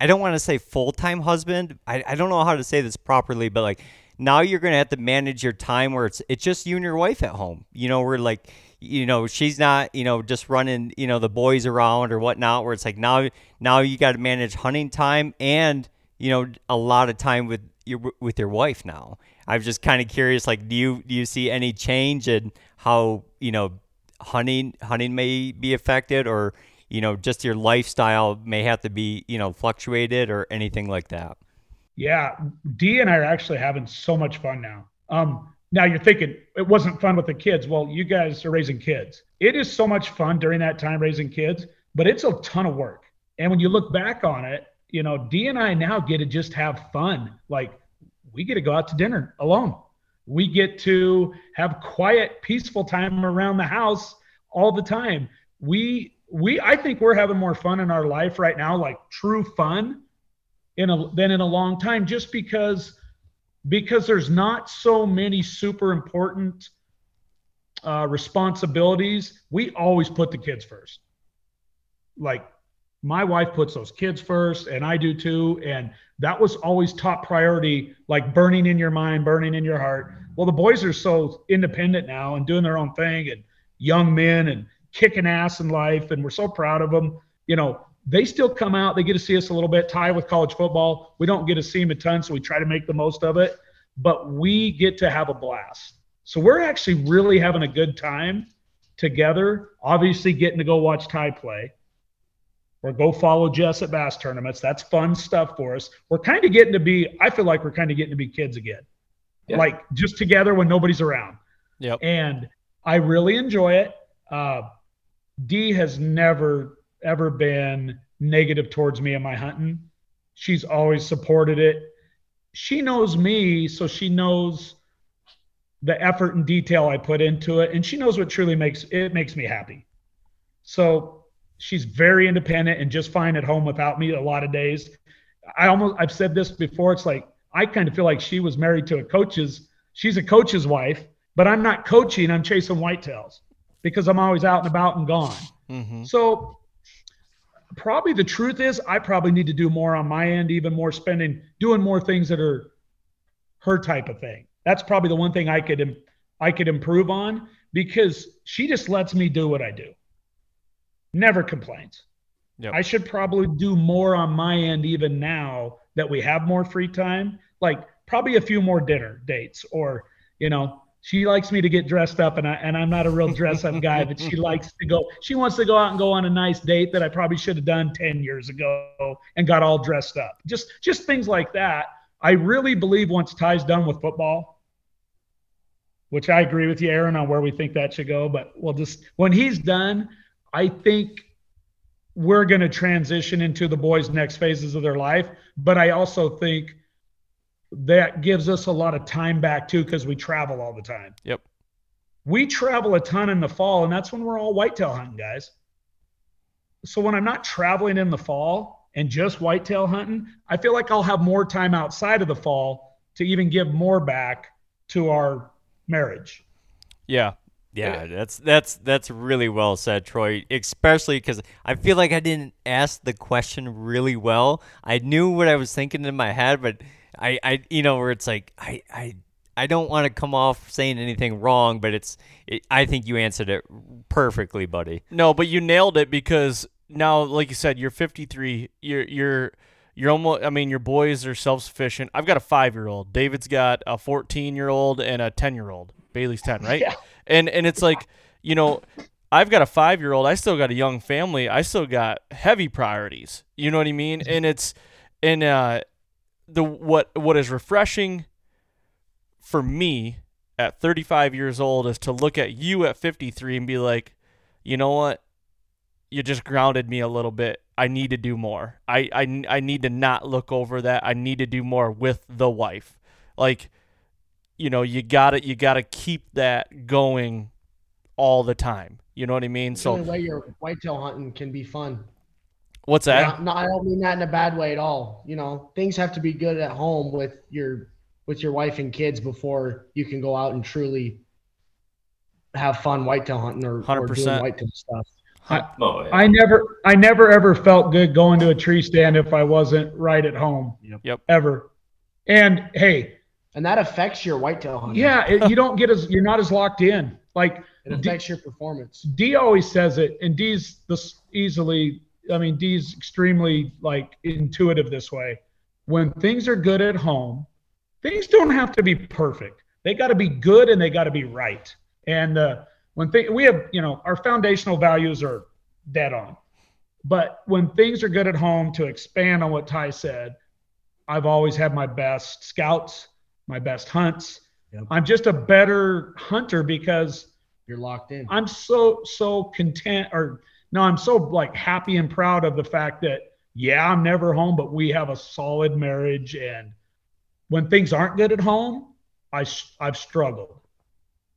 i don't want to say full-time husband. I, I don't know how to say this properly but like now you're going to have to manage your time where it's it's just you and your wife at home. You know we're like you know she's not you know just running you know the boys around or whatnot where it's like now now you got to manage hunting time and you know a lot of time with your with your wife now i'm just kind of curious like do you do you see any change in how you know hunting hunting may be affected or you know just your lifestyle may have to be you know fluctuated or anything like that Yeah, D and I are actually having so much fun now. Um, now you're thinking it wasn't fun with the kids. Well, you guys are raising kids. It is so much fun during that time raising kids, but it's a ton of work. And when you look back on it, you know, D and I now get to just have fun. Like we get to go out to dinner alone. We get to have quiet, peaceful time around the house all the time. We we I think we're having more fun in our life right now, like true fun, in a than in a long time, just because because there's not so many super important uh, responsibilities. We always put the kids first. Like my wife puts those kids first, and I do too. And that was always top priority, like burning in your mind, burning in your heart. Well, the boys are so independent now and doing their own thing, and young men and kicking ass in life, and we're so proud of them. You know, they still come out. They get to see us a little bit. Ty with college football, we don't get to see them a ton, so we try to make the most of it. But we get to have a blast. So we're actually really having a good time together. Obviously, getting to go watch Ty play or go follow Jess at bass tournaments. That's fun stuff for us. We're kind of getting to be. I feel like we're kind of getting to be kids again, yeah. like just together when nobody's around. Yep. And I really enjoy it. Uh, D has never ever been negative towards me and my hunting. She's always supported it. She knows me, so she knows the effort and detail I put into it, and she knows what truly makes it makes me happy. So she's very independent and just fine at home without me a lot of days. I almost I've said this before. It's like I kind of feel like she was married to a coach's. She's a coach's wife, but I'm not coaching. I'm chasing whitetails because I'm always out and about and gone. Mm-hmm. So probably the truth is I probably need to do more on my end, even more spending, doing more things that are her type of thing. That's probably the one thing I could I could improve on because she just lets me do what I do. Never complains. Yep. I should probably do more on my end even now that we have more free time. Like probably a few more dinner dates or you know she likes me to get dressed up and I and I'm not a real dress up guy, but she likes to go she wants to go out and go on a nice date that I probably should have done 10 years ago and got all dressed up. Just just things like that. I really believe once Ty's done with football, which I agree with you, Aaron, on where we think that should go, but we'll just when he's done, I think we're going to transition into the boys' next phases of their life. But I also think that gives us a lot of time back too because we travel all the time. Yep. We travel a ton in the fall, and that's when we're all whitetail hunting, guys. So when I'm not traveling in the fall and just whitetail hunting, I feel like I'll have more time outside of the fall to even give more back to our marriage. Yeah. Yeah, that's that's that's really well said, Troy. Especially because I feel like I didn't ask the question really well. I knew what I was thinking in my head, but I, I you know where it's like I I I don't want to come off saying anything wrong, but it's it, I think you answered it perfectly, buddy. No, but you nailed it because now, like you said, you're 53. You're you're you're almost. I mean, your boys are self sufficient. I've got a five year old. David's got a 14 year old and a 10 year old. Bailey's 10, right? Yeah. And and it's like you know. I've got a five year old. I still got a young family. I still got heavy priorities. You know what I mean? And it's and uh, the what what is refreshing for me at 35 years old is to look at you at 53 and be like, you know what? You just grounded me a little bit. I need to do more. I, I, I need to not look over that. I need to do more with the wife. Like, you know, you gotta you gotta keep that going all the time. You know what I mean? so way your whitetail hunting can be fun. What's that? Yeah, no, I don't mean that in a bad way at all. You know, things have to be good at home with your with your wife and kids before you can go out and truly have fun whitetail hunting or, or doing whitetail stuff. I, oh, yeah. I never I never ever felt good going to a tree stand if I wasn't right at home. Yep. yep. Ever. And hey, and that affects your whitetail hunting. Yeah, it, you don't get as you're not as locked in. Like it affects D, your performance. D always says it, and D's this easily I mean, Dee's extremely like intuitive this way. When things are good at home, things don't have to be perfect. They got to be good and they got to be right. And uh, when th- we have, you know, our foundational values are dead on. But when things are good at home, to expand on what Ty said, I've always had my best scouts, my best hunts. Yep. I'm just a better hunter because you're locked in. I'm so so content or no, I'm so like happy and proud of the fact that yeah, I'm never home, but we have a solid marriage. And when things aren't good at home, I, I've struggled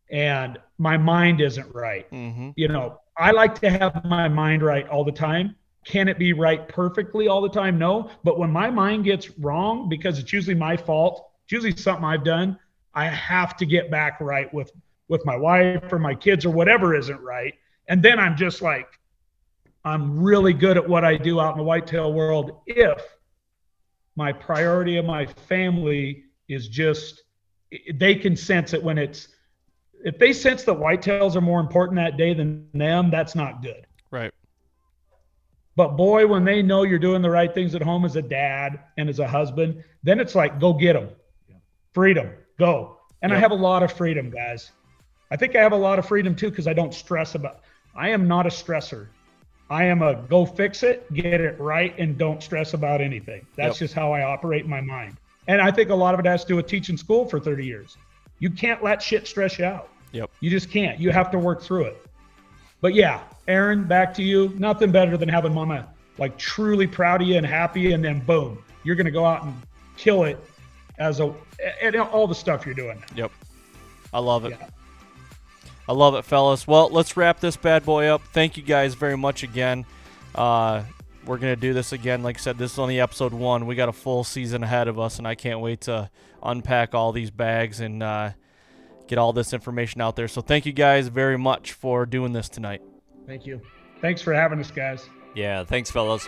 and my mind isn't right. Mm-hmm. You know, I like to have my mind right all the time. Can it be right perfectly all the time? No. But when my mind gets wrong, because it's usually my fault, it's usually something I've done, I have to get back right with with my wife or my kids or whatever isn't right. And then I'm just like, I'm really good at what I do out in the whitetail world if my priority of my family is just they can sense it when it's if they sense that whitetails are more important that day than them, that's not good. Right. But boy, when they know you're doing the right things at home as a dad and as a husband, then it's like, go get them. Freedom, go. And yep. I have a lot of freedom, guys. I think I have a lot of freedom too because I don't stress about. I am not a stressor. I am a go fix it, get it right, and don't stress about anything. That's yep. just how I operate my mind. And I think a lot of it has to do with teaching school for 30 years. You can't let shit stress you out. Yep. You just can't. You have to work through it. But yeah, Aaron, back to you. Nothing better than having mama like truly proud of you and happy, and then boom, you're gonna go out and kill it as a and all the stuff you're doing. Yep. I love it. Yeah. I love it, fellas. Well, let's wrap this bad boy up. Thank you guys very much again. Uh, we're gonna do this again. Like I said, this is only episode one. We got a full season ahead of us, and I can't wait to unpack all these bags and uh, get all this information out there. So thank you guys very much for doing this tonight. Thank you. Thanks for having us, guys. Yeah, thanks, fellas.